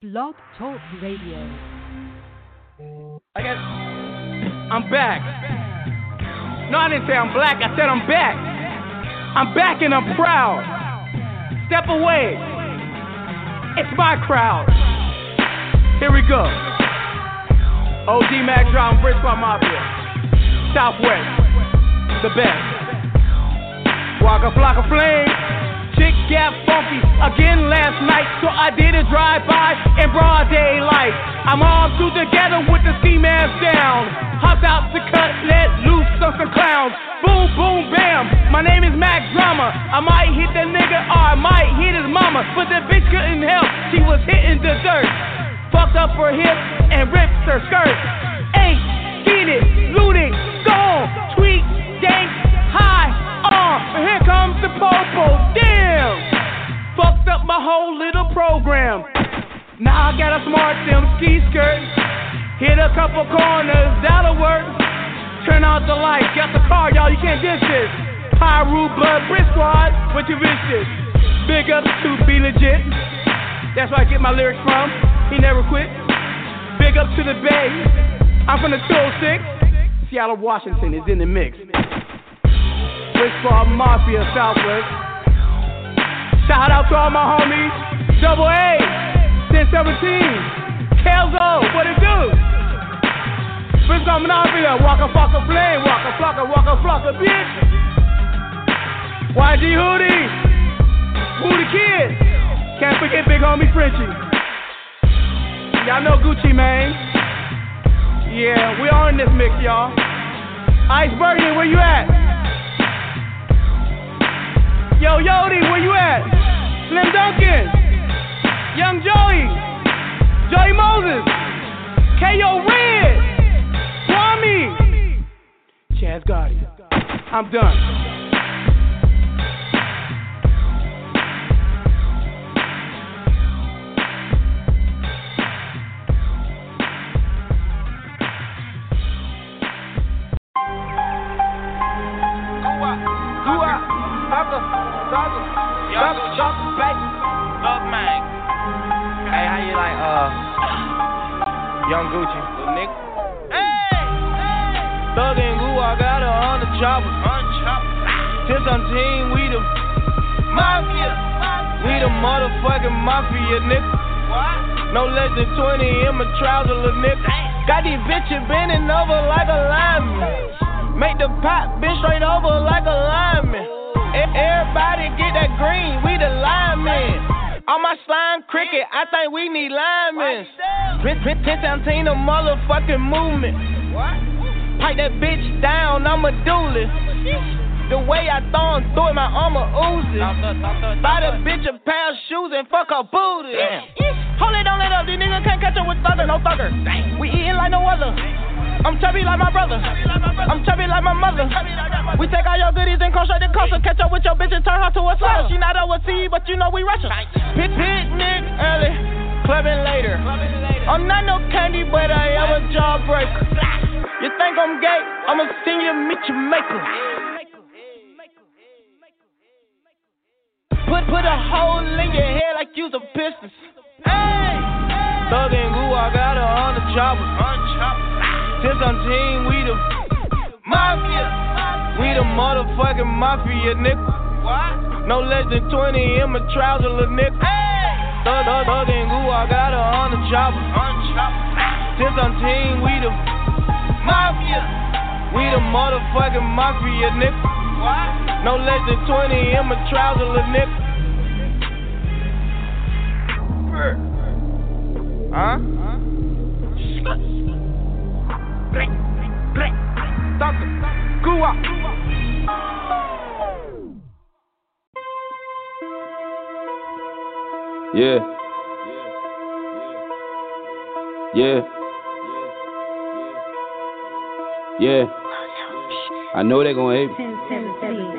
Blog Talk Radio. I guess I'm back. No, I didn't say I'm black. I said I'm back. I'm back and I'm proud. Step away. It's my crowd. Here we go. OG Mack Drama, Brisbane Mafia. Southwest. The best. Walk a flock of flames. Chick got funky again last night, so I did a drive by in broad daylight. I'm all two together with the ski mask down. Hopped out the cut, let loose on some clowns. Boom, boom, bam. My name is Mack Drama. I might hit the nigga or I might hit his mama, but the bitch couldn't help. She was hitting the dirt. Fucked up her hip and ripped her skirt. Ain't seen it, looted, gone, tweet, dank, high, on. Uh, here comes the popo. Whole little program. Now I got a smart them ski skirt. Hit a couple corners, that'll work. Turn out the lights, got the car, y'all, you can't dish this. Piru Blood Brick Squad, what you this? Big up to be legit. That's where I get my lyrics from. He never quit. Big up to the Bay. I'm from the 206. Seattle, Washington is in the mix. Westfall Mafia Southwest. Shout out to all my homies. Double A, 1017. Kelzo, what it do? Westfall Mafia, walk a fuck a flame, walk a flock a walk a flock a bitch. YG Hoodie, Booty Kid. Can't forget big homie Frenchie. Y'all know Gucci Mane. Yeah, we are in this mix, y'all. Iceberg, where you at? Yo, Yodi, where you at? Slim Duncan, Young Joey, Joey Moses, K.O. Red, Kwame, Chaz Gotti. I'm done. Gucci? Little nigga. Hey! Thug and Goo, I got her on the chopper. Since I'm team, we the mafia. We the motherfucking mafia, nigga. No less than 20 in my trousers, little nigga. Got these bitches bending over like a lineman. Make the pot bend straight over like a lineman. Everybody get that green, we the linemen. On my slime cricket, I think we need linemen. Prince, Prince, Prince a motherfucking movement. What? Pipe that bitch down, I'm a duelist. The way I throw him through it, my armor oozes. Buy the bitch a pair of shoes and fuck her booty. Hold it, don't let up. These niggas can't catch up with thugger, no thugger. We eating like no other. I'm chubby like my brother. I'm chubby like my mother. We take all your goodies and come straight to Costa. Catch up with your bitch and turn her to a slut. She not overseas, but you know we Russian. Pit picnic early, clubbing later. I'm not no candy, but I am a jawbreaker. You think I'm gay? I'ma send you meet your maker. Put put a hole in your head like you's a business. Hey, Thug and Goo, I got her on the chopper. Since I'm team, we the mafia. We the motherfucking mafia, nigga. No less than 20 in my trousers, little nigga. Thug, thug, thug and goo, I got her on the chopper. Since I'm team, we the mafia. We the motherfucking mafia, nigga. No less than 20 in my trousers, little nigga. Huh? huh? Blink, blink, up. Yeah. Yeah. Yeah. I know they gon' hate me.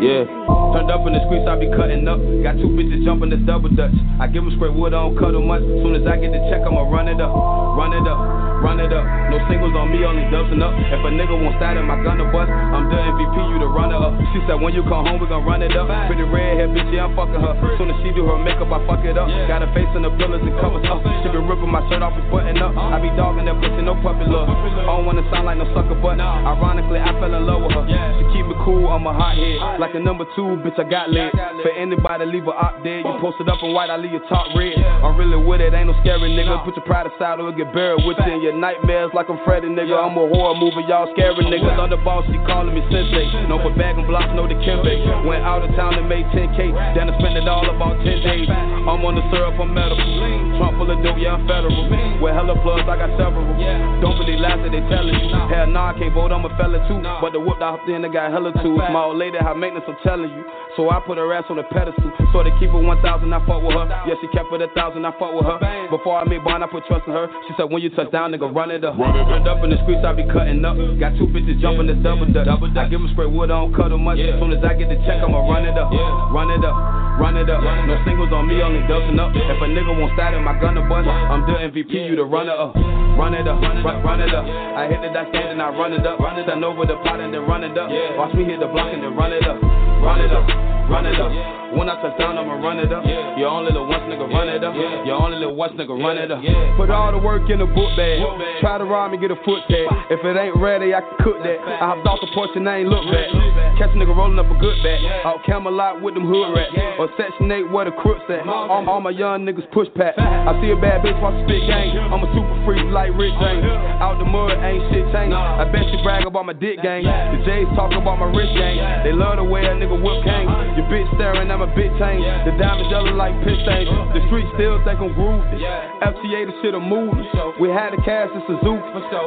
Yeah. Turned up in the streets, I be cutting up. Got two bitches jumping the double dutch. I give them straight wood, I don't cut them much. Soon as I get the check, I'ma run it up. Run it up. run it up. No singles on me, only dubsing up. If a nigga won't start in my gun to bust, I'm the MVP, you the runner. She said, when you come home, we gon' run it up. Pretty red hair, bitch, yeah, I'm fucking her. Soon as she do her makeup, I fuck it up. Got her face in the pillars and covers up. She been ripping my shirt off and button up. I be dogging that pussy, no puppy love. I don't wanna sound like no sucker, but ironically, I fell in love with her. She keep me cool, I'm a hot head. Like a number two, bitch, I got lit. For anybody, leave her up dead. You post it up in white, I leave your top red. I'm really with it, ain't no scary nigga. Put your pride aside or get buried with within your nightmares like I'm Freddy, nigga. I'm a horror movie, y'all scary niggas. The boss, she calling me sensei. No for bag and blocks, no the Kimbe. Went out of town and made 10K. Then I spent it all about 10 days. I'm on the syrup, I'm medical. Trump full of dope, yeah, I'm federal. With hella plugs, I got several. Don't believe lies that they telling you. Hell nah, I can't vote, I'm a fella too. But the whoop I hopped in, I got hella tools. My old lady, high maintenance, I'm telling you. So I put her ass on the pedestal. So they keep her 1,000, I fuck with her. Yeah, she kept it a thousand, I fuck with her. Before I made bond, I put trust in her. She said, when you touch down, nigga, run it up. Run it up, up in the streets, I be cutting up. Got two bitches jumping the double dutch. I give them straight wood, I don't cut them much. As soon as I get the check, I'ma run it up. Run it up, run it up. No singles on me, only dusting up. If a nigga won't start in my gun to bust, I'm the MVP, you the runner up. Run it up, run, run it up. I hit the dot stand and I run it up. Run it up over the pot and then run it up. Watch me hit the block and then run it up. Run it up, run it up. When I touch down, I'ma run it up. Your only little once nigga run it up. Your only little once nigga run it up. Put all the work in the book bag. Try to rob me, get a foot tag. If it ain't ready, I can cook that. I hopped off the porch and I ain't look back. Catch a nigga rolling up a good bag. Out Camelot with them hood rats. Or Section 8 where the crooks at. All, all my young niggas push pack. I see a bad bitch watch spit gang. I'm a super freak like Rick James. Out the mud, ain't shit changed. I bet she brag about my dick gang. The J's talk about my wrist gang. They love the way a nigga whip cane. Your bitch staring, I'm a bitch tank. The diamonds yellow like piss stains. The street still think I'm groovy. FTA, the shit a movie. We had the cash, a zoo.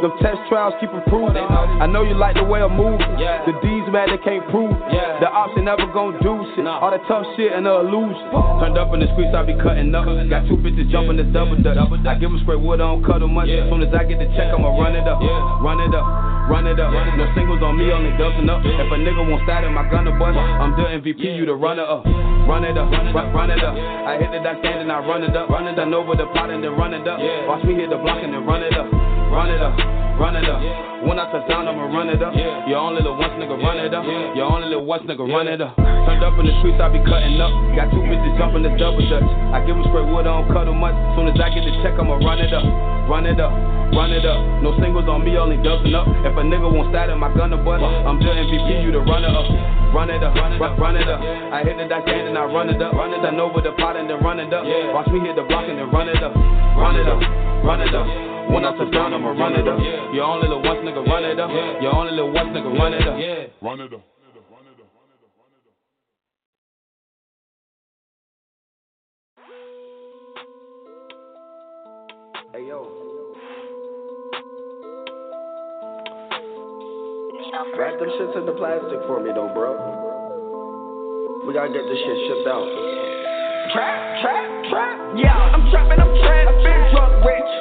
The test trials keep improving. I know you like the way I'm moving. The D's mad, they can't prove. The ain't never gonna do shit. All that tough shit and the illusion. Turned up in the streets, I be cutting up. Got two bitches jumping the double dutch. I give them straight wood, I don't cut them much. As soon as I get the check, I'ma run it up. Run it up, run it up. No singles on me, only dubsing up. If a nigga won't start in my gun to bust, I'm the MVP, you the runner up. Run it up, run, run it up. I hit the dot stand and I run it up. Run it up over the pot and then run it up. Watch me hit the block and then run it up. Run it up, run it up. When I touch down, I'ma run it up. Your only little once nigga run it up. Your only little once nigga run it up. Turned up in the streets, I be cutting up. Got two bitches jumping the double dutch. I give them straight wood, I don't cut them much. Soon as I get the check, I'ma run it up. Run it up, run it up. No singles on me, only dusting up. If a nigga won't start in my gun to bust, I'm the MVP, you the runner up. Run it up, run, it up, run it up. I hit the dot stand and I run it up. Run it up over the pot and then run it up. Watch me hit the block and then run it up. Run it up, run it up. When I touch down, I'ma run it up. Your only little once nigga run it up. Your only little once nigga run it up. Run it up. Wrap them shits in the plastic for me though, bro. We gotta get this shit shipped out. Trap, trap, trap. Yeah, I'm trapping, I'm trapping. Drug rich.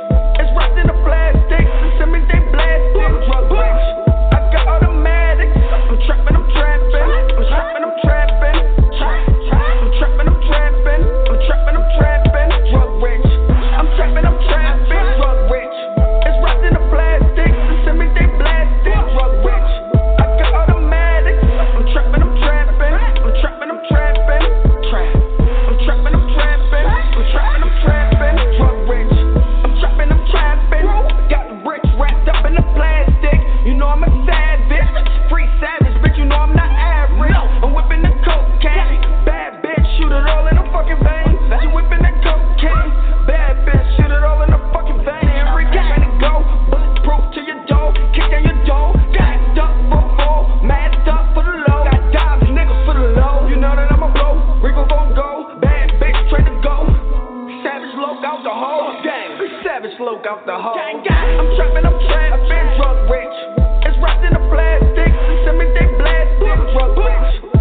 It's wrapped in the plastic. The Simmons, they blasting. Drug rich. I got automatics. I'm trapping, I'm trapping. I'm trapping, I'm trapping. I'm trapping, I'm trapping. I'm trapping, I'm trapping. Drug rich. I'm trapping, I'm trapping. Drug Out the hole. I'm trapping, I'm trapping. Drug rich. It's wrapped in the plastic. The Simmons, they blasting. Drug rich.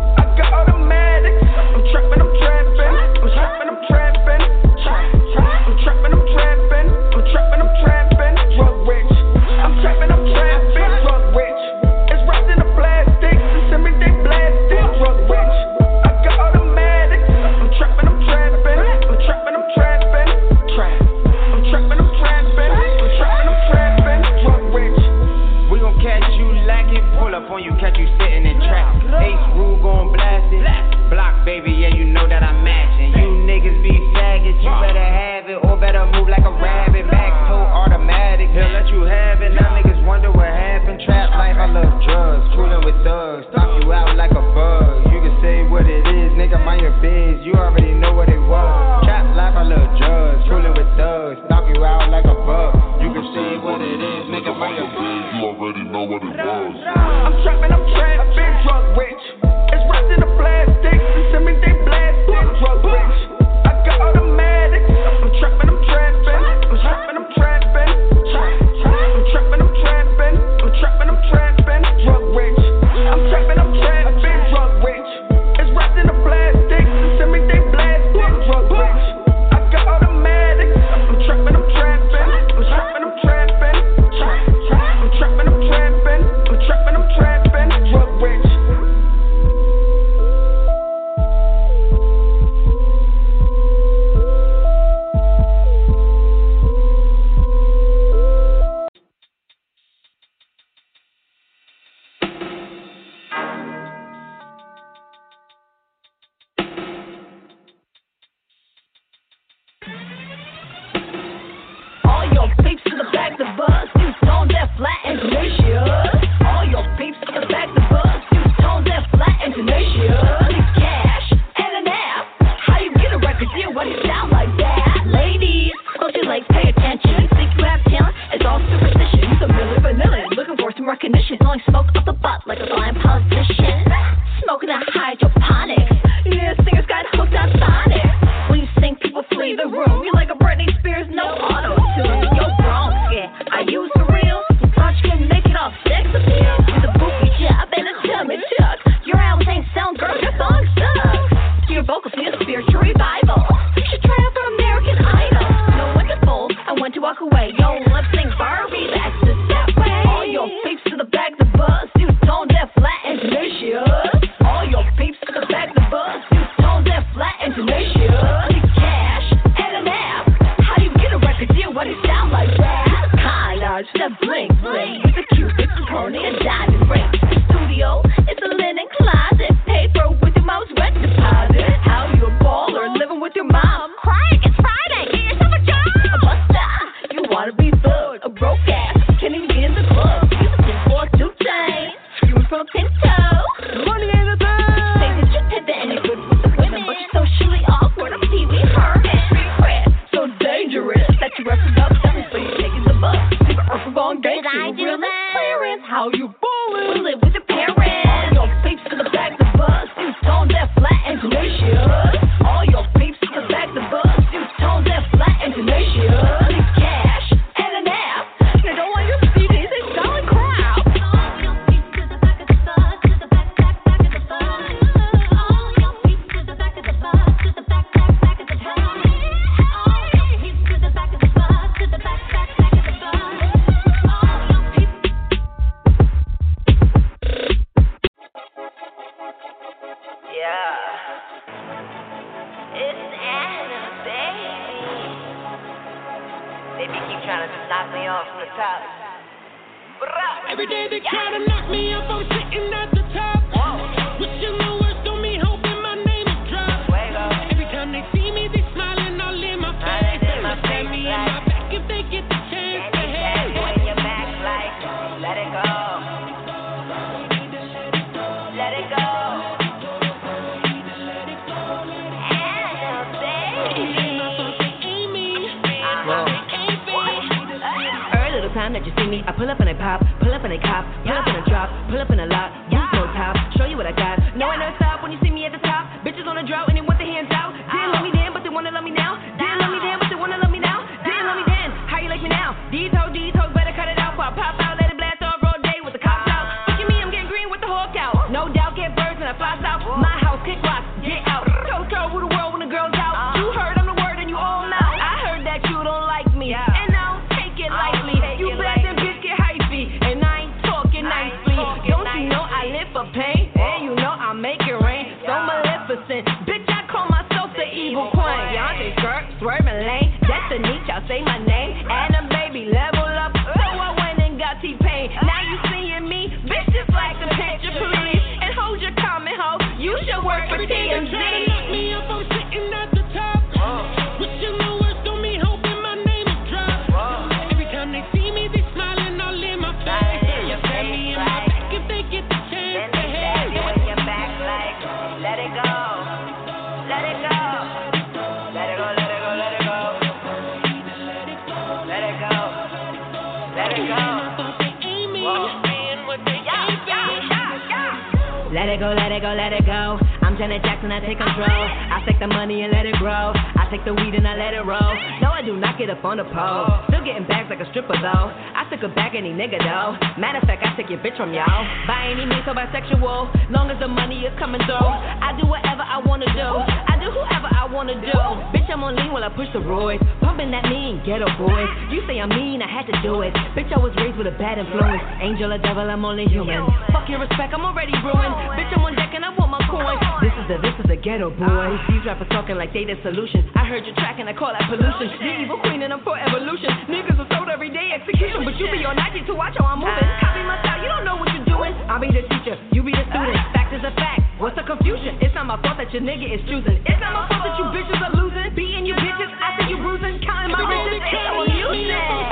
Go, let it go, let it go. I'm Janet Jackson, I take control. I take the money and let it grow. I take the weed and I let it roll. No, I do not get up on the pole. Still getting bags like a stripper though. I took a bag any nigga though. Matter of fact, I took your bitch from y'all. By any means, so bisexual. Long as the money is coming through. I do whatever I wanna do. I do whoever wanna do. Bitch, I'm on lean while I push the roids. Pumping that mean ghetto boys. You say I'm mean, I had to do it. Bitch, I was raised with a bad influence. Angel or devil, I'm only human. Fuck your respect, I'm already ruined. Bitch, I'm on deck and I want my coin. This is the this is the ghetto boys. These rappers talking like they the solution. I heard your track and I call that pollution. The evil queen and I'm for evolution. Niggas are sold every day execution, but you be on 90 to watch how I'm moving. Copy my style, you don't know what you're doing. I'll be the teacher, you be the student. Fact is a fact. What's the confusion? It's not my fault that your nigga is choosing. It's not my fault that you bitches are losing. Beating you bitches after you bruising. Counting my riches. It's on you now.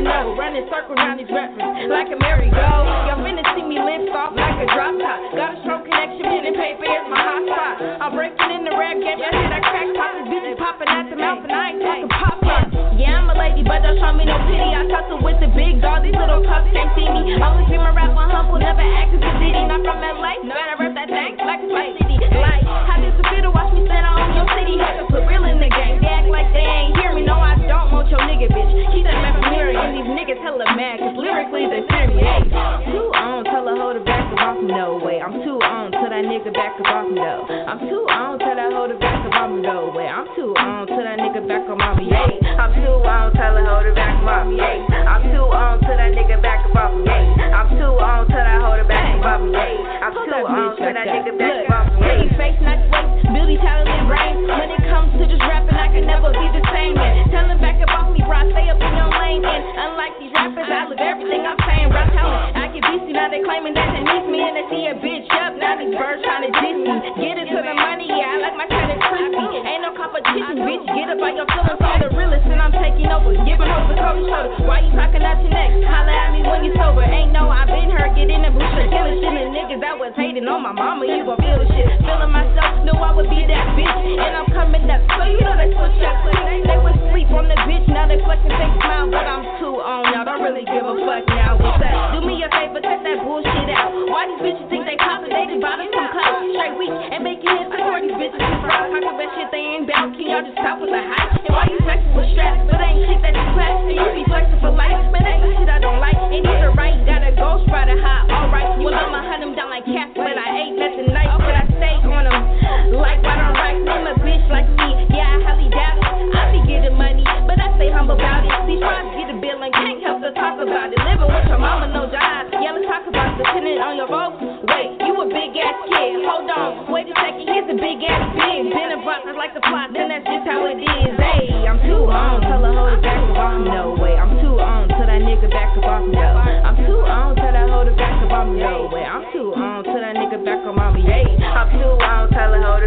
You didn't know? Running circles around these rappers like a merry-go. Y'all finna see me lift off like a drop top. Got a strong connection, pen and paper is my hot spot. I'm breaking in the rap game, y'all hear that crack pop? This bitch popping at the mouth and I ain't talking pop pop. Yeah, I'm a lady, but don't show me no pity. I tussle with the big dog, these little pups can't see me. I always be my rap on humble, never act as a ditty. Not from LA, no better rap that thing like a Spice city. Like, how this a fiddle, watch me stand on your city. Had to put real in the game, they act like they ain't hear me. No, I don't want your nigga, bitch. Keep that man from hearing, and these niggas hella mad, cause lyrically they fear me. Hey, too on, tell a hoe to back up off me, no way. I'm too on, tell that nigga back up off me, though. I'm too on, tell that hoe to back up off me, no way. I'm too on, tell that nigga back up off me, yay. I'm too on, tell a hoe to back up off me, yay. I'm too on, tell that nigga back up off me, yay. I'm too on, tell that hoe to back up off me, yay. I'm too on, tell that nigga back up off me. Pretty face, not waist, beauty, talent, and brain. When it comes to this rapping, I can never be the same. Tell him back up off me, bro. Stay up in your lane, and unlike these rappers, I live everything I'm saying. Rap talent, I get beastie, now they claiming that they miss me, and they see a bitch up. Now these birds trying to diss me. Get it to the money, yeah, I like my credit crispy. Ain't no competition, bitch. Get up on your feelings, all the realest, and I'm taking over. Giving hoes the cold shoulder. Why you talking out your neck? Holla at me when you sober. Ain't no, I been her, get in the booth, killing shit. And niggas that was hating on my mama, you gon' feel the shit. Feeling myself, knew I would be that bitch. And I'm coming up, so you know they switch up. They would sleep on the bitch, now they flexing, they smile, but I'm too on. Y'all don't really give a fuck now. What's up? Do me a favor, cut that bullshit out. Why these bitches think they poppin'? They just bottom some clout. Straight weak and making hits before these bitches is proud. Talking about shit they ain't bout. Can y'all just stop with the hype? And why you flexing with straps? But ain't shit that you class. And you be flexing for life. Man, that's the shit I don't like. Ain't either right. Got a ghost rider high. Alright. Well, I'ma hunt them down like cats. But I ain't nothing nice. But I stay on them. Like right on right. Name a bitch like me. About it. These tries get a bill and can't help to talk about it. Living with your mama, no job. Yeah, let's talk about depending on your vote. Wait, you a big ass kid. Hold on. Wait a second. Here's a big ass big. Been a boxer like the plot. Then that's just how it is. Hey, I'm too on. Tell a hoe to back up off. No way. I'm too on. Tell that nigga back up off me. No. I'm too on. Tell that hoe to back up off. No way. I'm too on. Tell that nigga back up on me. Hey, I'm too on. Tell a hoe to.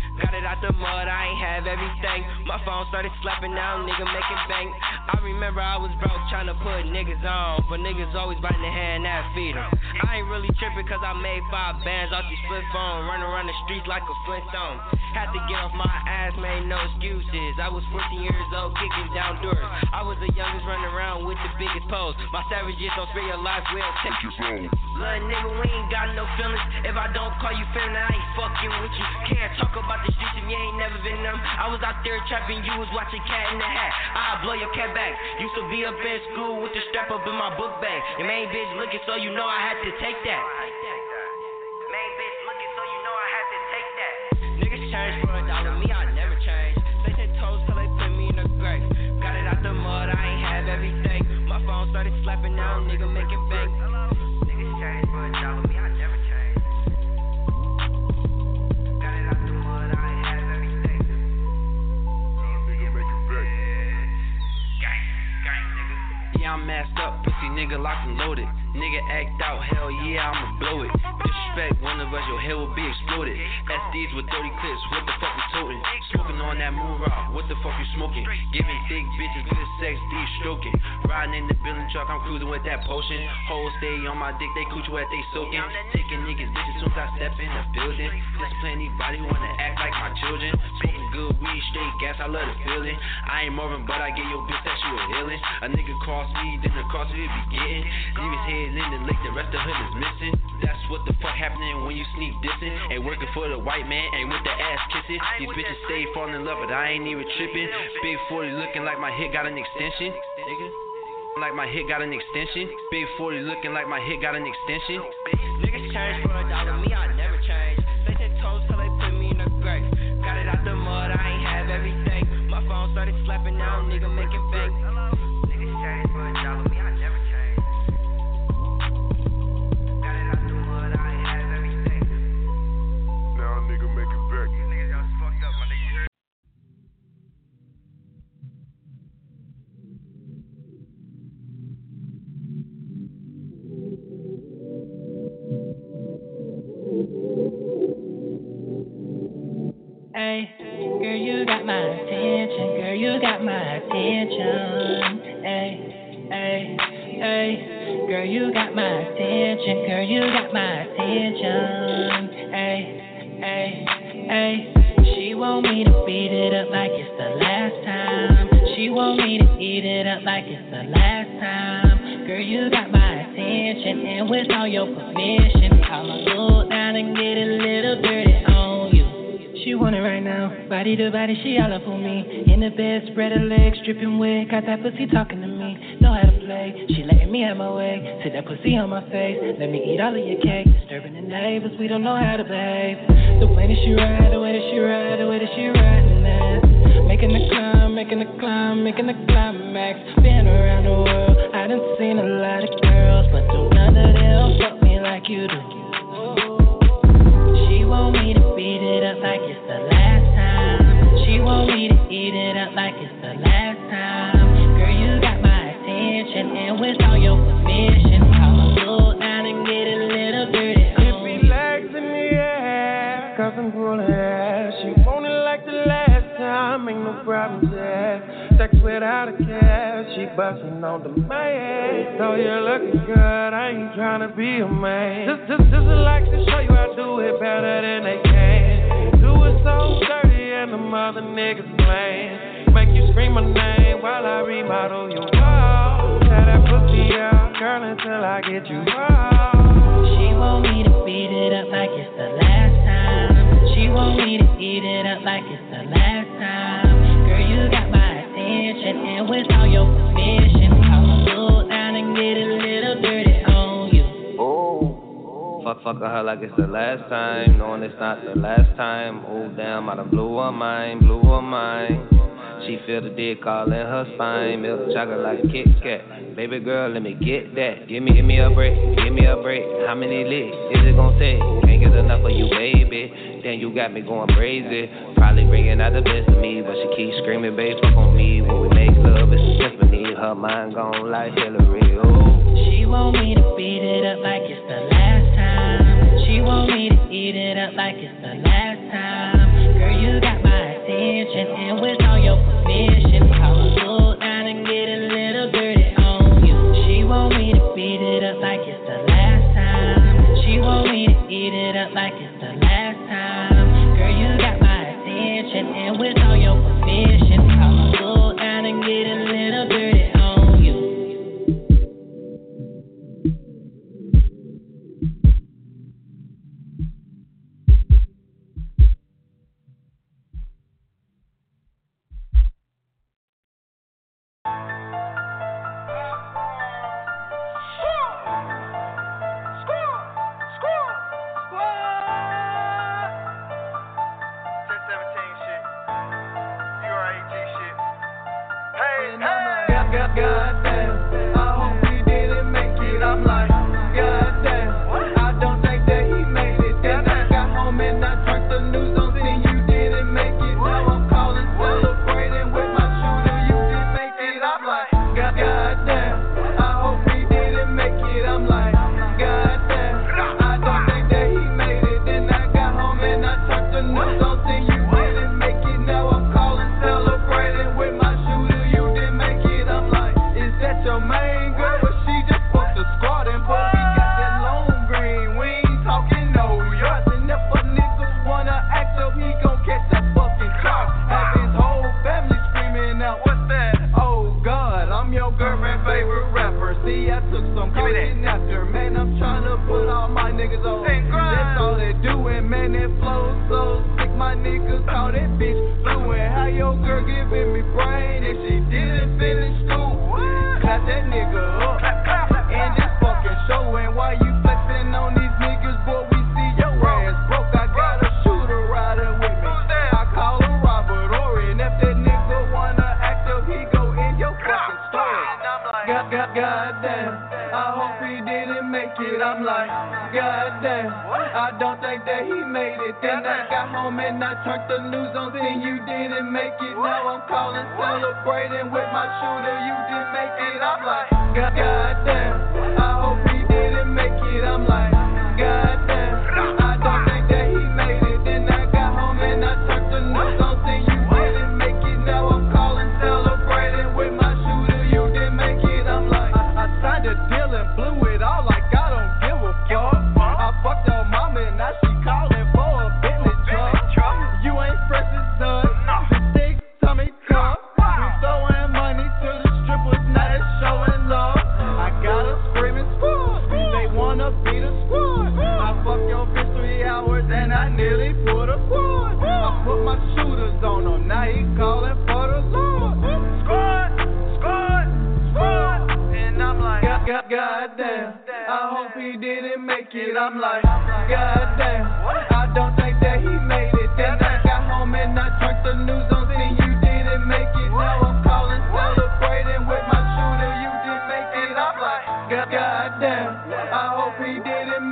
Got it out the mud, I ain't have everything. My phone started slapping now, nigga making bank. I remember I was broke trying to put niggas on, but niggas always biting the hand that feed feed 'em. I ain't really tripping cause I made five bands off these flip phone, running around the streets like a Flintstone. Had to get off my ass, made no excuses. I was 14 years old, kicking down doors. I was the youngest running around with the biggest pose. My savages don't spare your life, we'll take your. Little nigga, we ain't got no feelings. If I don't call you feeling, I ain't fucking with you. Can't talk about the streets if you ain't never been them. I was out there trapping, you was watching Cat in the Hat. I'll blow your cat back. Used to be up in school with the strap up in my book bag. Your main bitch looking, so you know I had to take that. Main bitch looking, so you know I had to take that. Niggas change for a dollar, me I never change. They put me in the grave. Got it out the mud, I ain't have everything. My phone started slapping now, nigga making I'm masked up, pussy nigga locked and loaded. Nigga act out, hell yeah, I'ma blow it. Disrespect one of us, your head will be exploded. SDs with 30 clips, what the fuck you toting? Smoking on that moon rock, what the fuck you smoking? Giving thick bitches good sex, D stroking. Riding in the building truck, I'm cruising with that potion. Hoes stay on my dick, they cooch wet, they soaking. Taking niggas bitches soon as I step in the building. Discipline anybody wanna act like my children. Smoking good weed, straight gas, I love the feeling. I ain't Marvin, but I get your bitch that you a healing. A nigga cross me, then the cross it be getting. Leave his head in the lick, the rest of hood is missing. That's what the fuck happening when you sneak dissing. Ain't working for the white man, ain't with the ass kissing. These bitches stay falling in love, but I ain't even tripping. Big 40 looking like my hit got an extension. Nigga. Like my hit got an extension. Big 40 looking like my hit got an extension. Niggas change for a dollar, me I never change. Stay ten toes till they put me in the grave. Got it out the mud, I ain't have everything. My phone started slapping now, nigga making bank. Girl, you got my attention. Girl, you got my attention. Hey, hey, hey. Girl, you got my attention. Girl, you got my attention. Hey, hey, hey. She want me to beat it up like it's the last time. She want me to eat it up like it's the last time. Girl, you got my attention, and with all your permission, I'ma go down and get a little dirty on. She want it right now. Body to body, she all up on me. In the bed, spread her legs, dripping wet. Got that pussy talking to me. Know how to play. She letting me have my way. Sit that pussy on my face. Let me eat all of your cake. Disturbing the neighbors, we don't know how to behave. The way that she ride, the way that she ride, the way that she riding that. Making the climb, making the climb, making the climax. Been around the world, I done seen a lot of girls, but do none of them fuck me like you do. She want me to beat it up like it's the last time. She want me to eat it up like it's the last bustin' on the man. So you're looking good, I ain't trying to be a man. Just, just, just like to show you I do it better than they can. Do it so dirty and the mother niggas playing. Make you scream my name while I remodel your wall. Tear that pussy out, girl, until I get you out. She want me to beat it up like it's the last time. She want me to eat it up like it's the last time. Girl, you got my attention, and with all your Fuck her like it's the last time, knowing it's not the last time. Oh damn, I done blew her mind, blew her mind. She feel the dick all in her spine, milk chocolate like Kit Kat. Baby girl, let me get that. Give me, give me a break, give me a break. How many licks is it gonna take? Can't get enough of you, baby. Then you got me going crazy. Probably bringing out the best of me, but she keeps screaming, baby, fuck on me. When we make love, it's a symphony. Her mind gone like Hillary. Oh. She want me to beat it up like it's the last. She want me to eat it up like it's the last time.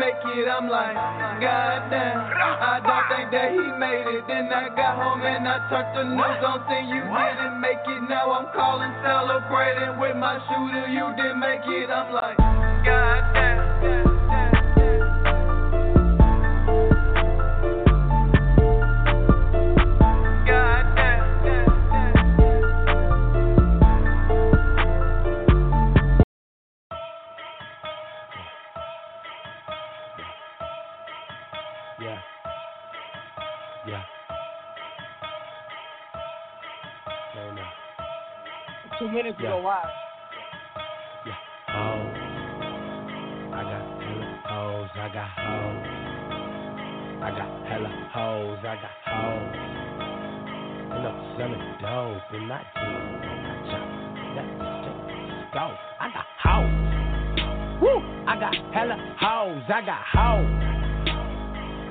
make it, I'm like, God damn. I don't think that he made it. Then I got home and I turned the news on, saying you didn't make it. Now I'm calling, celebrating with my shooter. You didn't make it, I'm like, goddamn. minutes yeah. ago. Why? Yeah. Hoes. I got hella hoes. I got hoes. I got hella hoes. I got hoes. And I'm selling dope and I do. I chop that shit. Go. I got hoes. Woo. I got hella hoes. I got hoes.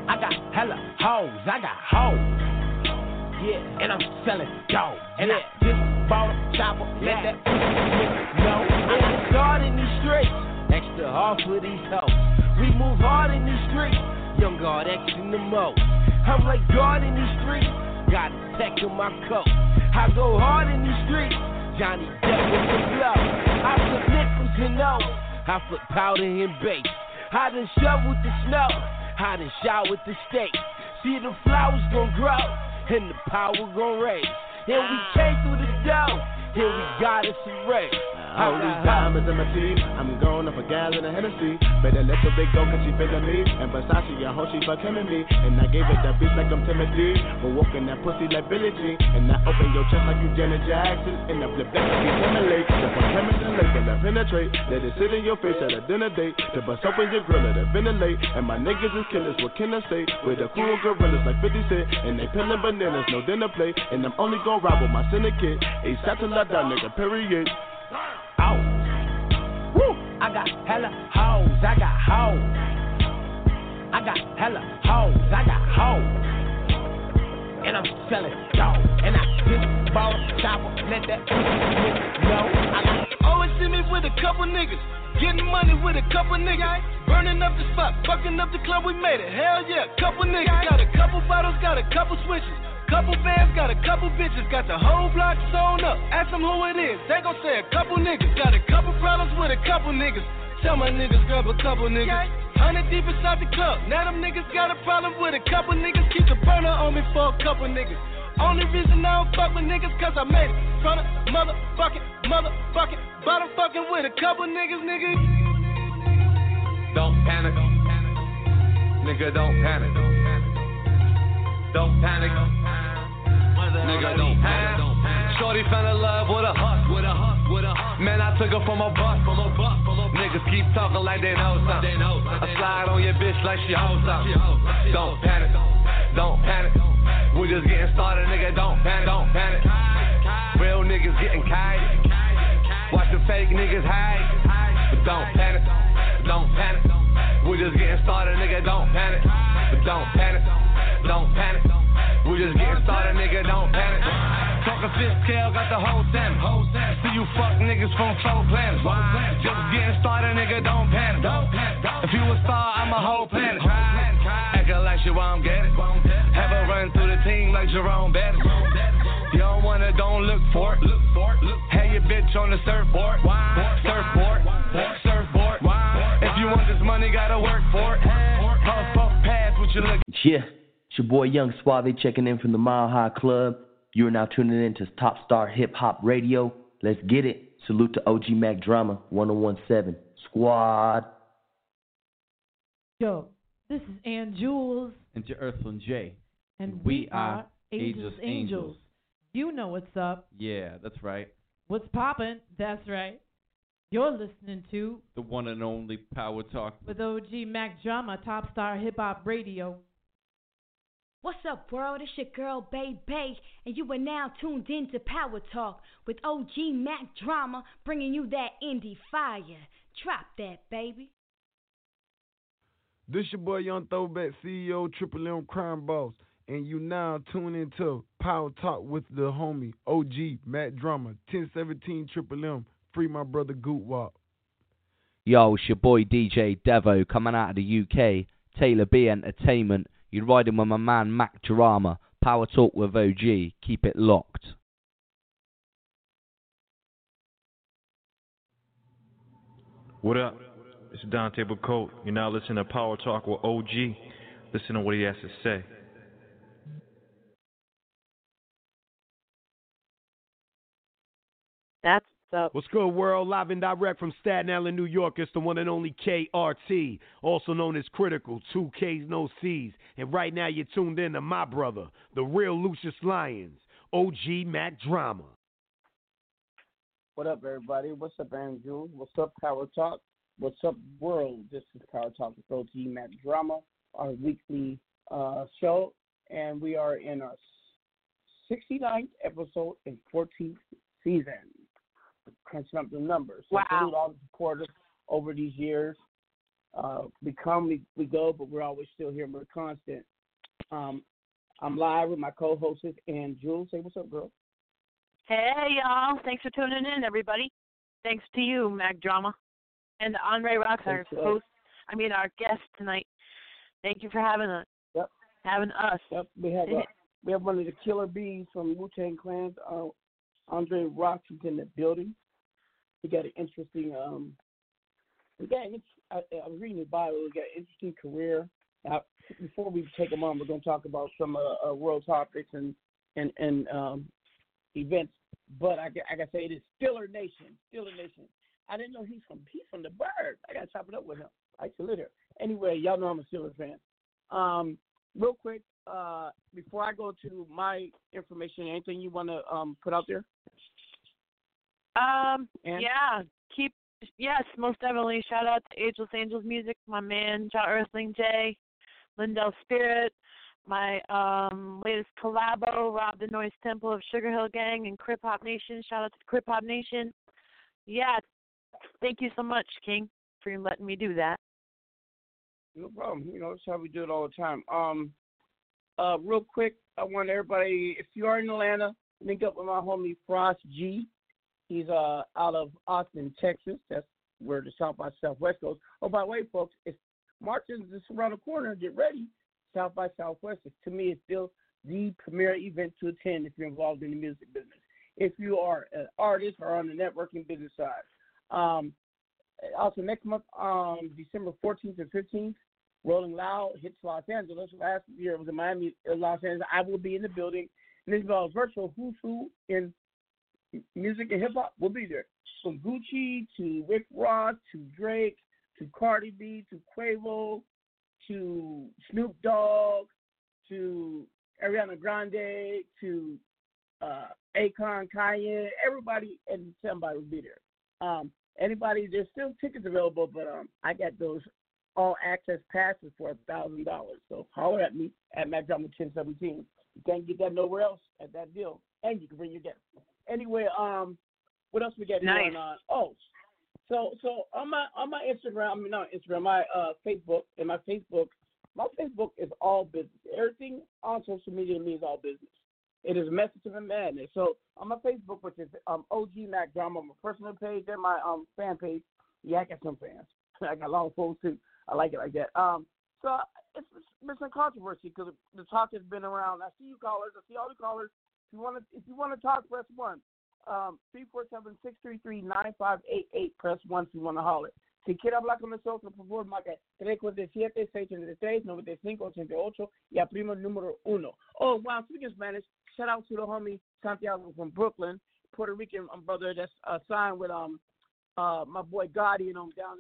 I got hella hoes. I got hoes. Yeah. And I'm selling dope. And yeah. I chopper, let that know. And it's hard in these streets, extra hard for these hoes. We move hard in these streets, young guard X in the mo. I'm like God in these streets, got a tech in my coat. I go hard in these streets, Johnny Depp with the flow. I flip nickels and O's, I flip powder and base. I done shoveled the snow, I done showered the steak. See the flowers gon' grow, and the power gon' raise. And we came through the and we got us a race. All these diamonds in my teeth. I'm going up a gal in a Hennessy. Better let the big go cause she feelin' me. And Versace, I hope she fuck him and me. And I gave it that beat like I'm Timothy. But walking that pussy like Billie Jean. And I open your chest like you Janet Jackson. And I flip that to be Timberlake. If I'm chemist and lake, let penetrate. Let it sit in your face at a dinner date. To bust open your grill, let it ventilate. And my niggas is killers, what can I say? With the cool gorillas like 50 Cent. And they peeling bananas, no dinner plate. And I'm only gonna ride with my syndicate. A satellite down, nigga, period. Out. Woo! I got hella hoes, I got hoes. I got hella hoes, I got hoes. And I'm selling dope. And I just bought a chopper, let that know. I got Always see me with a couple niggas. Getting money with a couple niggas. Burning up the spot, fucking up the club, we made it. Hell yeah, couple niggas. Got a couple bottles, got a couple switches. Couple bands, got a couple bitches. Got the whole block sewn up. Ask them who it is. They gon' say a couple niggas. Got a couple problems with a couple niggas. Tell my niggas grab a couple niggas. Hundred deep inside the club. Now them niggas got a problem with a couple niggas. Keep the burner on me for a couple niggas. Only reason I don't fuck with niggas cause I made it. From the motherfucking, motherfucking bottom fucking with a couple niggas, nigga. Don't panic. Nigga, don't panic. Don't panic. Nigga, don't panic. Don't panic. Shorty fell in love with a hus, with a hus, with a hus. Man, I took her from a bus, from a bus, from a Niggas keep talking like they know something. I slide on your bitch like she hoes something. Don't panic, don't panic. We just getting started, nigga. Don't panic, don't panic. Real niggas getting kite. Watch the fake niggas hide. But don't panic, don't panic. We just getting started, nigga. Don't panic, but don't panic, don't panic. We just getting started, nigga. Don't panic. Talking fifth scale, got the whole ten. See you fuck niggas from four planets. Just getting started, nigga. Don't panic. If you a star, I'm a whole planet. Acting like shit while I'm getting. Have a run through the team like Jerome Bettis. You don't wanna, don't look for it. Look for it. Hey, your bitch on the. Surfboard. Surfboard. Money, gotta work for it. Puff, puff, pass what you look. Yeah, it's your boy Young Suave checking in from the Mile High Club. You are now tuning in to Top Star Hip Hop Radio. Let's get it. Salute to OG Mack Drama 1017 Squad. Yo, this is Ann Jewelz, And to Earthling J. and we we are are Angels Angels. You know what's up. Yeah, that's right. What's poppin'? That's right. You're listening to The one and only Power Talk. with OG Mack Drama, Top Star Hip Hop Radio. What's up, world? It's your girl, Bay Bay, and you are now tuned in to Power Talk with OG Mack Drama, bringing you that indie fire. Drop that, baby. This your boy Young Throwback CEO Triple M Crime Boss, and you now tune into Power Talk with the homie OG Mack Drama, 1017 Triple M. Free my brother Guwop. Yo, it's your boy DJ Devo coming out of the UK. Taylor B Entertainment. You're riding with my man Mack Drama. Power Talk with OG. Keep it locked. What up? It's Dante Bacote. You're now listening to Power Talk with OG. Listen to what he has to say. That's up. What's good, world? Live and direct from Staten Island, New York. It's the one and only KRT, also known as Critical. Two K's, no C's. And right now, you're tuned in to my brother, the real Lucious Lyons, OG Mack Drama. What up, everybody? What's up, Andrew? What's up, Power Talk? What's up, world? This is Power Talk with OG Mack Drama, our weekly uh, show, and we are in our 69th episode and 14th season. Crunching up the numbers. So Wow. salute all the supporters over these years. Uh, we come, we, we go, but we're always still here. We're constant. Um, I'm live with my co-hosts and Jewelz. Say what's up, girl. Hey, y'all. Thanks for tuning in, everybody. Thanks to you, Mack Drama. And Andre Rocks, our uh, host, I mean, our guest tonight. Thank you for having us. Yep. Having us. Yep. We have uh, we have one of the killer bees from Wu Tang Clan, uh, Andre Rocks, is in the building. He got an interesting um. We got an, I, I was reading his bio. He got an interesting career. Now, before we take him on, we're going to talk about some uh, uh, world topics and and and um, events. But I, I gotta say, it is Steeler Nation. Steeler Nation. I didn't know he's from he's from the Burg. I gotta chop it up with him. I used live there. Anyway, y'all know I'm a Steelers fan. Um, real quick, uh, before I go to my information, anything you want to um put out there? Um, And- yeah, keep yes, most definitely. Shout out to Ageless Angels Music, my man, John Earthling J, Lindell Spirit, my um latest collabo, Rob the Noise Temple of Sugar Hill Gang and Crip Hop Nation. Shout out to Crip Hop Nation. Yeah, thank you so much, King, for letting me do that. No problem. You know, that's how we do it all the time. Um, uh, real quick, I want everybody, if you are in Atlanta, link up with my homie Frost G. He's uh out of Austin, Texas. That's where the South by Southwest goes. Oh, by the way, folks, it's March is just around the corner. Get ready. South by Southwest is to me is still the premier event to attend if you're involved in the music business. If you are an artist or on the networking business side. Um, also next month, um, December 14th and 15th, Rolling Loud hits Los Angeles. Last year it was in Miami, uh, Los Angeles. I will be in the building. And this is about virtual who's who in music and hip hop. will be there. From Gucci to Rick Ross to Drake to Cardi B to Quavo to Snoop Dogg to Ariana Grande to uh, Akon, Kanye, everybody and somebody will be there. Um, anybody, there's still tickets available, but um, I got those all access passes for a thousand dollars. So holler at me at Mack Drama ten seventeen. You can't get that nowhere else at that deal, and you can bring your guests. Anyway, um, what else we got Nice. going on? Oh, so so on my on my Instagram, I mean not Instagram, my uh Facebook and my Facebook, my Facebook is all business. Everything on social media to me is all business. It is a message of a madness. So on my Facebook, which is um OG Mack Drama, my personal page and my um fan page. Yeah, I got some fans. I got a lot of folks too. I like it like that. Um, so it's, it's been some controversy because the talk has been around. I see you callers. I see all the callers. If you want to, if you want to talk, press one. Um, three four seven six three three nine five eight eight. Press one if you want to holler. Si quiere hablar con nosotros, por favor, marca 347-633-9588 y aprima el número uno. Oh, wow, speaking Spanish, shout out to the homie Santiago from Brooklyn, Puerto Rican um, brother that's uh, signed with um uh my boy Gotti, you know, down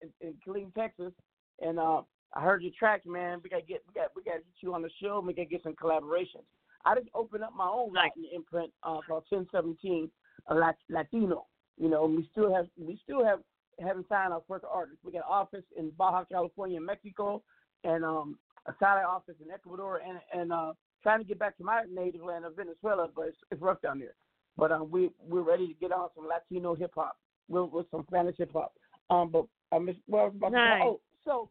in in, in, Killeen, Texas. And uh I heard your tracks, man. We gotta get we got we gotta get you on the show. We gotta get some collaborations. I just opened up my own Latin imprint uh, called 1017 uh, Latino. You know, we still have we still have haven't signed our first artist. We got an office in Baja California, Mexico, and um, a satellite office in Ecuador, and and uh, trying to get back to my native land of Venezuela, but it's, it's rough down there. But um, we we're ready to get on some Latino hip hop with, with some Spanish hip hop. Um, but I miss what I was about Nice. say. Oh, so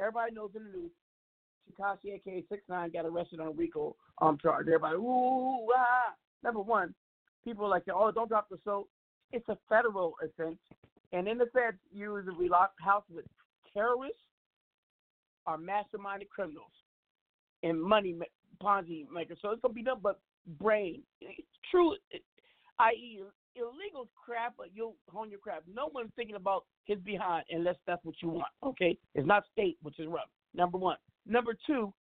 everybody knows in the news, Tekashi aka Six Nine got arrested on a RICO um charge. Everybody, ooh, ah. Number one, people are like, oh, don't drop the soap. It's a federal offense, and in the feds, you usually lock house with terrorists are masterminded criminals and money Ponzi makers. So it's gonna be nothing but brain. It's true, i.e., illegal crap, but you'll hone your crap. No one's thinking about his behind unless that's what you want. Okay, it's not state, which is rough. Number one. Number two,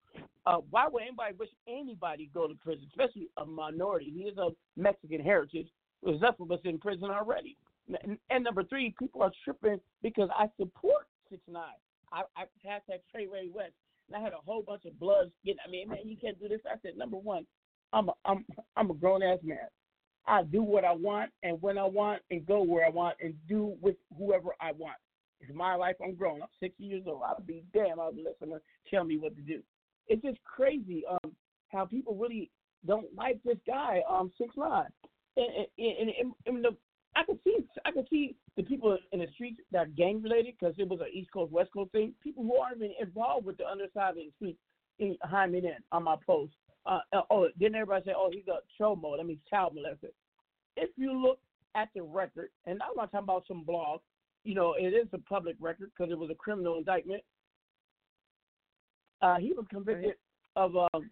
uh, why would anybody wish anybody go to prison, especially a minority? He is of Mexican heritage. There's enough of us in prison already. And, and number three, people are tripping because I support six nine. I, I hashtag Trey Ray West, and I had a whole bunch of bloods getting. I mean, man, you can't do this. I said, number one, I'm a, I'm I'm a grown ass man. I do what I want and when I want and go where I want and do with whoever I want. It's my life. I'm grown. I'm 60 years old. I'll be damn. I'll let someone tell me what to do. It's just crazy um, how people really don't like this guy, um, six nine. And, and, and, and, the, I could see, I could see the people in the streets that are gang related because it was an East Coast West Coast thing. People who aren't even involved with the underside of the street in, me in on my post. Uh, uh, oh, didn't everybody say, oh, he's a chomo? That means child molester. if you look at the record, and I'm not talking about some blog, you know, it is a public record because it was a criminal indictment. Uh, he was convicted of um,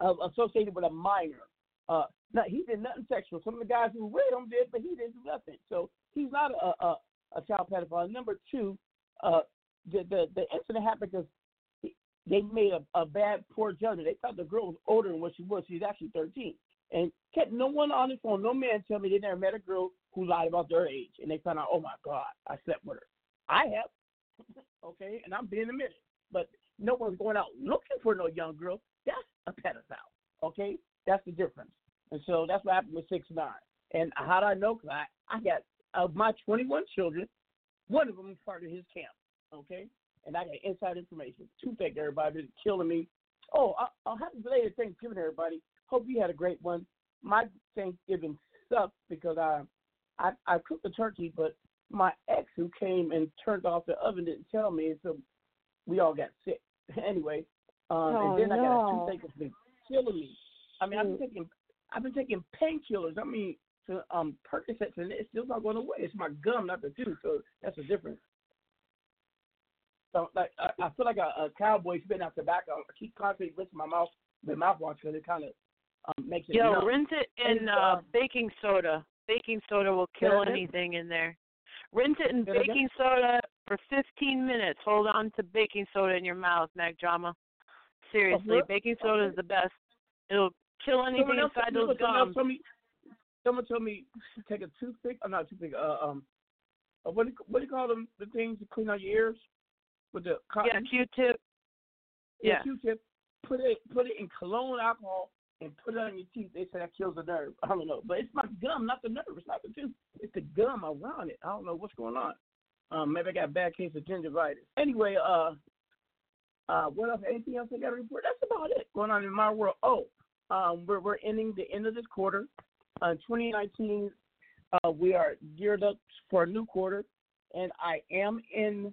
of associated with a minor. Uh, now he did nothing sexual. Some of the guys who with him did, but he didn't do nothing. So he's not a a, a child pedophile. Number two, uh, the the, the incident happened because they made a, a bad, poor judgment. They thought the girl was older than what she was. She's actually 13. And kept no one on the phone, no man tell me they never met a girl who lied about their age. And they found out, oh my God, I slept with her. I have, okay, and I'm being admitted. But no one's going out looking for no young girl. That's a pedophile, okay? That's the difference. And so that's what happened with six nine. And how do I know? Because I, I got of my 21 children, one of them is part of his camp, okay? And I got inside information. Toothache, everybody, been killing me. Oh, I, I'll have to belated Thanksgiving, everybody. Hope you had a great one. My Thanksgiving sucked because I, I, I cooked the turkey, but my ex who came and turned off the oven didn't tell me, so we all got sick. anyway, um, Oh, and then I got a no. toothache that's been killing me. I mean, I've been taking, I've been taking painkillers. I mean, to um Percocets, and it's still not going away. It's my gum, not the tooth. So that's the difference. So like, I, I feel like a, a cowboy spitting out tobacco. I keep constantly rinsing my mouth with mouthwash because it kind of um, makes it. Yo, numb. rinse it in And, uh, um, baking soda. Baking soda will kill anything in there. Rinse it in Say that again? baking soda for 15 minutes. Hold on to baking soda in your mouth, Mack Drama. Seriously, baking soda is the best. It'll kill anything inside those gums. told me. Someone told me take a toothpick. I'm not toothpick. Uh, um, uh, what do you, what do you call them? The things to clean out your ears with the cotton. Yeah, Q-tip. Yeah, Yeah. Q-tip. Put it put it in cologne alcohol and put it on your teeth. They say that kills the nerve. I don't know, but it's my gum, not the nerve. It's not the tooth. It's the gum around it. I don't know what's going on. Um, maybe I got a bad case of gingivitis. Anyway, uh, uh, what else? Anything else I got to report? That's about it going on in my world. Oh, um, we're we're ending the end of this quarter. Uh, 2019, uh, we are geared up for a new quarter, and I am in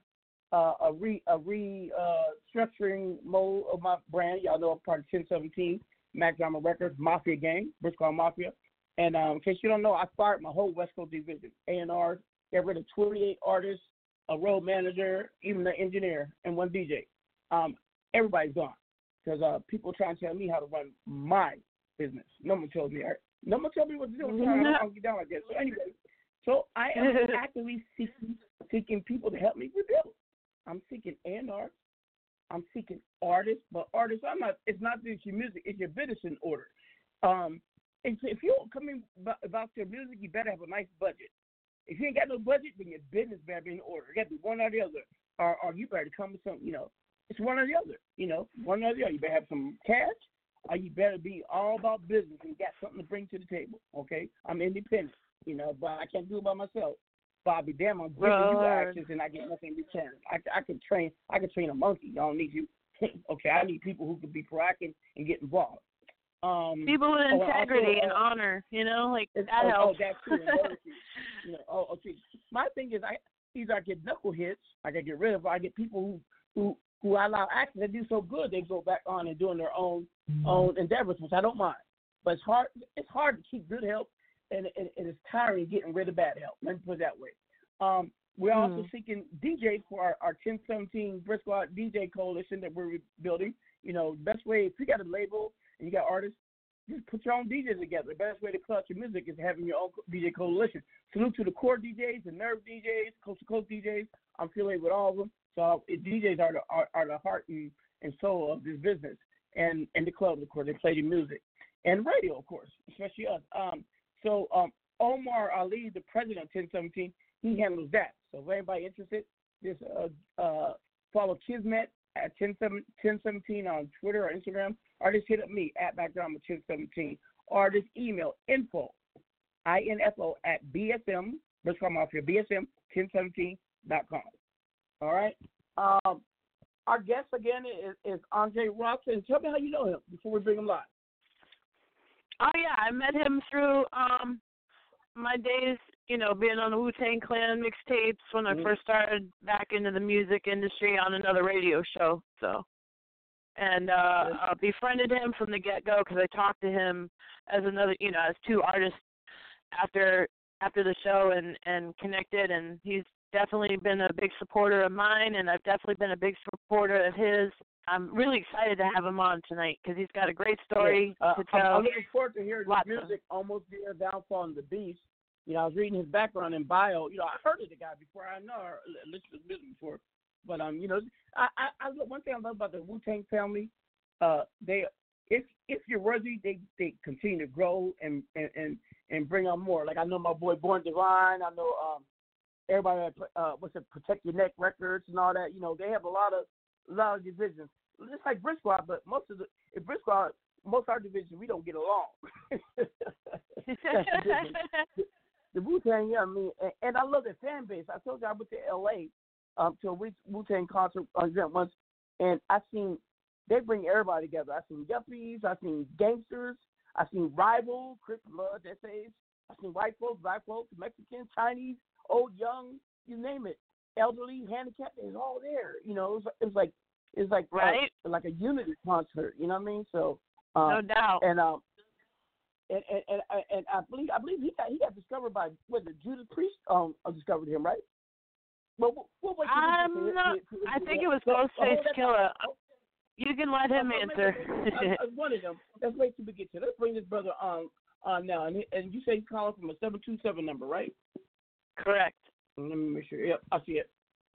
uh, a re a re uh, structuring mode of my brand. Y'all know I'm part of 1017 Mack Drama Records Mafia Gang, Brick Squad Mafia. And um, in case you don't know, I fired my whole West Coast division, A and R, got rid of 28 artists, a road manager, even the engineer, and one DJ. Um, everybody's gone because uh, people trying to tell me how to run my business. No one tells me. No one tells me what to do. To I'll get down like that. So anyway, so I am actively seeking seeking people to help me rebuild. I'm seeking A&R. I'm seeking artists, but artists, I'm not. It's not just your music; it's your business in order. Um, and so if you're coming about, your music, you better have a nice budget. If you ain't got no budget, then your business better be in order. It got to be one or the other, or, or you better come with some. You know, it's one or the other. You know, one or the other. You better have some cash, or you better be all about business and got something to bring to the table. Okay, I'm independent. You know, but I can't do it by myself. Bobby, damn, I'm giving you Word. actions and I get nothing in return. I, I can train. I can train a monkey. I don't need you. okay, I need people who can be proactive and get involved. Um, People with oh, and also, integrity and uh, honor, you know, like that oh, oh, helps. that too. and loyalty. you know, oh, okay. My thing is, I either I get knuckleheads, I can get rid of, or I get people who who who I allow access. They do so good, they go back on and doing their own own endeavors, which I don't mind. But it's hard. It's hard to keep good help, and, and, and it's tiring getting rid of bad help. Let me put it that way. Um, we're also Mhm. seeking DJs for our, our 1017 Brick Squad DJ coalition that we're building. You know, the best way if you got a label and you got artists, just put your own DJs together. The best way to clutch your music is having your own DJ coalition. Salute to the core DJs, the Nerve DJs, Coast to Coast DJs. I'm affiliated with all of them. So DJs are the are, are the heart and, and soul of this business, and and the clubs, of course, they play the music, and radio, of course, especially us. Um, so um, Omar Ali, the president of 1017, he handles that. So if anybody interested, just uh, uh, follow Kismet at 1017 on Twitter or Instagram, or just hit up me at background 1017, or just email info, I-N-F-O, at BSM, let's come off here, BSM1017.com. All right? Um, our guest again is, is Andre Robson. Tell me how you know him before we bring him live. Oh yeah, I met him through um my days, you know, being on the Wu Tang Clan mixtapes when I Mhm. first started back into the music industry on another radio show. So, and uh, I befriended him from the get go because I talked to him as another, you know, as two artists after after the show and and connected, and he's definitely been a big supporter of mine, and I've definitely been a big supporter of his. I'm really excited to have him on tonight because he's got a great story Yeah. Uh, to I'm, tell. I'm looking forward to hearing Lots his of- music. Almost Dear Downfall and the Beast. You know, I was reading his background and bio. You know, I heard of the guy before. I know or li- listened to music before. But um, you know, I, I, I one thing I love about the Wu Tang family, uh, they if if you're worthy, they they continue to grow and and and, and bring on more. Like I know my boy Born Divine. I know um everybody at uh what's it Protect Your Neck Records and all that. You know, they have a lot of a lot of divisions. Just like Squad, but most of the Brick Squad, most of our division we don't get along. The the Wu Tang, yeah, I mean, and, and I love their fan base. I told you I went to L.A. um to a Wu Tang concert uh, event once, and I seen they bring everybody together. I seen yuppies, I seen gangsters, I seen rivals, Chris Blood, essays. I seen white folks, black folks, Mexicans, Chinese, old, young, you name it, elderly, handicapped. It's all there. You know, it was, it was like it's like uh, Right. like a unity concert. You know what I mean? So um, No doubt. And um, and and and, and I believe I believe he got he got discovered by was it Judas Priest um uh, discovered him right? Well, what, what was I'm not. I think it was Ghostface Killah. You can let him answer. I, I wanted him. Let's wait till we get to. Let's bring this brother on on now. And, and you say he's calling from a seven two seven number, right? Correct. Let me make sure. Yep, I see it.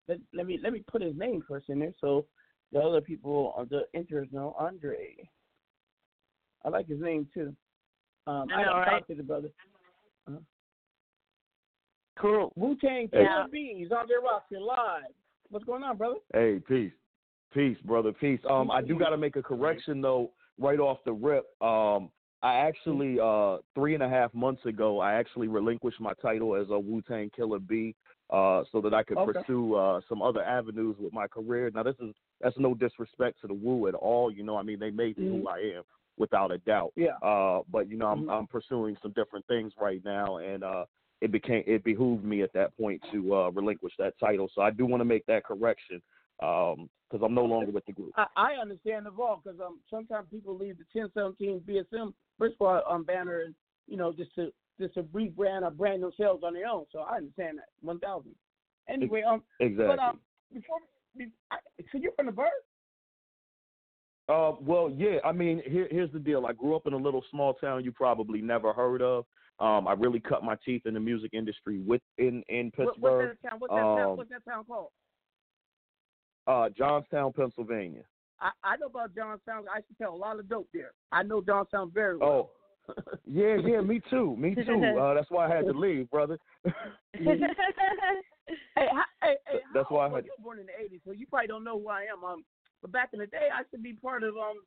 Let, let me let me put his name first in there so the other people, uh, the enters know Andre. I like his name too. Um, I know, gotta right? talk to the brother. Uh-huh. Cool. Wu Tang Hey. Killer Bees out there rocking live. What's going on, brother? Hey, peace, peace, brother, peace. Um, I do got to make a correction though, right off the rip. Um, I actually uh three and a half months ago, I actually relinquished my title as a Wu Tang Killer B, uh, so that I could Okay. pursue uh some other avenues with my career. Now, this is that's no disrespect to the Wu at all. You know, I mean, they made me who Mhm. I am without a doubt. Yeah. Uh, but you know, I'm Mhm. I'm pursuing some different things right now, and uh, it became it behooved me at that point to uh relinquish that title. So I do want to make that correction um because I'm no longer with the group. I, I understand the vault because um sometimes people leave the 1017 BSM Brick Squad um banner and you know just to just to rebrand or brand themselves on their own. So I understand that one thousand. Anyway, um, Exactly. but um before, be, I, so you're from the Burg? Uh, well, yeah. I mean, here, here's the deal. I grew up in a little small town you probably never heard of. Um, I really cut my teeth in the music industry within in What, Pittsburgh, what's that town? What's that town? um, What's that town called? uh, Johnstown, Pennsylvania. I, I know about Johnstown. I used to sell a lot of dope there. I know Johnstown very well. Oh, yeah, yeah. Me too. Me too. Uh, that's why I had to leave, brother. Hey, how, hey, hey, That's why I had- you were born in the '80s, so you probably don't know who I am. Um, but back in the day, I should be part of um,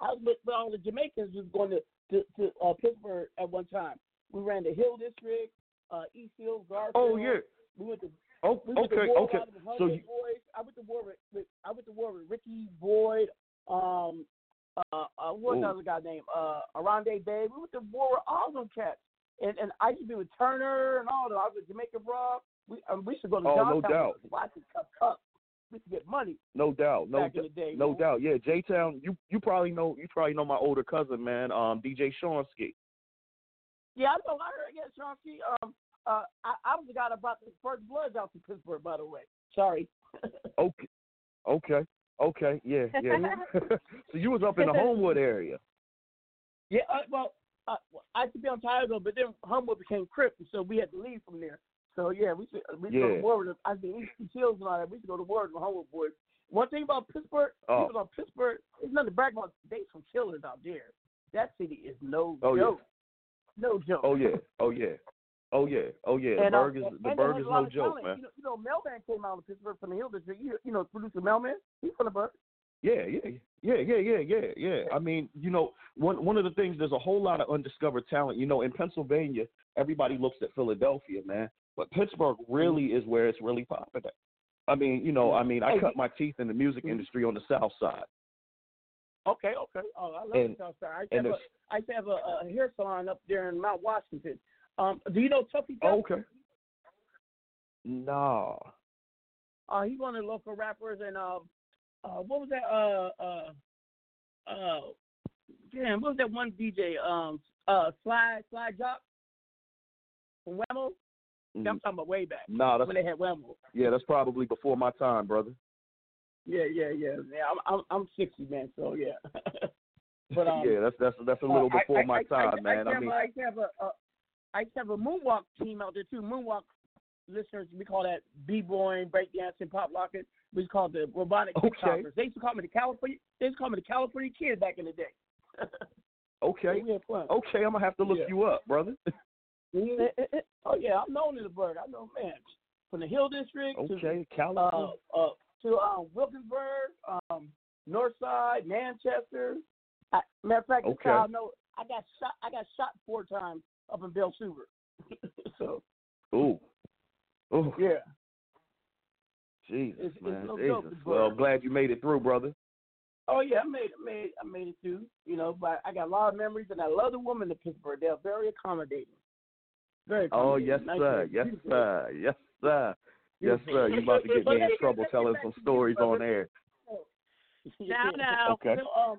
I was with, all the Jamaicans was going to to, to uh, Pittsburgh at one time. We ran the Hill District, uh, East Hill, Garfield. Oh, yeah. We went to Oh, we okay, okay. So you, Boys. I went to war with, with I went to war with Ricky Boyd. Um, uh, uh, what's the other guy named? Uh, Aronde Bay. We went to war with all them cats. And and I used to be with Turner and all them. I was with Jamaica Rob. We um, we used to go to Oh, no doubt. Watch it cup cup. We used to get money. no doubt, no, Back in d- the day, no man. doubt. Yeah, J Town. You you probably know you probably know my older cousin, man. Um, DJ Shawnsky. Yeah, I know. I heard. Yeah, Chauncey. Um, uh, I, I was the guy that brought the first bloods out to Pittsburgh, by the way. Sorry. Okay, okay, okay. Yeah, yeah. so you was up in the Homewood area. Yeah, uh, well, uh, I used to be on Tioga, but then Homewood became Crip, so we had to leave from there. So yeah, we should we used to go Yeah. to war with them. I mean, East Hills and all that. We should go to war with the Humboldt boys. One thing about Pittsburgh, Oh. people on Pittsburgh, it's nothing to brag about. They some killers out there. That city is no Oh, yeah. joke. No joke. Oh yeah, oh yeah, oh yeah, oh yeah. And, the uh, and- the and they burg have is a lot no joke, talent. man. You know, you know, Melman came out of Pittsburgh from the Hill District. You, you know, producer Melman, he's from the Burg. Yeah, yeah, yeah, yeah, yeah, yeah, yeah. I mean, you know, one one of the things there's a whole lot of undiscovered talent. You know, in Pennsylvania, everybody looks at Philadelphia, man, but Pittsburgh really mm-hmm. is where it's really popping. At. I mean, you know, I mm-hmm. mean, I cut my teeth in the music mm-hmm. industry on the South Side. Okay, okay. Oh, I love And- the South Side. I used to have, a, used to have a, a hair salon up there in Mount Washington. Um, do you know Tuffy Oh, Tuff? okay. Nah. Uh, he's one of the local rappers, and um, uh, what was that? Uh, uh, uh, damn, what was that one DJ? Um, uh, Sly Sly Jock. from WAMO. I'm talking about way back. Mm. Nah, that's when they had WAMO. yeah, that's probably before my time, brother. Yeah, yeah, yeah. Yeah, I'm I'm, I'm 60, man. So yeah. but um, yeah, that's that's that's a little uh, before I, my I, time, man. I, I mean, I have a, a I used to have a moonwalk team out there too. Moonwalk listeners, we call that b-boying, breakdancing, pop locking. We call the robotic Okay. kickboxers. They used to call me the California. They used to call me the California kid back in the day. okay, we had fun. okay, I'm gonna have to look Yeah. you up, brother. Oh yeah, I'm known in the Burg. I know, man. From the Hill District Okay, to California. uh, uh, to um, Wilkinsburg, um, Northside, Manchester. I, matter of fact, Okay. I know I got shot. I got shot four times up in Beltzhoover. so Ooh, ooh, yeah, Jesus, It's- it's man, no Jesus. joke, it's well, glad you made it through, brother. oh yeah, I made, I made, I made it through. You know, but I got a lot of memories, and I love the women in Pittsburgh. They're very accommodating. Very Oh yes, Nice sir. Yes, sir. Yes, sir. Yes, sir. You about to get me in trouble telling some stories on air. Now, now. Okay. So, um,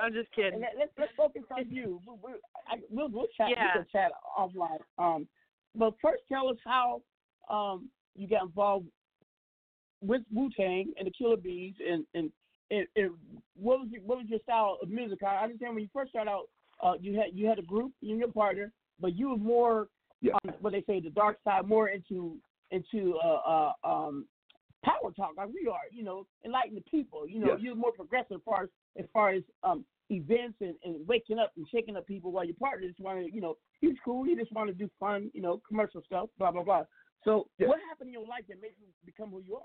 I'm just kidding. And let, let's let's focus on you. We, we, I, we'll we'll chat. Yeah. We can chat offline. Um, but first, tell us how um you got involved with Wu Tang and the Killer Bees, and and, and, and what was your, what was your style of music? I understand when you first started out, uh, you had you had a group, you and your partner, but you were more Yeah. on what they say the dark side, more into into uh, uh um power talk like we are, you know, enlighten the people. You know, Yes. you're more progressive as far as as far as um events and, and waking up and shaking up people while your partner just wanted, you know, he's cool, he just to do fun, you know, commercial stuff, blah blah blah. So Yeah. what happened in your life that made you become who you are?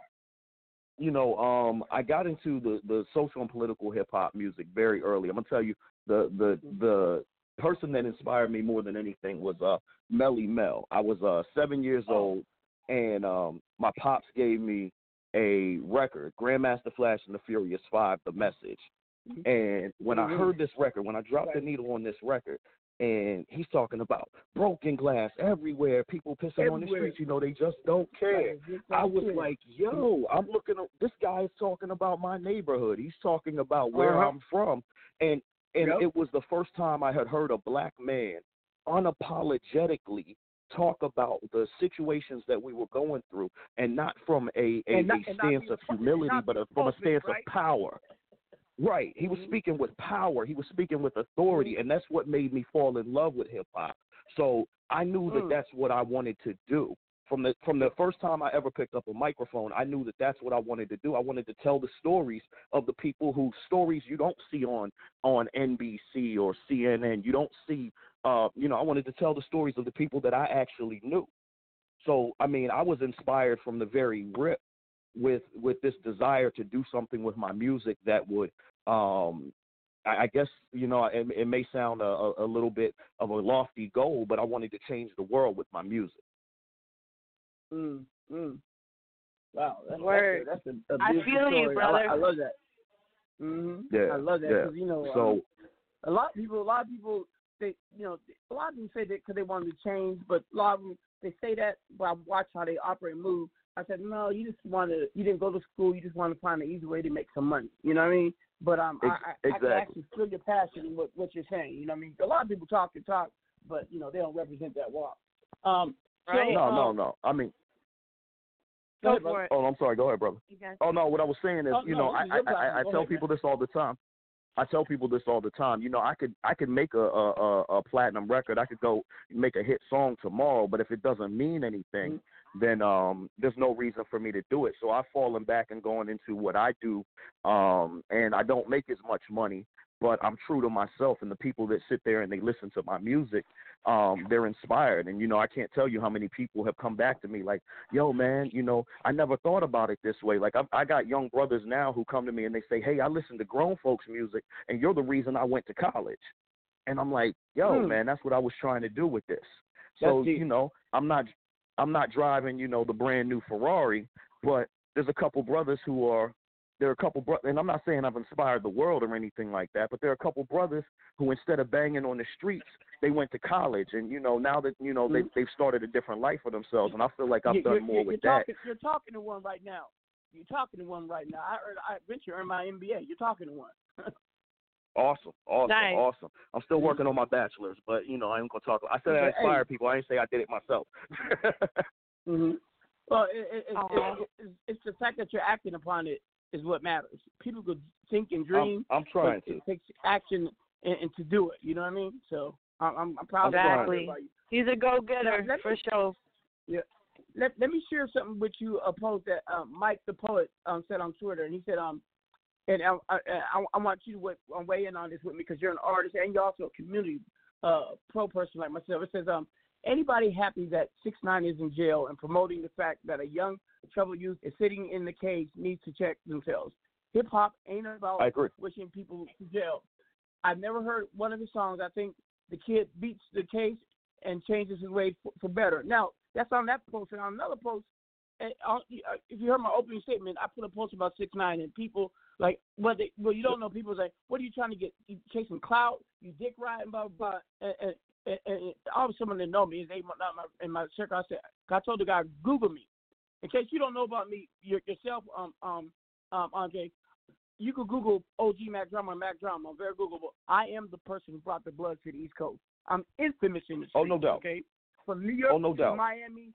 you know, um, I got into the the social and political hip hop music very early. I'm gonna tell you the the the person that inspired me more than anything was uh Melle Mel. I was uh seven years old, and um my pops gave me a record, Grandmaster Flash and the Furious Five, The Message. And when I Mhm. heard this record, when I dropped the needle on this record, and he's talking about broken glass everywhere, people pissing on the streets, you know, they just don't care. I was like, yo, I'm looking. at- This guy is talking about my neighborhood. He's talking about where Uh-huh. I'm from, and and Yep. it was the first time I had heard a black man unapologetically talk about the situations that we were going through, and not from a a, not- a stance of humility, but a, from a stance right? of power. Right. He was speaking with power. He was speaking with authority, and that's what made me fall in love with hip hop. So I knew that Mm. that's what I wanted to do. From the from the first time I ever picked up a microphone, I knew that that's what I wanted to do. I wanted to tell the stories of the people whose stories you don't see on on NBC or CNN. You don't see, uh, you know, I wanted to tell the stories of the people that I actually knew. So I mean, I was inspired from the very rip with with this desire to do something with my music that would um I, I guess you know it, it may sound a, a, a little bit of a lofty goal, but I wanted to change the world with my music. Mm, mm. Wow, that's, Word. that's a, that's a, a I beautiful feel you, story. I, li- brother. I love that. hmm Yeah, I love that yeah. 'cause, you know, So- um, a lot of people, a lot of people, they, you know, a lot of them say that because they wanted to change, but a lot of them they say that. But I watch how they operate, and move. I said, no, you just want to, you didn't go to school, you just want to find an easy way to make some money. You know what I mean? But um, I, I, I can actually feel your passion in what, what you're saying. You know what I mean? A lot of people talk and talk, but you know they don't represent that walk. Um, so, no, no, um, no. I mean, Go Go ahead, for it. oh, I'm sorry. Go ahead, brother. You. Oh no, what I was saying is, Oh, you no, know, I I, I, I tell ahead, people this all the time. I tell people this all the time. You know, I could I could make a, a a platinum record. I could go make a hit song tomorrow, but if it doesn't mean anything, then um there's no reason for me to do it. So I've fallen back and going into what I do, um, and I don't make as much money, but I'm true to myself and the people that sit there and they listen to my music. Um, they're inspired, and you know, I can't tell you how many people have come back to me like, "Yo, man, you know, I never thought about it this way." Like I, I got young brothers now who come to me and they say, "Hey, I listen to grown folks' music, and you're the reason I went to college." And I'm like, "Yo, Hmm. man, that's what I was trying to do with this." So you know, I'm not, I'm not driving, you know, the brand new Ferrari, but there's a couple brothers who are there are a couple brothers, and I'm not saying I've inspired the world or anything like that, but there are a couple brothers who, instead of banging on the streets, they went to college, and you know, now that you know they they've started a different life for themselves, and I feel like I've Mm-hmm. Done you're, more you're, with you're that. talking, You're talking to one right now. You're talking to one right now. I earned, I eventually earned my MBA. You're talking to one. Awesome, awesome, Nice. awesome. I'm still working on my bachelor's, but you know I ain't gonna talk. I said I Okay, inspired hey. people. I didn't say I did it myself. hmm Well, it, it, it, Aw. it, it's, it's the fact that you're acting upon it is what matters. People could think and dream. I'm trying to. It takes action and, and to do it. You know what I mean? So I'm, I'm, I'm proud of Exactly. everybody. He's a go getter Now, for me- sure. Yeah. Let Let me share something with you. A post that um, Mike the poet um, said on Twitter, and he said, um, and I I, I, I want you to weigh, uh, weigh in on this with me because you're an artist and you're also a community uh, pro person like myself. It says, um, anybody happy that six nine is in jail and promoting the fact that a young troubled youth is sitting in the cage needs to check themselves. Hip hop ain't about wishing people to jail. I've never heard one of his songs. I think the kid beats the case and changes his way for, for better. Now that's on that post, and on another post, eh, on- if you heard my opening statement, I put a post about six nine, and people like, well, they, well, you don't know. People say, what are you trying to get? You chasing clout? You dick riding? Blah blah. blah. And, and, and, and all of someone that know me, they not my, in my circle. I said, I told the guy, Google me. In case you don't know about me your, yourself, um, um, um, Andre, you could Google OG Mack Drama, Mack Drama. I'm very Googleable. I am the person who brought the blood to the East Coast. I'm infamous in the streets. Oh, no doubt. Okay, from New York Oh, no to doubt. Miami,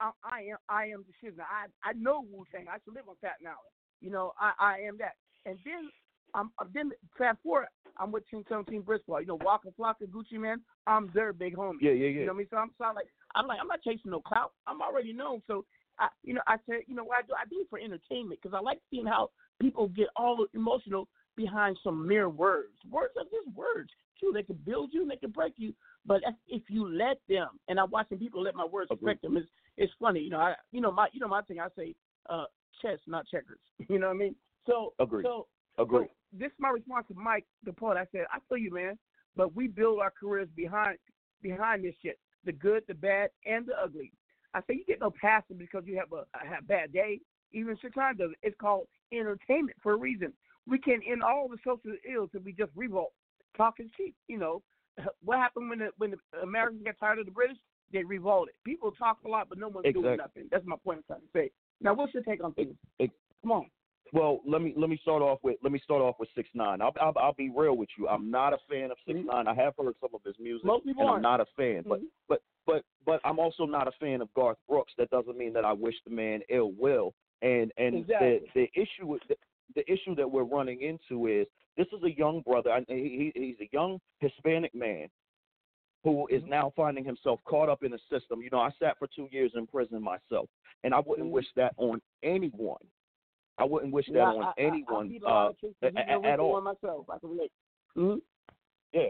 I, I am I am the shit. I I know Wu Tang. I to live on Staten Island. You know, I I am that. And then I'm then fast forward, I'm with Team 17 Bristol. You know, Waka Flocka, Gucci Mane. I'm their big homie. Yeah, yeah, yeah. You know what I mean? So I'm so I'm like I'm like I'm not chasing no clout. I'm already known. So I you know I said you know what I do I do it for entertainment because I like seeing how people get all emotional behind some mere words. Words are just words. True, they can build you and they can break you, but if- if you let them, and I'm watching people let my words Agreed. affect them, it's it's funny. You know, I you know my you know my thing. I say uh chess, not checkers. You know what I mean? So Agreed. So Agree. so this is my response to Mike, the poet. I said, I feel you, man, but we build our careers behind behind this shit, the good, the bad, and the ugly. I say you get no passion because you have a, a bad day. Even Chicago does it. It's called entertainment for a reason. We can end all the social ills if we just revolt. Talk is cheap. You know what happened when the when the Americans got tired of the British? They revolted. People talk a lot, but no one's doing nothing. That's my point I'm trying to say. Now, what's your take on things? Ex- Come on. Well, let me let me start off with let me start off with six nine. I'll, I'll I'll be real with you. I'm not a fan of six nine. I have heard some of his music, Most people and I'm aren't. a fan. But Mhm. but but but I'm also not a fan of Garth Brooks. That doesn't mean that I wish the man ill will. And and Exactly. the the issue with the, the issue that we're running into is this is a young brother. He, he he's a young Hispanic man who is Mm-hmm. now finding himself caught up in a system. You know, I sat for two years in prison myself, and I wouldn't Mhm. wish that on anyone. I wouldn't wish that Yeah, on I, I, anyone I, a uh, of cases, a- even a- with at all. myself. I can relate. Mm-hmm. Yeah,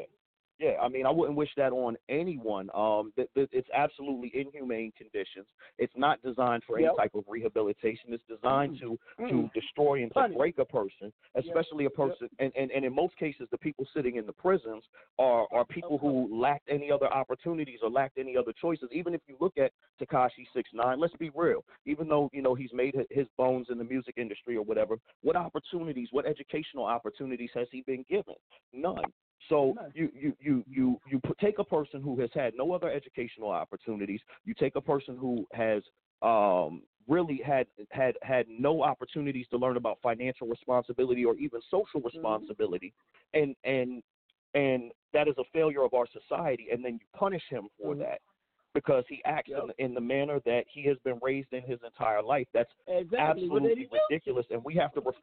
yeah. I mean, I wouldn't wish that on anyone. Um, th- th- it's absolutely inhumane conditions. It's not designed for Yep. any type of rehabilitation. It's designed to to Mm-mm. destroy and to break a person, especially a person. And, and and in most cases, the people sitting in the prisons are are people who lacked any other opportunities or lacked any other choices. Even if you look at Tekashi Six Nine, let's be real. Even though you know he's made his bones in the music industry or whatever, what opportunities, what educational opportunities has he been given? None. So you you you you you put, take a person who has had no other educational opportunities. You take a person who has um, really had had had no opportunities to learn about financial responsibility or even social responsibility, and and and that is a failure of our society. And then you punish him for that because he acts in, in the manner that he has been raised in his entire life. That's Exactly. Absolutely ridiculous, and we have to. Ref-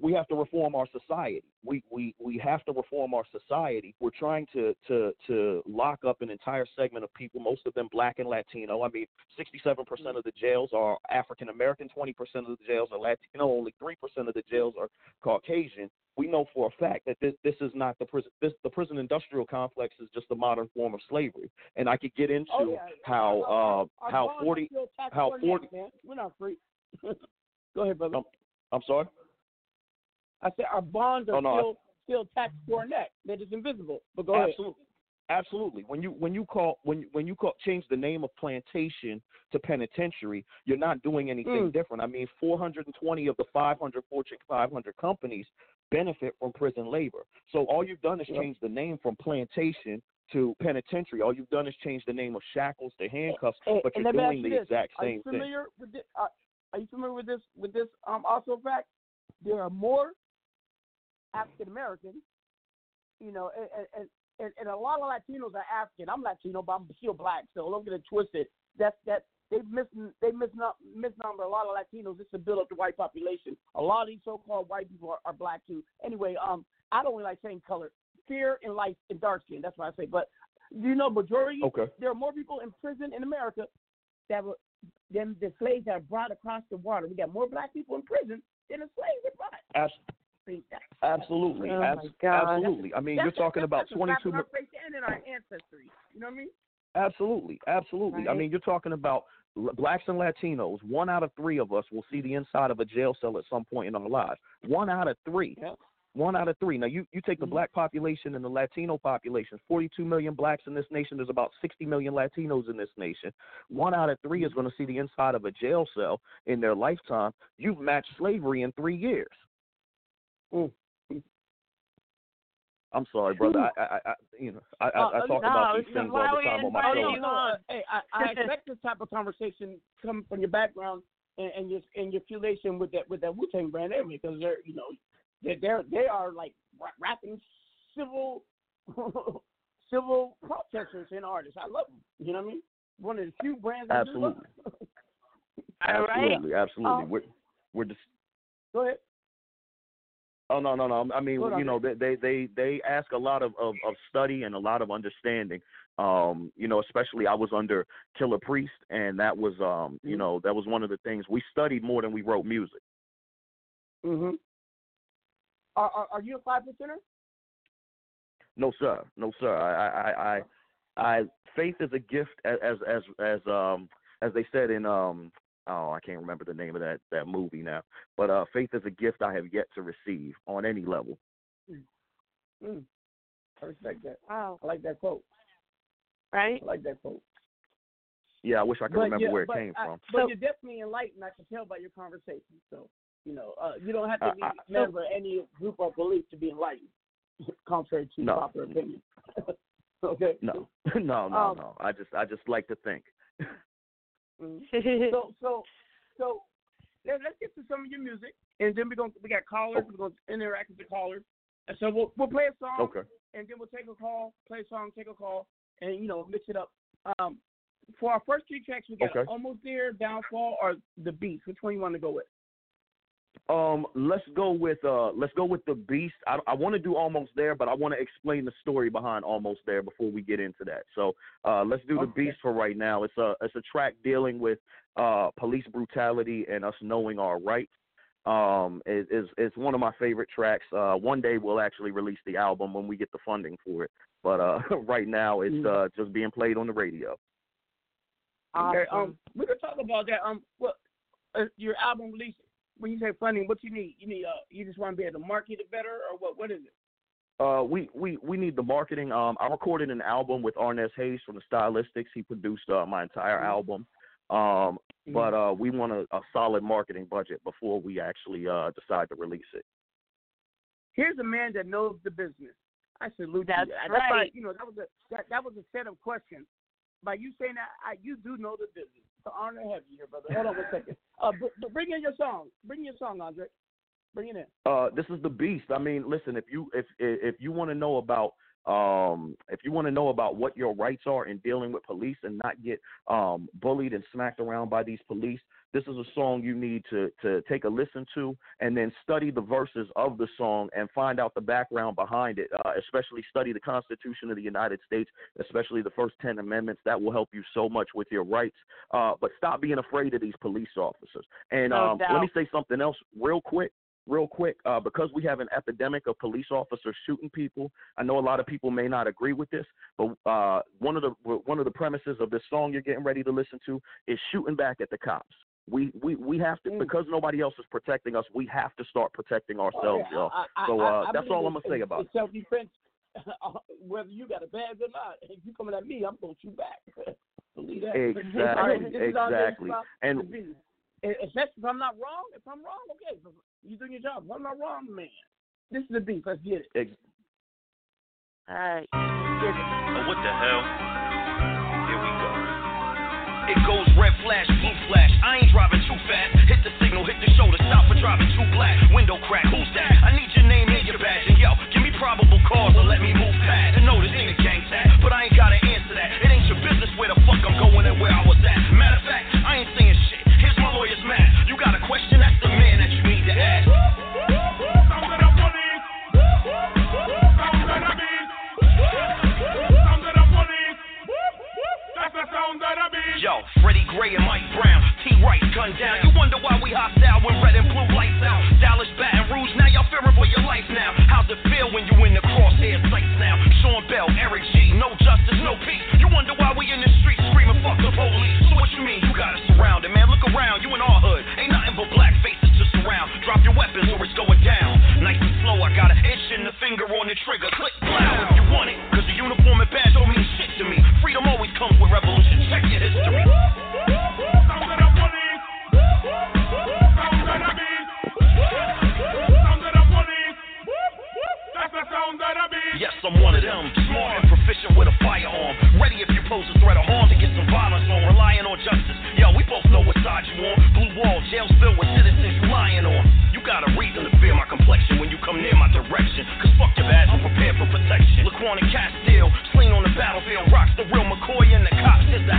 we have to reform our society. We, we we have to reform our society. We're trying to to to lock up an entire segment of people, most of them black and Latino. I mean, 67% of the jails are African American, 20% of the jails are Latino, only 3% of the jails are Caucasian. We know for a fact that this this is not the prison. This the prison industrial complex is just a modern form of slavery. And I could get into Oh, yeah. how uh how 40 how 40 man. We're not free. Go ahead, brother. I'm sorry. I said our bonds are Oh, no, still still taxed for net. That is invisible. But go ahead. Absolutely. Absolutely. When you when you call when you- when you call change the name of plantation to penitentiary, you're not doing anything Mm. different. I mean, 420 of the 500 Fortune 500 companies benefit from prison labor. So all you've done is Yep. change the name from plantation to penitentiary. All you've done is change the name of shackles to handcuffs, but you're let me ask doing the this. exact Are you same thing. familiar with this? Uh, are you familiar with this? With this um also fact, there are more African Americans you know, and, and and, and a lot of Latinos are African. I'm Latino, but I'm still black. So don't get it twisted. That's that they mis they misnum- misnumber a lot of Latinos just to build up the white population. A lot of these so-called white people are, are black too. Anyway, um, I don't really like saying color. Fear and light and dark skin. That's what I say. But you know, majority Okay. there are more people in prison in America that were than the slaves that are brought across the water. We got more black people in prison than the slaves were brought. Abs- See, that- absolutely, Oh, my abs- God. absolutely. I mean, That's- you're talking that's- about that's a slap 22. in our face and in our ancestry. You know what I mean? Absolutely, absolutely. I mean, you're talking about blacks and Latinos. One out of three of us will see the inside of a jail cell at some point in our lives. One out of three. One out of three. Now, you, you take the mm-hmm. black population and the Latino population. 42 million blacks in this nation. There's about 60 million Latinos in this nation. One out of three is mm-hmm. going to see the inside of a jail cell in their lifetime. You've matched slavery in three years. I'm sorry, brother. I, I, I you know, I, I, I Uh, talk no, about these things all the we time on my invite show. you on. Hey, I, I expect this type of conversation come from your background and, and your and your affiliation with that with that Wu Tang brand anyway, because they're you know they they're they are like rapping civil civil protesters and artists. I love them. You know what I mean? One of the few brands. I do love. Absolutely. All right. Absolutely, absolutely. Um, we're we're just Go ahead. Oh no, no, no. I mean, you know, they they they they ask a lot of, of of study and a lot of understanding. Um, you know, especially I was under Killah Priest, and that was um, Mm-hmm. you know, that was one of the things we studied more than we wrote music. Mm-hmm. Are, are are you a five percenter? No, sir, no, sir. I I I, I, I faith is a gift, as as as as um as they said in um oh I can't remember the name of that that movie now, but uh, faith is a gift I have yet to receive on any level. Mm. I respect that. Wow. I like that quote. Right. I like that quote. Yeah, I wish I could But remember yeah, where it came I- from. But you're definitely enlightened. I can tell by your conversation. So, you know, uh, you don't have to be I- a member of any group or belief to be enlightened, contrary to No. popular opinion. okay. No, no, no, Um, no. I just I just like to think. Mhm. so, so, so, let, let's get to some of your music, and then we're gonna we got callers. We're gonna interact with the callers, and so we'll we'll play a song. Okay. And then we'll take a call, play a song, take a call, and you know mix it up. Um, for our first three tracks, we got Okay. almost there, downfall, or the beast. Which one you want to go with? Um, let's go with uh, let's go with the beast. I I want to do almost there, but I want to explain the story behind almost there before we get into that. So uh, let's do the Okay. beast for right now. It's a it's a track dealing with uh police brutality and us knowing our rights. Um, it is it's one of my favorite tracks. Uh, one day we'll actually release the album when we get the funding for it. But uh, right now it's Mm. uh just being played on the radio. Okay, um, we could talk about that. Um, what uh, your album release? When you say funding, what you need? You need uh, you just want to be able to market it better, or what? What is it? Uh, we, we, we need the marketing. Um, I recorded an album with Arnez Hayes from the Stylistics. He produced uh, my entire Mhm. album. Um, Mm-hmm. but uh, we want a, a solid marketing budget before we actually uh, decide to release it. Here's a man that knows the business. I salute That's you. That's why, right. you know that was a that, that was a set of questions. By you saying that, I, you do know the business. It's an honor to have you here, brother. Hold on one second. Uh, br- br- bring in your song. Bring in your song, Andre. Bring it in. Uh, this is the beast. I mean, listen, if you if if you want to know about um if you want to know about what your rights are in dealing with police and not get um bullied and smacked around by these police, this is a song you need to to take a listen to and then study the verses of the song and find out the background behind it. Uh, especially study the Constitution of the United States, especially the first 10 amendments that will help you so much with your rights. Uh, but stop being afraid of these police officers. And No um, let me say something else real quick real quick, uh, because we have an epidemic of police officers shooting people. I know a lot of people may not agree with this, but uh, one of the one of the premises of this song you're getting ready to listen to is shooting back at the cops. We we we have to because nobody else is protecting us. We have to start protecting ourselves, Oh, yeah. y'all. I- I- so uh, I that's believe all I'm gonna say about it. self defense. Whether you got a badge or not, if you coming at me, I'm gonna shoot back. Believe that. Exactly, All right, this is Andre exactly. And- the business. Especially if I'm not wrong. If I'm wrong, okay, you doing your job. If I'm not wrong, man. This is the beef. Let's get it. Ex- All right. Get it. Oh, what the hell? Here we go. It goes red flash, blue I ain't driving too fast. Hit the signal, hit the shoulder, stop for driving too black. Window crack, who's that? I need your name and your badge. And yo, give me probable cause or let me move past. And know this ain't a gang tag, but I ain't gotta answer that. It ain't your business where the fuck I'm going and where I was at. Yo, Freddie Gray and Mike Brown, T. Wright gunned down. You wonder why we hostile when red and blue lights out. Dallas, Baton Rouge, now y'all fearing for your life now. How's it feel when you in the crosshair sights now? Sean Bell, Eric G, no justice, no peace. You wonder why we in the streets screaming fuck the police. So what you mean? You got us surrounded, man. Look around, you in our hood. Ain't nothing but black faces to surround. Drop your weapons or it's going down. Nice and slow, I got an itch and the finger on the trigger. Click loud history. Yes, I'm one of them. Smart and proficient with a firearm. Ready if you pose a threat of harm to get some violence on. Relying on justice. Yo, we both know what side you on. Blue wall, jails filled with citizens you lying on. You got a reason to fear my complexion when you come near my direction. Cause fuck your badge, I'm prepared for protection. Laquan and Castile, slain on the battlefield. Rocks the real McCoy and the In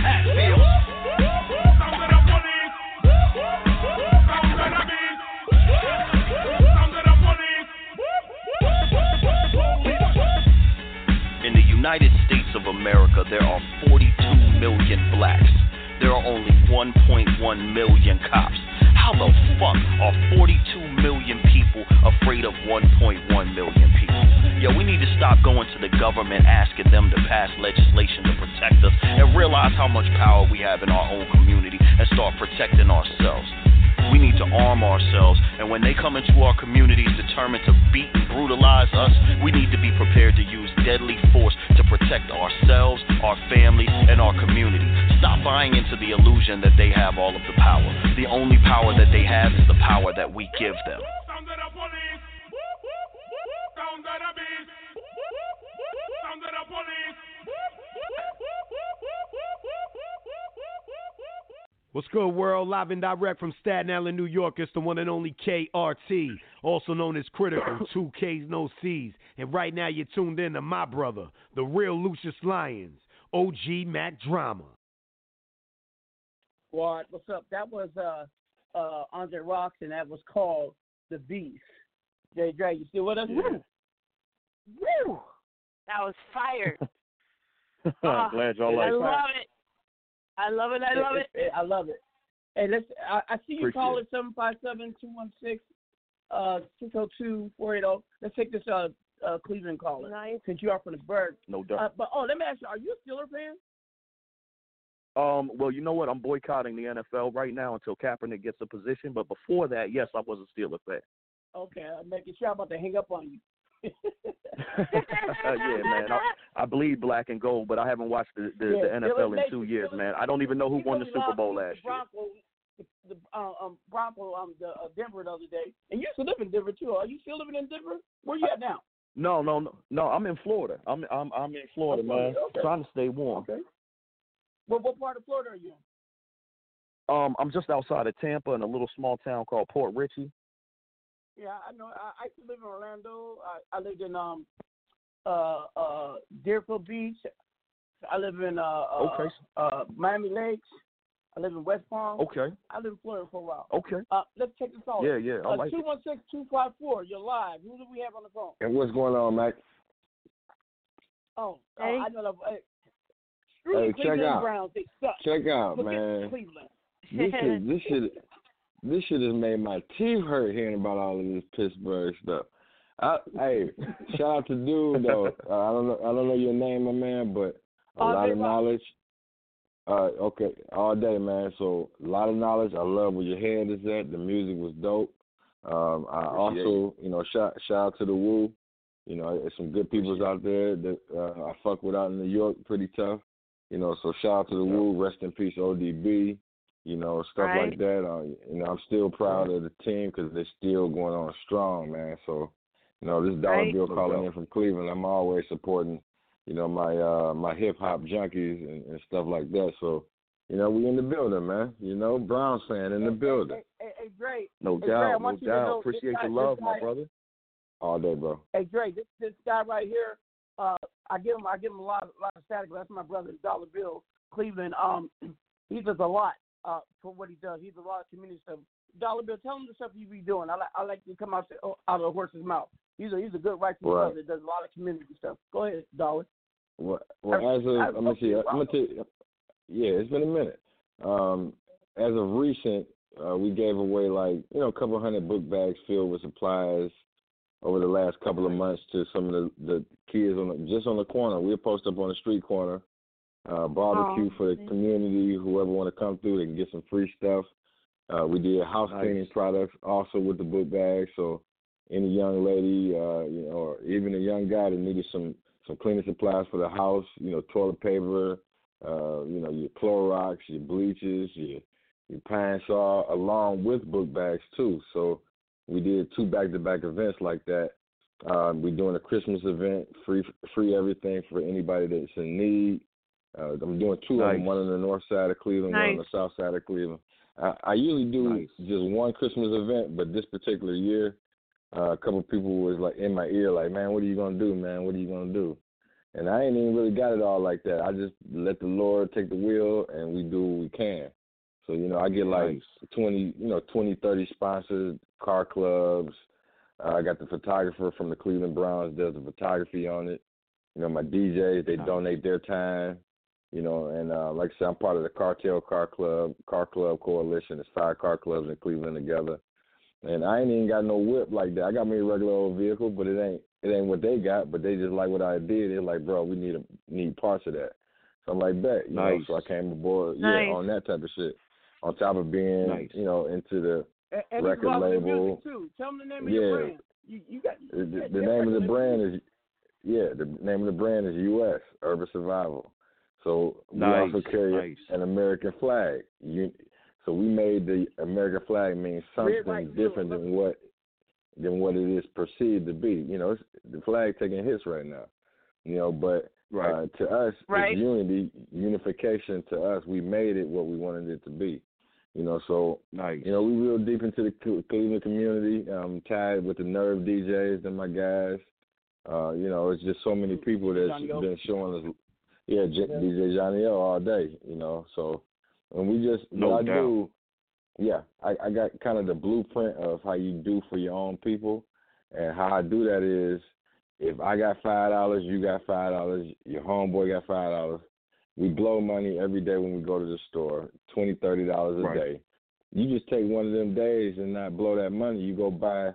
the United States of America, there are 42 million blacks. There are only 1.1 million cops. How the fuck are 42 million people afraid of 1.1 million people? Yo, we need to stop going to the government asking them to pass legislation to protect us and realize how much power we have in our own community and start protecting ourselves. We need to arm ourselves, and when they come into our communities determined to beat and brutalize us, we need to be prepared to use deadly force to protect ourselves, our families, and our community. Stop buying into the illusion that they have all of the power. The only power that they have is the power that we give them. What's good, world? Live and direct from Staten Island, New York. It's the one and only KRT, also known as Kritikal, two Ks, no Cs. And right now, you're tuned in to my brother, the real Lucious Lyons, OG Mack Drama. What? What's up? That was uh, uh, Andre Rocks, and that was called The Beast. Jay Dre, you still with us? Woo! Woo! That was fire. Ah, Glad y'all like I like love it. I love it. I love it. I love it. Hey, let's. I, I see you Appreciate call it. it seven five seven two one six uh six zero two four eight zero. Let's take this uh, uh Cleveland caller. Nice. Since you are from the Burg. No doubt. Uh, but oh, let me ask you: Are you a Steeler fan? Um, well, you know what? I'm boycotting the NFL right now until Kaepernick gets a position. But before that, yes, I was a Steelers fan. Okay, I'm making sure I'm about to hang up on you. Yeah, man. I, I bleed black and gold, but I haven't watched the, the, Yeah, the NFL in two years, man. I don't even know who won the Super Bowl last the year. Bronco, the, the uh, um Bronco um the uh, Denver the other day, and you used to live in Denver too. Are you still living in Denver? Where you at now? No, no, no, no. I'm in Florida. I'm I'm I'm in Florida, Oh, Florida, man. okay. Trying to stay warm. Okay. What what part of Florida are you in? Um, I'm just outside of Tampa in a little small town called Port Richey. Yeah, I know. I, I used to live in Orlando. I, I lived in um uh uh Deerfield Beach. I live in uh, uh Okay. uh Miami Lakes. I live in West Palm. Okay. I lived in Florida for a while. Okay. Uh, let's take this call. Yeah, yeah, I Uh, like it. two one six two five four. You're live. Who do we have on the phone? And what's going on, Mack? Oh, uh, Hey. I know. The, hey, Hey, check Cleveland out. Browns. They suck. Check out, Forget man. Cleveland. This is this shit, this shit has made my teeth hurt hearing about all of this Pittsburgh stuff. I, hey, shout out to dude though. Uh, I don't know, I don't know your name, my man, but a All lot of knowledge. Uh, okay, all day, man. So a lot of knowledge. I love where your head is at. The music was dope. Um, I Appreciate also, you know, shout shout out to the Wu. You know, there's some good peoples out there that uh, I fuck with out in New York, pretty tough. You know, so shout out to the Wu. Rest in peace, ODB. You know, stuff Right. like that. Uh, you know, I'm still proud of the team because they're still going on strong, man. So, you know, this dollar Right. bill calling in from Cleveland, I'm always supporting. You know, my uh my hip hop junkies and, and stuff like that. So, you know, we in the building, man. You know, Brown fan in the building. Hey, hey, hey Dre. No Hey, Dre, I doubt, no want you to know doubt. Appreciate guy- your love, this my guy- brother. All day, bro. Hey Dre, this this guy right here, uh, I give him I give him a lot a lot of static. That's my brother, Dollar Bill, Cleveland. Um, he does a lot uh for what he does. He's a lot of community stuff. Dollar Bill, tell him the stuff you be doing. I like I like to come out out of the horse's mouth. He's a he's a good righteous Right. brother. that Does a lot of community stuff. Go ahead, Dollar. Well, well, as I- of, I'm gonna see. I'm gonna tell you. Yeah, it's been a minute. um, as of recent, uh, we gave away like you know a couple hundred book bags filled with supplies over the last couple of months to some of the, the kids on the, just on the corner. We'll post up on the street corner, uh, barbecue Oh, for the community. Whoever want to come through, they can get some free stuff. Uh, we did house Nice. cleaning products also with the book bags. So any young lady, uh, you know, or even a young guy that needed some some cleaning supplies for the house, you know, toilet paper, uh, you know, your Clorox, your bleaches, your your Pine-Sol, along with book bags too. So we did two back to back events like that. Um, we're doing a Christmas event, free free everything for anybody that's in need. Uh, I'm doing two of them, one on the north side of Cleveland, one on the south side of Cleveland. I, I usually do Nice. just one Christmas event, but this particular year, uh, a couple of people was like in my ear, like, "Man, what are you gonna do, man? What are you gonna do?" And I ain't even really got it all like that. I just let the Lord take the wheel, and we do what we can. So you know, I get like Nice. twenty, you know, twenty, thirty sponsors, car clubs. Uh, I got the photographer from the Cleveland Browns does the photography on it. You know, my DJs they Nice. donate their time. You know, and uh, like I said, I'm part of the Cartel Car Club, Car Club Coalition. It's five car clubs in Cleveland together. And I ain't even got no whip like that. I got me a regular old vehicle, but it ain't it ain't what they got. But they just like what I did. They're like, bro, we need a, need parts of that. So I'm like, bet. You Nice. know, so I came aboard, Nice. yeah, on that type of shit. On top of being, Nice. you know, into the And, and record label. music too. Tell them the name of Yeah. your brand. You, you got The, the, yeah, the name of the brand label. is, yeah, the name of the brand is U.S. Urban Survival. So we Nice, also carry nice. an American flag. You, so we made the American flag mean something white, blue. different than what than what it is perceived to be. You know, it's, the flag taking hits right now. You know, but Right. uh, to us, Right. it's unity, unification. To us, we made it what we wanted it to be. You know, so Nice. you know, we real deep into the Cleveland community, um, tied with the Nerve DJs and my guys. Uh, you know, it's just so many people that's been showing us, yeah, J- Yeah. DJ Johnny O all day. You know, so and we just No what I doubt. do, yeah, I, I got kind of the blueprint of how you do for your own people, and how I do that is, if I got five dollars, you got five dollars, your homeboy got five dollars. We blow money every day when we go to the store, twenty, thirty dollars a Right. day. You just take one of them days and not blow that money. You go buy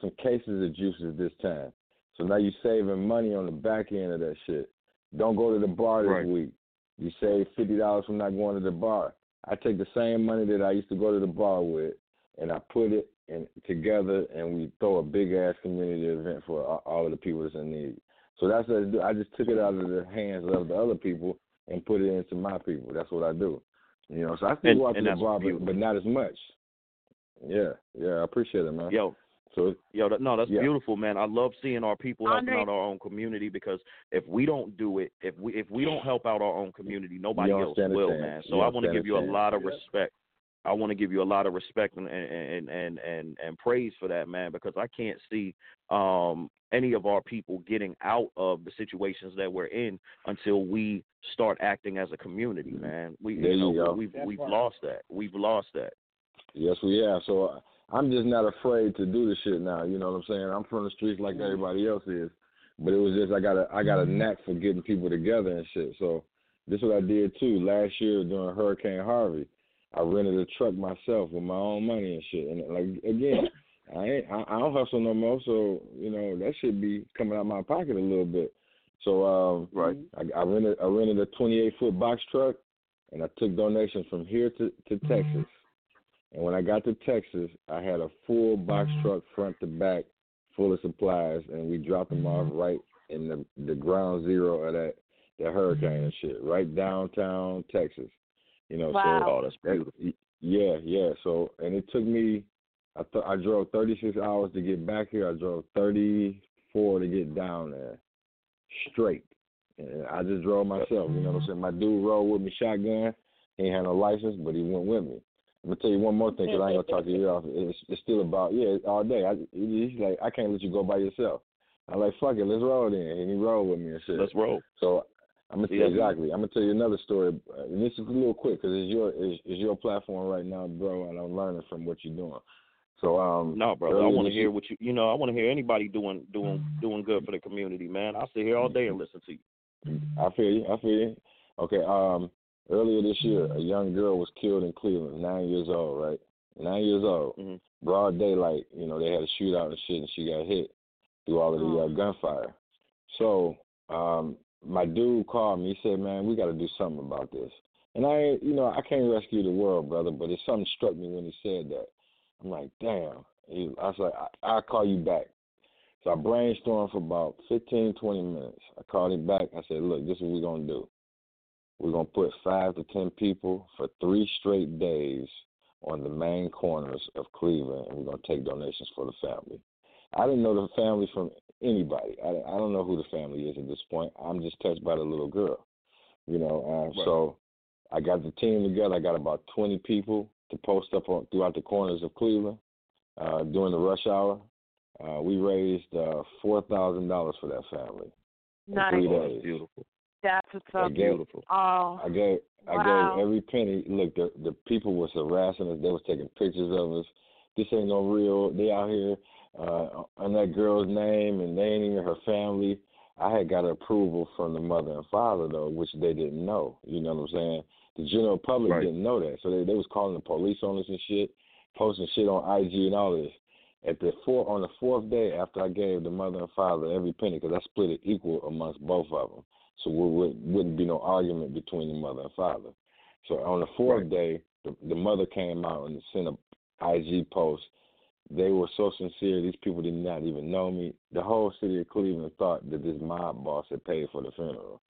some cases of juices this time. So now you're saving money on the back end of that shit. Don't go to the bar this Right. week. You save fifty dollars from not going to the bar. I take the same money that I used to go to the bar with, and I put it in together, and we throw a big ass community event for all of the people that's in need. So that's what I do. I just took it out of the hands of the other people and put it into my people. That's what I do. You know, so I still And- and to the bar, but, but not as much. Yeah, yeah, I appreciate it, man. Yo, So yo, that, no, that's Yeah. beautiful, man. I love seeing our people helping Andre- out our own community because if we don't do it, if we if we don't help out our own community, nobody else will, man. So I want to give you a lot of Yeah. respect. I want to give you a lot of respect and and and and and praise for that, man, because I can't see um any of our people getting out of the situations that we're in until we start acting as a community, man. We There you know you go. we've That's we've right. lost that. We've lost that. Yes, we have. So uh, I'm just not afraid to do the shit now. You know what I'm saying? I'm from the streets like everybody else is, but it was just I got a I got a knack for getting people together and shit. So this is what I did too. Last year during Hurricane Harvey, I rented a truck myself with my own money and shit. And like again, I ain't I, I don't hustle no more. So you know that should be coming out my pocket a little bit. So um, right. I, I rented I rented a 28 foot box truck, and I took donations from here to to Texas. And when I got to Texas, I had a full box mm-hmm. truck front to back, full of supplies, and we dropped them off mm-hmm. right in the the ground zero of that that hurricane mm-hmm. and shit, right downtown Texas. You know, Wow. so Oh, that's beautiful. that- yeah, yeah. So and it took me, I th- I drove 36 hours to get back here. I drove 34 to get down there, straight. And I just drove myself. You know what I'm saying? My dude rode with me shotgun. He had no license, but he went with me. I'm gonna tell you one more thing because I ain't gonna talk to you off. It's, it's still about yeah all day. I, he's like I can't let you go by yourself. I'm like fuck it, let's roll then, and he rolled with me and shit. Let's roll. So I'm gonna tell Yeah. you exactly. I'm gonna tell you another story, and this is a little quick because it's your it's, it's your platform right now, bro, and I'm learning from what you're doing. So um, No, brother. I want to hear what you you know. I want to hear anybody doing doing doing good for the community, man. I sit here all day and listen to you. I feel you. I feel you. Okay. Um, Earlier this year, a young girl was killed in Cleveland, nine years old, right? Nine years old. Mm-hmm. Broad daylight, you know, they had a shootout and shit, and she got hit through all of the uh, gunfire. So, um, my dude called me. He said, "Man, we got to do something about this." And I, you know, I can't rescue the world, brother, but it something struck me when he said that. I'm like, damn. He, I was like, I, I'll call you back. So I brainstormed for about 15, 20 minutes. I called him back. I said, look, this is what we're going to do. We're going to put five to 10 people for three straight days on the main corners of Cleveland, and we're going to take donations for the family. I didn't know the family from anybody. I, I don't know who the family is at this point. I'm just touched by the little girl, you know. Uh, Right. So I got the team together. I got about 20 people to post up on, throughout the corners of Cleveland uh, during the rush hour. Uh, we raised uh, four thousand dollars for that family in Nice. three Oh, days. that's beautiful. That's what's I up. gave, Oh. I gave I Wow. gave every penny. Look, the the people was harassing us. They was taking pictures of us. This ain't no real. They out here uh, on that girl's name, and they ain't even her family. I had got approval from the mother and father though, which they didn't know. You know what I'm saying? The general public Right. didn't know that, so they they was calling the police on us and shit, posting shit on IG and all this. At the four on the fourth day after I gave the mother and father every penny, because I split it equal amongst both of them, so we would, wouldn't be no argument between the mother and father. So on the fourth day, the, the mother came out and sent a IG post. They were so sincere. These people did not even know me. The whole city of Cleveland thought that this mob boss had paid for the funeral,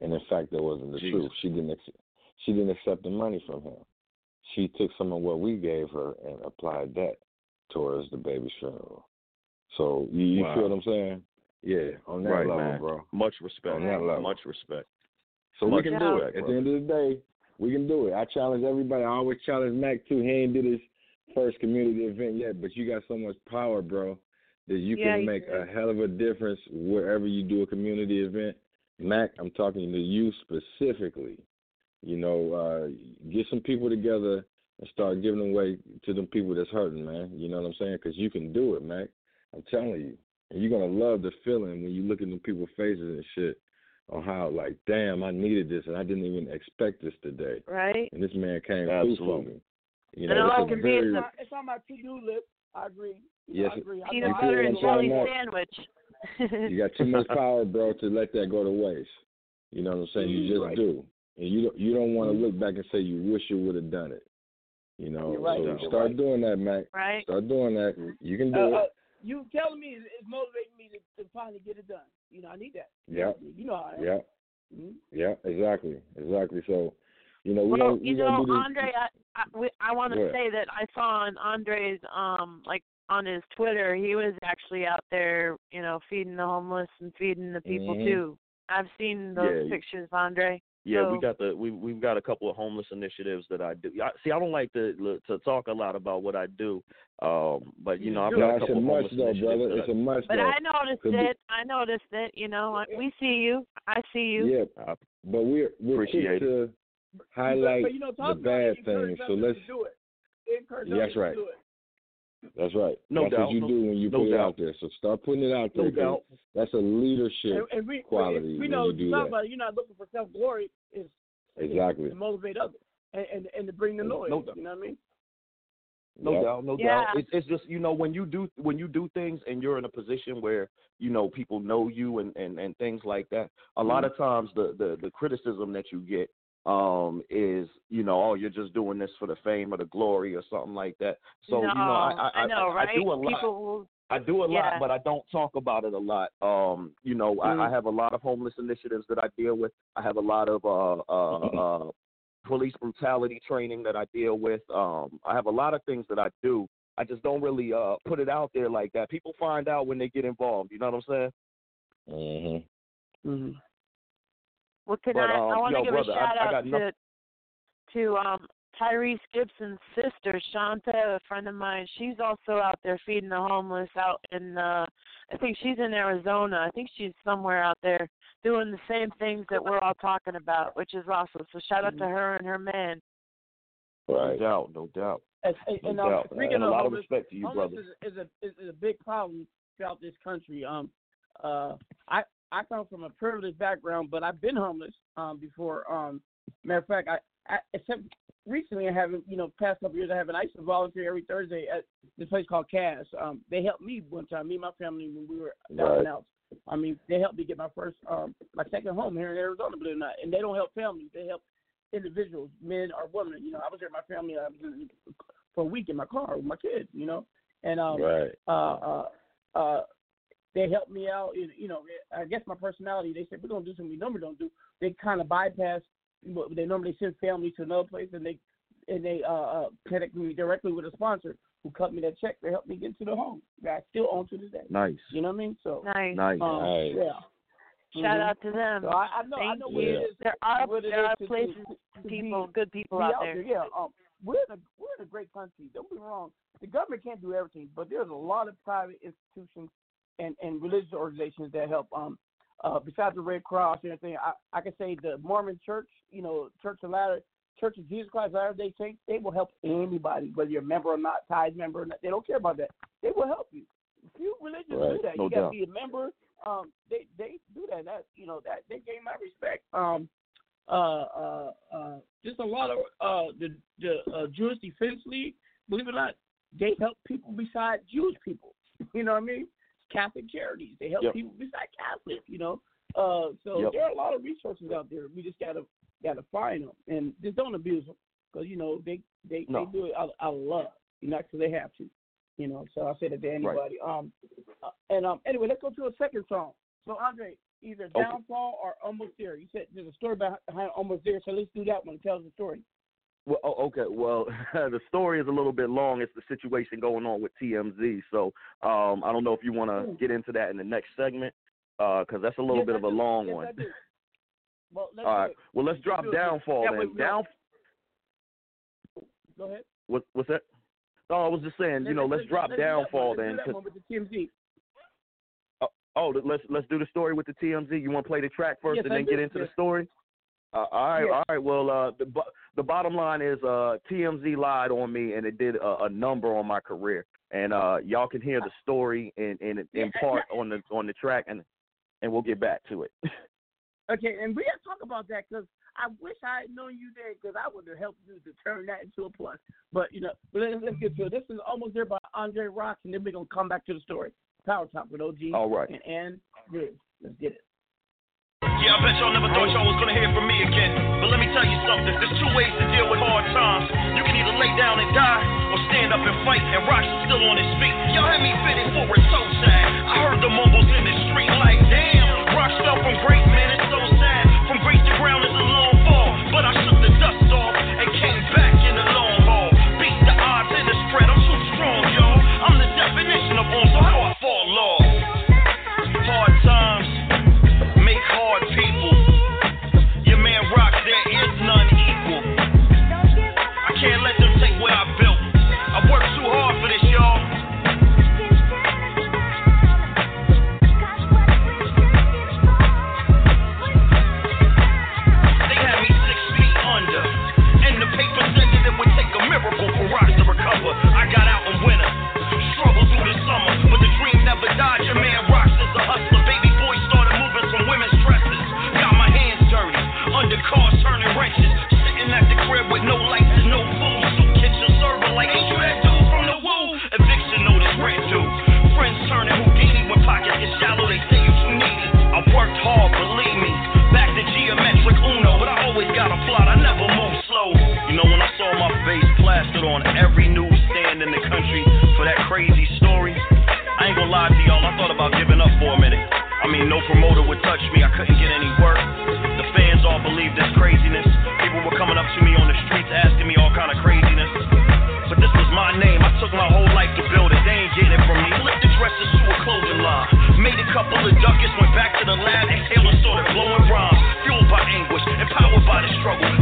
and in fact, that wasn't the Jesus. truth. She didn't. She didn't accept the money from him. She took some of what we gave her and applied that towards the baby funeral. So you, you Wow. feel what I'm saying? Yeah, on that right, level, man. bro. Much respect. On that level. Much respect. So we can do it. respect, At the end of the day, we can do it. I challenge everybody. I always challenge Mack too. He ain't did his first community event yet, but you got so much power, bro, that you Yeah, can make do. a hell of a difference wherever you do a community event. Mack, I'm talking to you specifically. You know, uh, get some people together and start giving away to them people that's hurting, man. You know what I'm saying? Because you can do it, Mack. I'm telling you. And you're gonna love the feeling when you look in the people's faces and shit on how like, damn, I needed this and I didn't even expect this today. Right? And this man came through for Absolutely. me. You know, all it's a be very It's on- It's on my to-do list. I agree. Yes, I agree. Peanut You butter and jelly saying, sandwich. you got too much power, bro, to let that go to waste. You know what I'm saying? You mm-hmm. just Right. do. And you don't you don't want to mm-hmm. look back and say you wish you would have done it. You know, right, so start right. doing that, Mack. right? Start doing that. You can do Uh, it. uh, you telling me is, is motivating me to, to finally get it done. You know, I need that. Yeah. You know how I am. Yeah. Mhm. Yeah, exactly. Exactly. So, you know, we well, don't you gonna know, do this. Andre, I I, we- I want to say that I saw on Andre's um like on his Twitter, he was actually out there, you know, feeding the homeless and feeding the people Mhm. too. I've seen those Yeah. pictures, Andre. Yeah, we got the we we've got a couple of homeless initiatives that I do. I, see, I don't like to to talk a lot about what I do, um, but you know I've No, got a it's a couple of must homeless though, initiatives. brother. It's a must But though. I noticed Could be- it. I noticed it. You know, we see you. I see you. Yeah, I but we're we're appreciate quick to highlight but, you know, the bad things. So let's do it. Encourage That's others right. To do it. That's right. No That's doubt. what you No- do when you no put it out there. So start putting it out there. No 'cause doubt. That's a leadership And, and we, quality we, we when know you do talk that. about it. You're not looking for self glory. Is Exactly. to motivate others and, and and to bring the noise. No noise. doubt. you know what I mean? No Yep. doubt, no Yeah. doubt. It's it's just you know when you do when you do things and you're in a position where you know people know you and and and things like that. A lot mm-hmm. of times the the the criticism that you get um is you know oh you're just doing this for the fame or the glory or something like that. So you know I I, I know, right? I do a lot. People I do a Yeah. lot, but I don't talk about it a lot. Um, you know, Mhm. I, I have a lot of homeless initiatives that I deal with. I have a lot of uh, uh, uh, police brutality training that I deal with. Um, I have a lot of things that I do. I just don't really uh, put it out there like that. People find out when they get involved. You know what I'm saying? Mm-hmm. Mm-hmm. Well, can But, I? um, I want to give brother, a I- shout I out got to nothing- to um Tyrese Gibson's sister, Shanta, a friend of mine. She's also out there feeding the homeless out in. uh I think she's in Arizona. I think she's somewhere out there doing the same things that we're all talking about, which is awesome. So shout out to her and her man. Right. No doubt, no doubt. And, and, No and, um, doubt. speaking And a of lot of respect to you, homeless brother. Is, is a is, is a big problem throughout this country. Um, uh, I I come from a privileged background, but I've been homeless um before. Um, matter of fact, I, I except recently I haven't, you know, past couple years I haven't. I used to volunteer every Thursday at this place called CASS. Um, they helped me one time, me and my family when we were down Right. and out. I mean, they helped me get my first, um, my second home here in Arizona, believe it or not. And they don't help families; they help individuals, men or women. You know, I was there with my family I was in, for a week in my car with my kids. You know, and um, Right. uh, uh, uh, they helped me out. You you know, I guess my personality. They said we're gonna do something we normally don't do. They kind of bypass. what They normally send families to another place, and they and they uh, uh connect me directly with a sponsor who cut me that check to help me get to the home that I still own to this day. Nice. You know what I mean? So Nice. Nice. um, Nice. Yeah. Shout Mhm. out to them. So I, I know. I Thank know what you. it is. There are what it there is are to- to- places, be- people, good people be out there. Yeah, um, we're in a we're in a great country. Don't be wrong. The government can't do everything, but there's a lot of private institutions and and religious organizations that help. Um, uh, besides the Red Cross and everything, I I can say the Mormon Church, you know, Church of Latter Church of Jesus Christ Latter Day Saints, they will help anybody, whether you're a member or not, tithe member or not. They don't care about that. They will help you. Few religions do that. no you got to be a member. Um, they they do that. That you know that they gain my respect. Um, uh, uh, uh, just a lot of uh, the the uh, Jewish Defense League. Believe it or not, they help people besides Jewish people. You know what I mean? Catholic charities. They help Yep. people beside Catholics. You know. Uh, so Yep. there are a lot of resources out there. We just gotta gotta find them and just don't abuse them because you know they they No. they do it out, out of love, you know, because they have to. You know, so I say that to anybody. Um, uh, and um, anyway, let's go to a second song. So Andre, either Okay. downfall or almost there. You said there's a story behind almost there, so let's do that one. Tell us the story. Well, oh, okay. Well, the story is a little bit long. It's the situation going on with TMZ. So um, I don't know if you want to get into that in the next segment because that's a little Yes, bit I of a do. long Yes, one. Do. Well, let's All do it. Well, let's drop do downfall Yeah, then. Down. Go ahead. What, what's that? No, I was just saying. You know, let's drop do downfall Let's do then. that 'cause- one with the TMZ. Oh, let's let's do the story with the TMZ. You want to play the track first Yes, and then do. get into the story? Uh, all right, Yes. all right. Well, uh, the the bottom line is uh, TMZ lied on me and it did a, a number on my career, and uh, y'all can hear the story in in, in part on the on the track, and and we'll get back to it. Okay, and we got to talk about that because I wish I had known you then because I would have helped you to turn that into a plus. But you know, but let's, let's get to it. This is almost there by Andre Rocks, and then we're gonna come back to the story. Power Talk with OG. All right. And Ann Riggs. Let's get it. Yeah, I bet y'all never thought y'all was gonna hear from me again. But let me tell you something. There's two ways to deal with hard times. You can either lay down and die, or stand up and fight. And Rock's still on his feet. Y'all had me fitted for so sad. I heard the mumbles in the street like, damn. Rock fell from great, man. Would touch me. I couldn't get any work. The fans all believed this craziness. People were coming up to me on the streets asking me all kind of craziness. But this was my name. I took my whole life to build it. They ain't getting it from me. Flipped the dresses to a clothing line. Made a couple of ducats. Went back to the lab. Exhaled and started blowing rhymes. Fueled by anguish. Empowered by the struggle.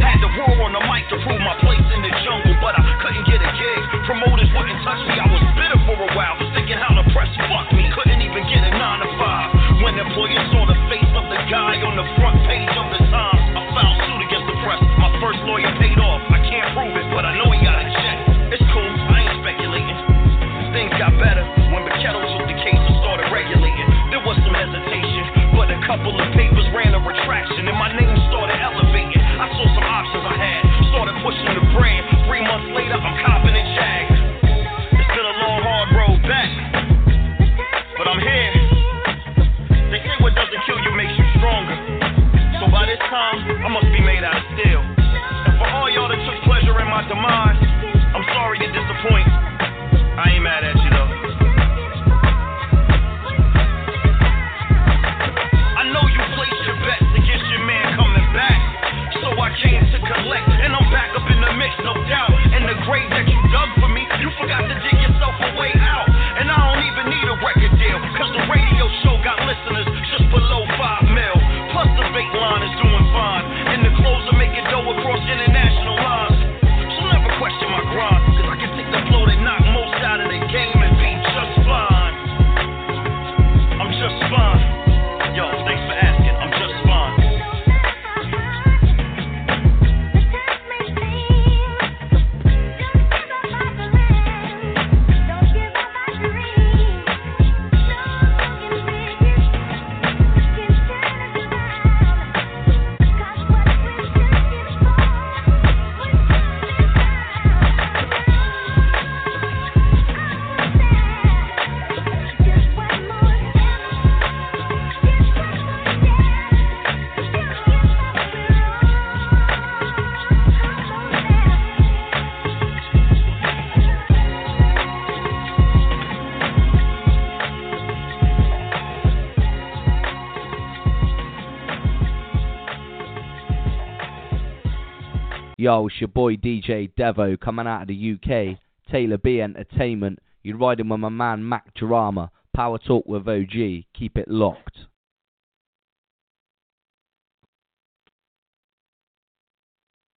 Yo, it's your boy DJ Devo coming out of the UK. Taylor B Entertainment. You're riding with my man Mack Drama. Power Talk with OG. Keep it locked.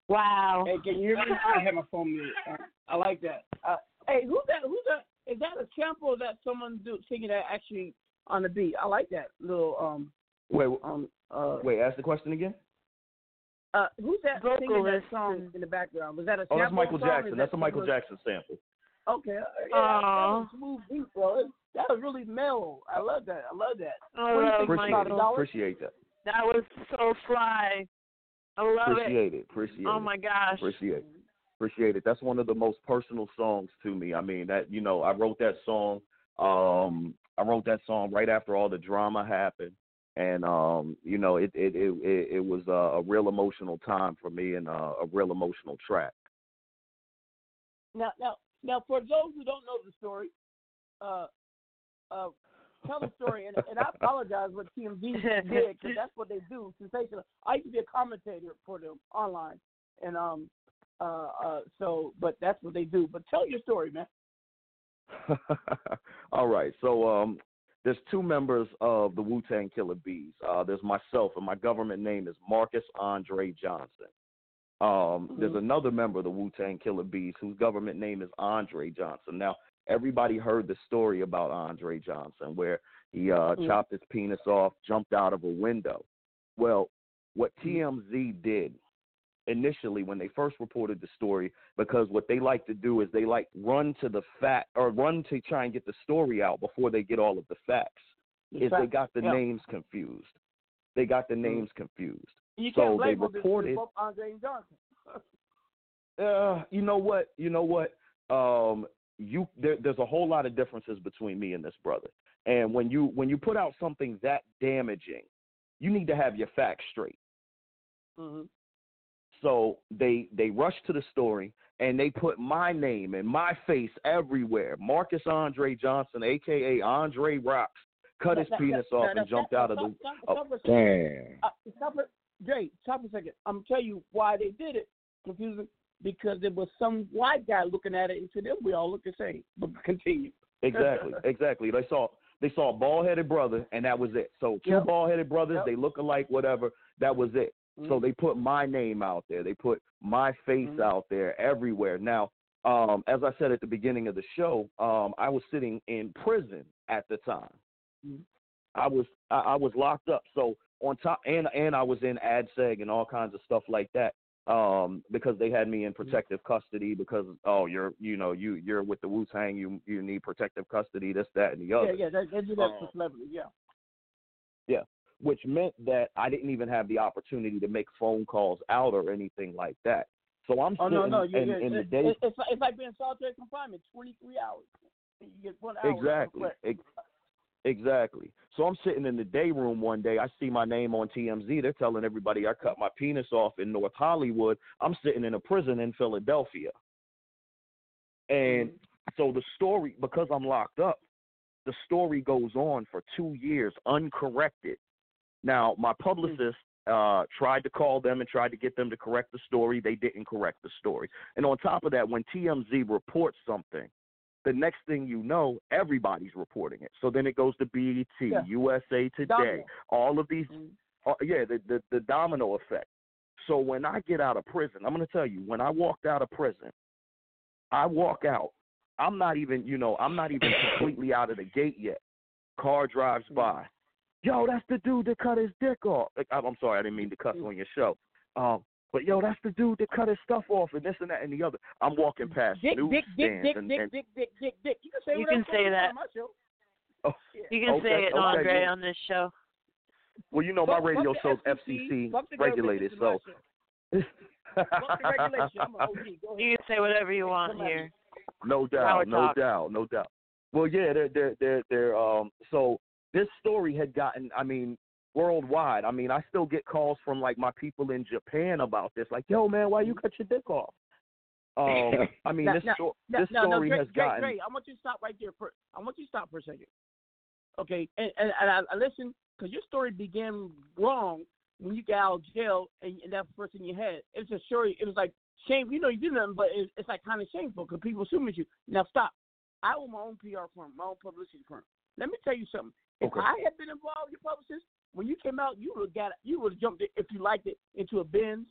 Wow. Hey, can you hear me? I have my phone muted. Uh, I like that. Uh, hey, who's that? Who's that? Is that a sample that someone do, singing that actually on the beat? I like that little um Wait, um uh wait. Ask the question again. Uh who's that singing that song in the background? Was that a Oh, that's Michael song Jackson. is That's a Michael Jackson sample. Okay, uh, yeah, that was a smooth beat, bro. That was really mellow. I love that. I love that. I What do you love think Appreciate it. Appreciate that. That was so fly. I love Appreciate it. Appreciate Oh it. Oh my gosh. Appreciate it. Appreciate it. That's one of the most personal songs to me. I mean, that you know, I wrote that song. Um, I wrote that song right after all the drama happened, and um, you know, it it it it, was a, a real emotional time for me and uh, a real emotional track. Now, now, now, for those who don't know the story, uh, uh, tell the story, and, and I apologize what TMZ did because that's what they do. Sensational. I used to be a commentator for them online, and um, uh, uh, so, but that's what they do. But tell your story, man. All right. So um there's two members of the Wu Tang Killa Bees. Uh there's myself and my government name is Marcus Andre Johnson. Um there's another member of the Wu Tang Killa Bees whose government name is Andre Johnson. Now everybody heard the story about Andre Johnson where he uh Mhm. chopped his penis off, jumped out of a window. Well, what TMZ did initially when they first reported the story because what they like to do is they like run to the fact or run to try and get the story out before they get all of the facts The is they got the yeah. names confused. They got the names confused. You so they. Reported Andre Johnson. uh you know what? You know what? Um you there, there's a whole lot of differences between me and this brother. And when you when you put out something that damaging you need to have your facts straight. Hmm So they they rushed to the story and they put my name and my face everywhere. Marcus Andre Johnson, aka Andre Rocks, cut his penis off and jumped out of the. oh, stop for a second. Damn. Uh, stop it, Jay. Stop a second. I'm gonna tell you why they did it. Confusing because there was some white guy looking at it and to them we all look the same. But continue. Exactly, exactly. They saw they saw a bald headed brother and that was it. So two Yep. bald headed brothers, Yep. they look alike, whatever. That was it. So Mhm. they put my name out there. They put my face Mhm. out there everywhere. Now, um, as I said at the beginning of the show, um, I was sitting in prison at the time. Mhm. I was I, I was locked up. So on top and and I was in ADSEG and all kinds of stuff like that. Um, because they had me in protective custody because oh you're you know you you're with the Wu Tang you you need protective custody this that and the Yeah, other yeah, they, they do that for celebrities. Yeah. yeah which meant that I didn't even have the opportunity to make phone calls out or anything like that. So I'm Oh sitting no, no, you, in, you, in the day it, it's like, it's like being solitary confinement, 23 hours. You get one hour. Exactly. Ex- Exactly. So I'm sitting in the day room one day. I see my name on TMZ. They're telling everybody I cut my penis off in North Hollywood. I'm sitting in a prison in Philadelphia. And mm-hmm. so the story, because I'm locked up, the story goes on for two years uncorrected. Now, my publicist uh, tried to call them and tried to get them to correct the story. They didn't correct the story. And on top of that, when TMZ reports something, the next thing you know, everybody's reporting it. So then it goes to BET, Yeah. USA Today, Domino. all of these, uh, yeah, the, the the domino effect. So when I get out of prison, I'm going to tell you, when I walked out of prison, I walk out. I'm not even, you know, I'm not even completely out of the gate yet. Car drives by. Yo, that's the dude that cut his dick off. Like, I'm I'm sorry, I didn't mean to cuss on your show. Um, but yo, that's the dude that cut his stuff off and this and that and the other. I'm walking past Dick, newsstands dick, dick, dick, and, dick, and dick, dick, dick, dick. You can say You whatever can say you want that. on my show. oh, You can okay, say it, okay, Andre, yeah. on this show. Well, you know my Fuck- fuck radio the show's FCC, FCC fuck the government, regulated, this is my so. show. Fuck the regulation. I'm an OG. Go ahead. You can say whatever you want Come at me. here. No doubt, Power no talk. doubt, no doubt. Well, yeah, they're they're they're they're um. So this story had gotten, I mean, worldwide. I mean, I still get calls from like my people in Japan about this. Like, yo, man, why you cut your dick off? Um, I mean, Now- this now- sto- now- this story Dre, has Dre, gotten. Dre, I want you to stop right there. For, I want you to stop for a second. Okay, and and, and I, I listen because your story began wrong when you got out of jail, and, and that's the first thing you had. It was a story. It was like shame. You know, you do nothing, but it's, it's like kind of shameful because people assuming you. Now stop. I own my own PR firm, my own publicity firm. Let me tell you something. If Okay. I had been involved with your publicist, when you came out, you would have got, you would have jumped it if you liked it into a Benz,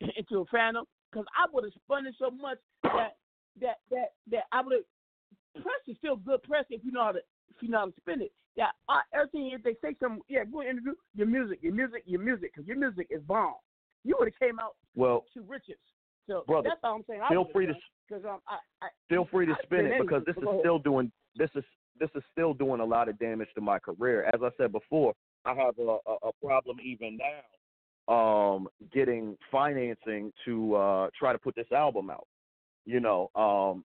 into a Phantom, because I would have spun it so much that that that that I would have. Press is still good press if you know how to if you know how to spin it. Yeah, uh, everything if they say something, yeah, go interview your music, your music, your music, because your music is bomb. You would have came out Well, to riches. So Brother, that's all I'm saying. feel free to because um, I, I feel free to I spin it because this is so go ahead. still doing this is this is still doing a lot of damage to my career. As I said before, I have a, a, a problem even now um getting financing to uh try to put this album out. You know, um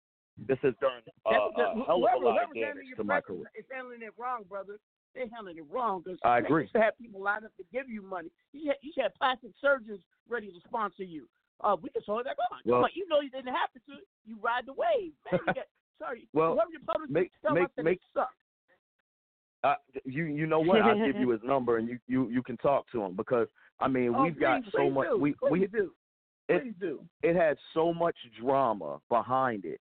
this has done a, a hell of a lot of damage to my career. Is handling it wrong, brother. They're handling it wrong because I agree. used to have people lined up to give you money. You should, you have plastic surgeons ready to sponsor you. Uh, we can slow that on. Well- Come on, you know you didn't have to. You ride the wave, man. You get, sorry, Well, whoever your publicist make- tell make- us that make- it sucks. Uh, you you know what? I'll give you his number and you you you can talk to him because I mean Oh, we've got so much do. we Please we do. it, Please do. it had so much drama behind it.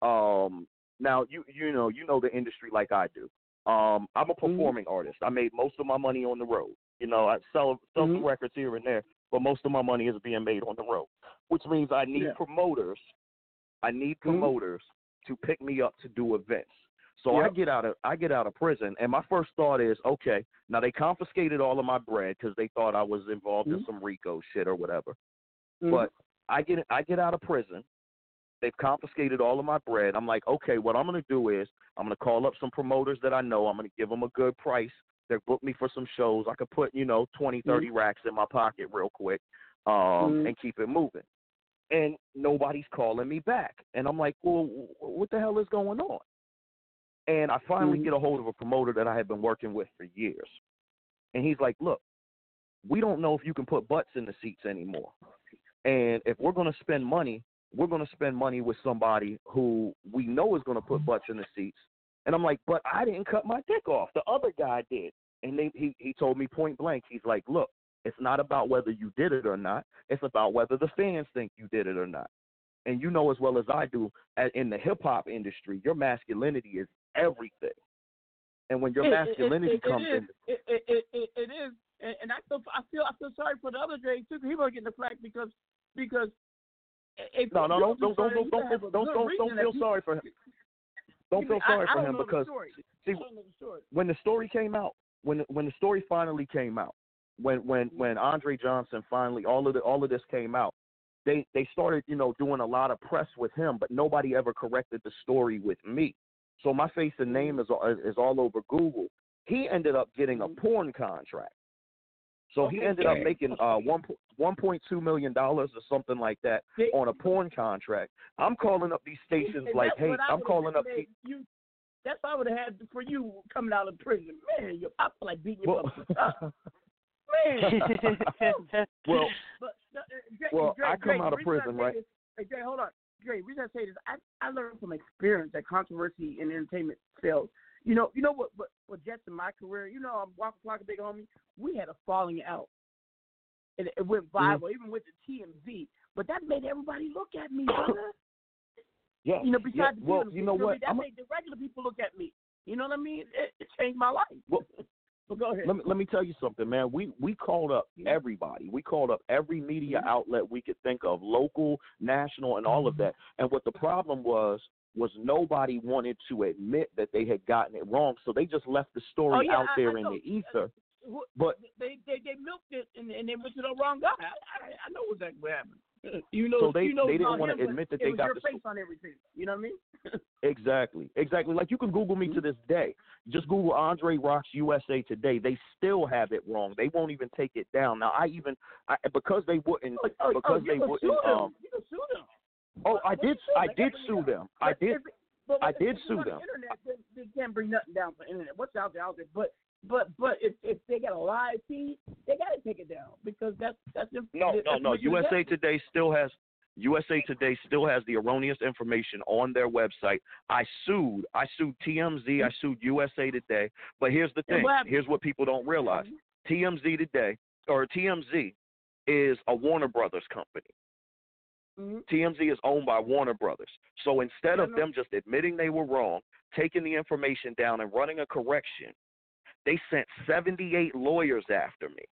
Um, now you you know you know the industry like I do. Um, I'm a Mm-hmm. performing artist. I made most of my money on the road. You know, I sell sell Mm-hmm. some records here and there, but most of my money is being made on the road, which means I need Yeah. promoters. I need Mm-hmm. promoters to pick me up to do events. So I get out of I get out of prison, and my first thought is, okay, now they confiscated all of my bread because they thought I was involved in some RICO shit or whatever. Mm-hmm. But I get I get out of prison. They've confiscated all of my bread. I'm like, okay, what I'm gonna do is I'm gonna call up some promoters that I know. I'm gonna give them a good price. They book me for some shows. I could put you know 20, 30 racks in my pocket real quick, um, Mhm. and keep it moving. And nobody's calling me back. And I'm like, well, what the hell is going on? And I finally Mhm. get a hold of a promoter that I had been working with for years. And he's like, look, we don't know if you can put butts in the seats anymore. And if we're going to spend money, we're going to spend money with somebody who we know is going to put butts in the seats. And I'm like, but I didn't cut my dick off. The other guy did. And they, he, he told me point blank, he's like, look, it's not about whether you did it or not. It's about whether the fans think you did it or not. And you know as well as I do, in the hip hop industry, your masculinity is everything. And when your It- it- masculinity it, it, comes in, It, it, it, it, is, and, and I feel I feel I feel sorry for the other Dre too. He was getting the flack because because if no, no, don't don't do don't don't don't have don't don't, don't feel sorry for him. Don't feel sorry for him because see I don't know the story. when the story came out, when when the story finally came out, when when when Andre Johnson finally all of the all of this came out, they they started you know doing a lot of press with him, but nobody ever corrected the story with me. So my face and name is is all over Google. He ended up getting a porn contract. So he ended up making uh one one point two million dollars or something like that on a porn contract. I'm calling up these stations like, hey, I'm calling up. You, that's what I would have had for you coming out of prison, man. You, I feel like beating you Well, up. well, but, uh, Dre, well, Dre, I come Dre, out of prison, right? This, hey, Dre, hold on. The reason I say this, I, I learned from experience that controversy in entertainment sells. You know, you know what, what, what Jets in my career, you know, I'm walking a big homie. We had a falling out. And it, it went Mm-hmm. viral, even with the TMZ. But that made everybody look at me, brother. Yeah. You know, yeah. besides the Well, you know what? That I'm a- made the regular people look at me. You know what I mean? It, it changed my life. Well, but go ahead. let me let me tell you something, man. We we called up everybody. We called up every media Mm-hmm. outlet we could think of, local, national, and all of that. And what the problem was was nobody wanted to admit that they had gotten it wrong, so they just left the story Oh, yeah, out I- there I in the ether. Who- But they they they milked it and, and they went to the wrong guy. I, I, I know exactly what happened. You know, So they- you know they didn't wanna admit that they got your the face on everything. You know what I mean? Exactly, exactly. Like you can Google me Mm-hmm. to this day. Just Google Andre Rocks USA today. They still have it wrong. They won't even take it down. Now I even I, because they wouldn't oh, because you they wouldn't. sue them. Um, You can sue them. oh, I did. sue? I did sue bring it them. I did. if it- but I did sue them. The internet, they, they can't bring nothing down for the internet. What's out there, out there. But but but if if they got a live feed, they got to take it down because that's that's the, No, that's no, no. USA. Today still has USA Today still has the erroneous information on their website. I sued. I sued TMZ. I sued USA Today. But here's the thing. Here's what people don't realize. Mm-hmm. TMZ Today or TMZ is a Warner Brothers company. Mm-hmm. TMZ is owned by Warner Brothers. So instead of uh-huh. them just admitting they were wrong, taking the information down and running a correction, they sent 78 lawyers after me.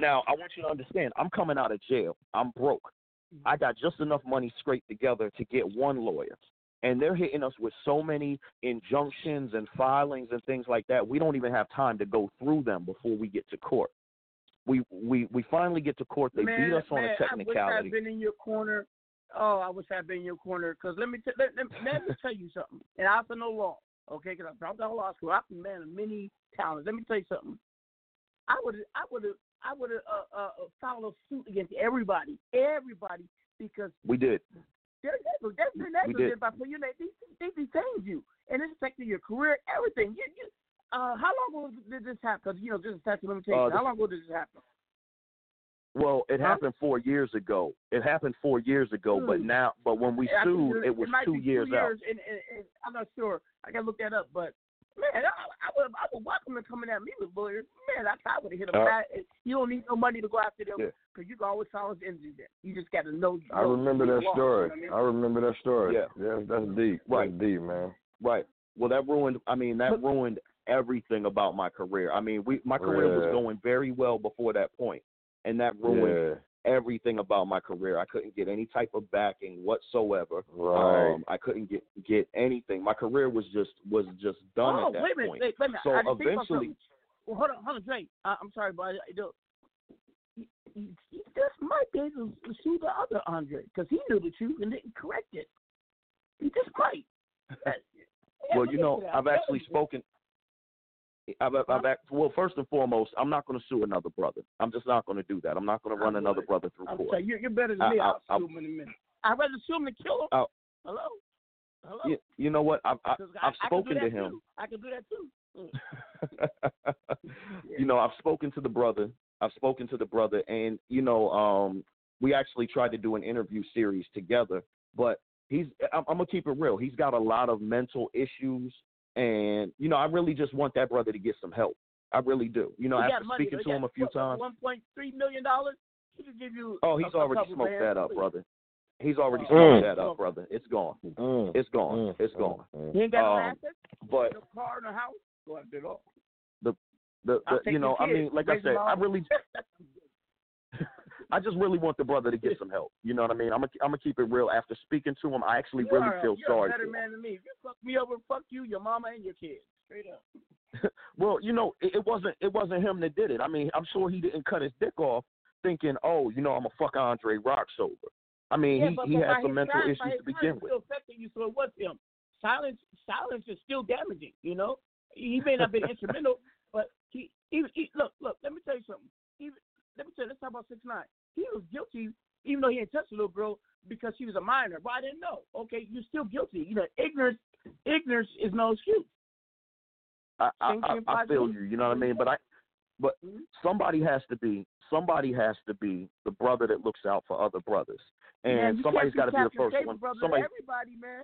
Now, I want you to understand, I'm coming out of jail. I'm broke. Mm-hmm. I got just enough money scraped together to get one lawyer. And they're hitting us with so many injunctions and filings and things like that. We don't even have time to go through them before we get to court. We we we finally get to court. They man, beat us on a technicality. I wish I'd been in your corner. Oh, I wish I'd been in your corner. Cause let me t- let, let, let me tell you something. And I also know law. Okay, because I dropped out of law school. I've been man of many talents. Let me tell you something. I would I would I would have uh, uh, uh, filed a suit against everybody, everybody, because We did. they're they're they're, they're We negligent did. by you know they they detained you, and it's affecting your career, everything. You, you, uh, how long ago did this happen? Because you know this is statute of limitations. Uh, how long ago did this happen? Well, it happened four years ago. It happened four years ago, but Hmm. now, but when we sued, it was might two years two out. and, and, and I'm not sure. I gotta look that up, but man, I, I would I would welcome them coming at me with lawyers. Man, I, I would have hit them Uh, back. You don't need no money to go after them Yeah. because you can always injury. There. You just got to know. I remember that story. I mean? I remember that story. Yeah. yeah that's deep. Right. That's deep, man. Right. Well, that ruined. I mean, that ruined everything about my career. I mean, we my career was going very well before that point, and that ruined everything about my career. I couldn't get any type of backing whatsoever. Right. Um, I couldn't get get anything. My career was just was just done oh, at that wait a minute. point. Wait, wait a minute. So I just think about eventually, well, hold on, hold on, Dre. I, I'm sorry, but I, I just might be able to sue the other Andre because he knew the truth and didn't correct it. He just might. well, you know, I've actually spoken. I've, I've, I've well, first and foremost, I'm not going to sue another brother. I'm just not going to do that. I'm not going to run another brother through I'm court. sorry, you're, you're better than I- me. I- I'll I- sue him in a minute. I'd rather sue him than kill him. I- Hello? Hello? You, you know what? I've, I, 'Cause I've I, spoken I to him. Too. I can do that too. Mm. you know, I've spoken to the brother. I've spoken to the brother, and you know, um, we actually tried to do an interview series together. But he's, I'm, I'm gonna keep it real. He's got a lot of mental issues, and you know, I really just want that brother to get some help. I really do. You know, He got after money, speaking to him a few what, times. One point three million dollars. He could give you. Oh, he's a already couple smoked that up, brother. He's already Mm. smoked that up, brother. It's gone. Mm. It's gone. It's gone. He ain't got no Um, assets. but no car, no house. Go after it all. the the, the you know, I mean, like I said, I really, I just really want the brother to get some help. You know what I mean? I'm gonna I'm gonna keep it real. After speaking to him, I actually You really are, feel you're sorry a better man than me. If you fuck me over, fuck you, your mama, and your kids. Straight up. Well, you know, it, it wasn't it wasn't him that did it. I mean, I'm sure he didn't cut his dick off thinking, oh, you know, I'm gonna fuck Andre Rock sober. I mean, yeah, he but, he but had some mental issues to begin with. Still affecting you, so it was him. Silence, silence is still damaging. You know, he may not have been instrumental, but he, he, he, look, look. Let me tell you something. He, let me tell you. Let's talk about six nine. He was guilty, even though he ain't touched the little girl because she was a minor. But I didn't know. Okay, you're still guilty. You know, ignorance, ignorance is no excuse. I, I, I, I feel you. You know what I mean? But I, but Mm-hmm. somebody has to be somebody has to be the brother that looks out for other brothers, and man, somebody's got to be the first one. Somebody, everybody, man.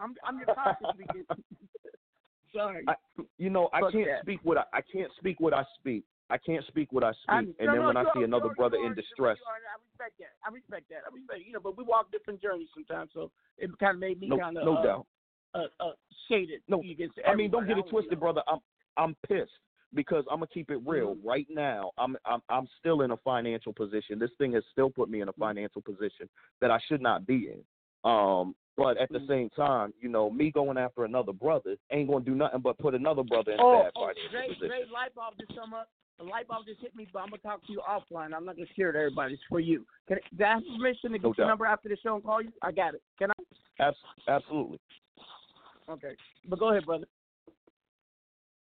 I'm, I'm your conscience. Sorry. I, you know, I Fuck can't that. speak what I, I can't speak what I speak. I can't speak what I speak, I'm- and no, then no, when I see another brother in distress, I respect that. I respect that. I respect you know, but we walk different journeys sometimes, so it kind of made me no, kind of no uh, doubt. uh, uh, shaded. No, I mean, don't get it twisted, brother. I'm I'm pissed because I'm gonna keep it real. Mm-hmm. Right now, I'm I'm I'm still in a financial position. This thing has still put me in a Mm-hmm. financial position that I should not be in. Um, but at Mm-hmm. the same time, you know, me going after another brother ain't gonna do nothing but put another brother in Oh, bad oh, financial Dre, position. Dre, light bulb just come up. The light bulb just hit me, but I'm gonna talk to you offline. I'm not gonna share it to everybody. It's for you. Can I, do I have permission to get No your number after the show and call you? I got it. Can I? Absolutely. Okay. But go ahead, brother.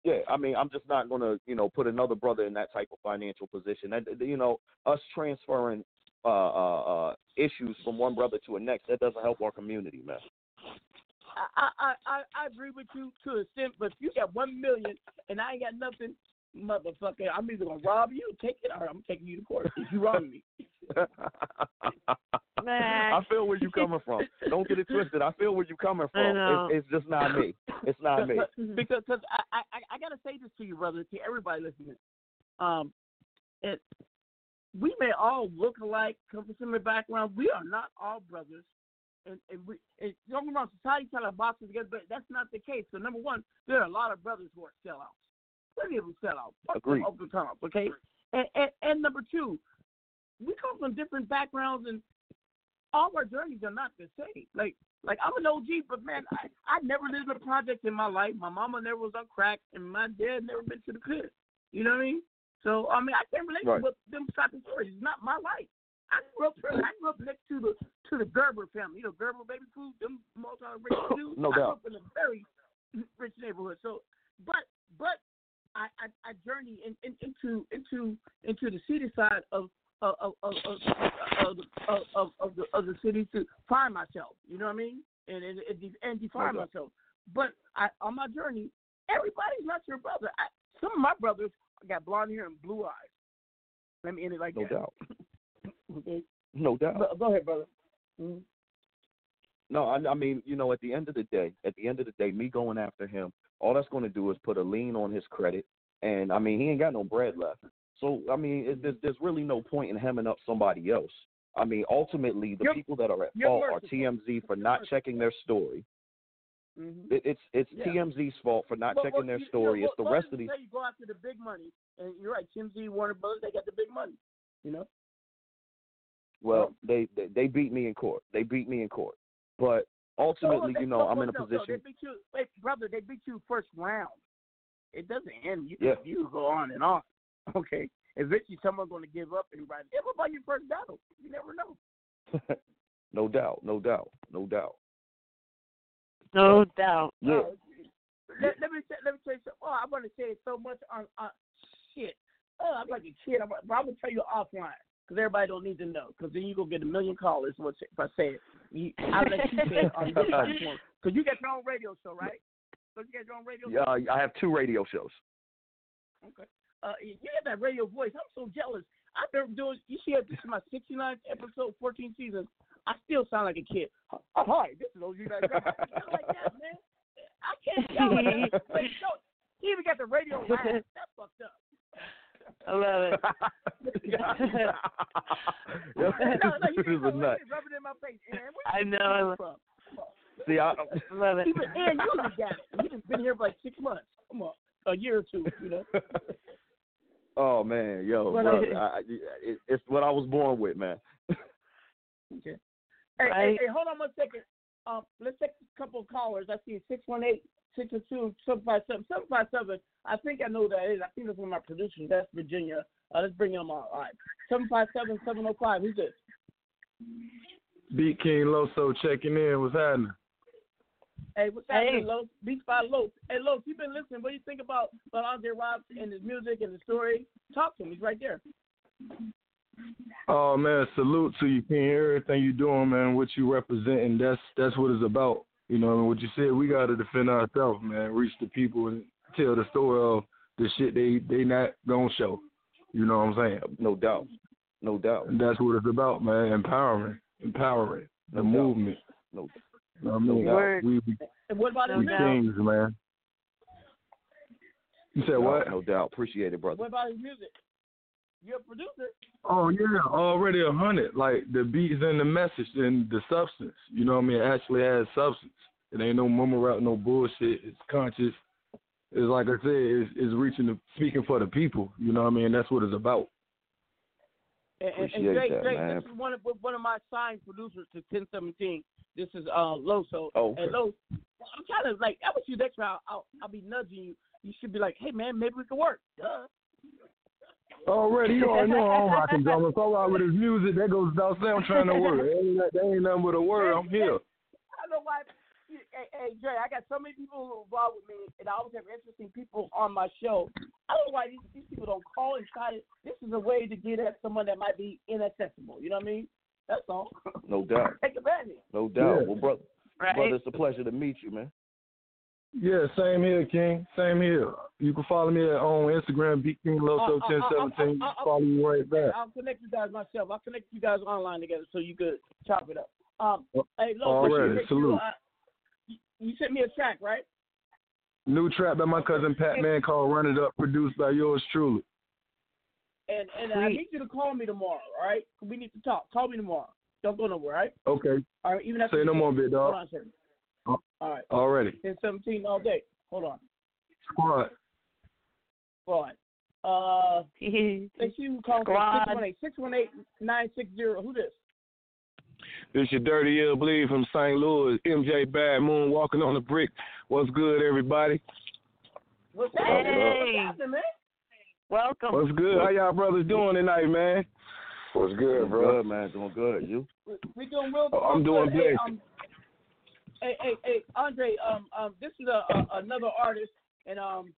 Yeah, I mean, I'm just not gonna, you know, put another brother in that type of financial position. And you know, us transferring uh, uh, uh, issues from one brother to a next, that doesn't help our community, man. I, I, I, I agree with you to a extent, but if you got one million and I ain't got nothing, motherfucker, I'm either gonna rob you, take it, or I'm taking you to court if you wrong me. I feel where you're coming from. Don't get it twisted. I feel where you're coming from. It's, it's just not me. It's not me. because cause I, I I- I gotta say this to you, brother, to everybody listening. Um, it we may all look alike, come from similar backgrounds. We are not all brothers. And, and we and don't get wrong, society trying to box us together, but that's not the case. So number one, there are a lot of brothers who are sellouts. Plenty of them sellouts. Fuck Agreed. them Open top, okay? And, and and number two, we come from different backgrounds and all our journeys are not the same. Like like I'm an OG, but man, I, I never lived in a project in my life. My mama never was on crack, and my dad never been to the hood. You know what I mean? So I mean, I can't relate Right. with them type of stories. It's not my life. I grew up. I grew up next to the to the Gerber family. You know, Gerber baby food. Them multi rich dudes. No I grew doubt. up in a very rich neighborhood. So, but but I I, I journey in, in, into into into the city side of of of of of, of, of, of, the of the city to find myself. You know what I mean? And and and, define doubt. myself. But I on my journey, everybody's not your brother. I, some of my brothers got blonde hair and blue eyes. Let me end it like that. No that. doubt. Okay. No doubt. Go, go ahead, brother. Mhm. No, I, I mean, you know, at the end of the day, at the end of the day, me going after him, all that's going to do is put a lien on his credit, and I mean, he ain't got no bread left. So, I mean, it, there's there's really no point in hemming up somebody else. I mean, ultimately, the You're- people that are at you're fault are. TMZ for not checking their story. Mhm. It, it's it's Yeah. TMZ's fault for not But- checking but their you- you story. know, it's the rest of these. You go after the big money, and you're right. TMZ, Warner Brothers, they got the big money. You know. Well, they, they they beat me in court. They beat me in court. But ultimately, No, they- you know, no, I'm no, in a no, no, position. they beat you, wait, brother. They beat you first round. It doesn't end. You Yeah. you go on and on. Okay. Eventually, someone's going to give up and write. It was about your first battle. You never know. no doubt, no doubt, no doubt. No doubt. Yeah. Uh, let, let me t- let me tell you something. Oh, I want to say so much on on shit. Oh, I'm like a kid. I'm, but I'm gonna tell you offline because everybody don't need to know. Because then you go get a million callers once if I say it. You, I'll let you say it on this platform. Because you got your own radio show, right? So you got your own radio show. Yeah, I have two radio shows. Okay. Uh, you got that radio voice. I'm so jealous. I've been doing. You see, this is my 69th episode, 14 seasons. I still sound like a kid. Hi, this is OG. I like that, man. I can't tell you. Wait, no, he even got the radio laugh. That's fucked up. I love it. no, no, you this is know, a nut. Rub it in my face, man. Where I you know. from? See, I love it. Even and you even got it. You just been here for like six months. Come on, a year or two. You know. Oh man, yo, But, bro, I, I- it, it's what I was born with, man. Okay. Hey, hey, Right. hey, hold on one second. Um, let's take a couple of callers. I see 618 622 757 757. I think I know that is. I think that's one of my producers. That's Virginia. Uh, let's bring him on. All right. 757 705. Who's this? Beat King Loso checking in. What's happening? Hey, what's happening, Hey. Los? Beats by Los. Hey, Los, you've been listening. What do you think about, about Andre Rob and his music and the story? Talk to him. He's right there. Oh man, salute to you, King. Everything you're doing, man, what you representing, that's that's what it's about. You know, and what you said, we gotta defend ourselves, man. Reach the people and tell the story of the shit they they not gonna show. You know what I'm saying? No doubt, no doubt. And that's what it's about, man. Empowerment, empowering the No doubt. movement. No, You know what I mean, doubt. Word. we we, And what about his we music? kings, man. You said no, what? No doubt. Appreciate it, brother. What about his music? You're a producer. Oh yeah, already a hundred. Like the beats and the message and the substance. You know what I mean? It actually has substance. It ain't no mumble rap, no bullshit. It's conscious. It's like I said, it's, it's reaching the speaking for the people. You know what I mean? That's what it's about. And, and, and Appreciate Jay, that, Jay, man. this is one of one of my signed producers to 1017. This is uh Loso. Oh, okay. And Los, I'm kind of like, I wish you next round. I'll, I'll be nudging you. You should be like, hey man, maybe we can work. Duh. Already, you already know I'm rocking drama. If I rock with his music, that goes without saying I'm trying to work. That ain't, that ain't nothing but a word. I'm here. I don't know why. Hey, hey, Jay, I got so many people who are involved with me, and I always have interesting people on my show. I don't know why these, these people don't call and try to. This is a way to get at someone that might be inaccessible. You know what I mean? That's all. No doubt, Take advantage. no doubt. Yeah. Well, brother, Right. brother, it's a pleasure to meet you, man. Yeah, same here, King. Same here. You can follow me on Instagram, Beat King Loso Uh, uh, ten seventeen. uh, uh, uh, Follow you right back. I'll connect you guys myself. I'll connect you guys online together so you could chop it up. Um, Uh, hey, look, alrighty, appreciate salute. You, uh, you, you sent me a track, right? New trap by my cousin Pat Man called Run It Up, produced by yours truly. and and I need you to call me tomorrow. All right? We need to talk. Call me tomorrow. Don't go nowhere. All right? Okay. All right. Even after Say no more, big dog. Hold on a second. Oh, All right. Already. Ten seventeen all day. Hold on. Squad. Fine. Uh, thank you. Call Squad. six one eight six one eight nine six zero. Who this? This your dirty ill bleed from St. Louis. MJ Bad Moon walking on the brick. What's good, everybody? What's Hey. happening? What's happening, man? Welcome. What's good? How y'all brothers doing tonight, man? What's good, Doing good, man. Doing good. You? We- We doing real. Oh, I'm doing good. Hey, um, hey, hey, hey, Andre. Um, um, this is a, a another artist, and um,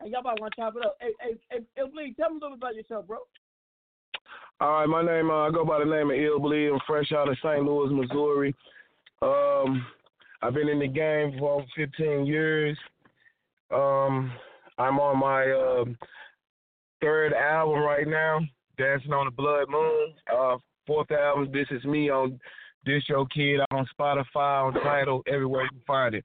and y'all might want to chop it up. Hey, hey, hey, hey, please tell me a little bit about yourself, bro. All right, my name uh, I go by the name of Ill Bleed. I'm fresh out of St. Louis, Missouri. Um, I've been in the game for over 15 years. Um, I'm on my um third album right now, Dancing on the Blood Moon. Uh, fourth album, This Is Me on DistroKid on Spotify, on Tidal, everywhere you can find it.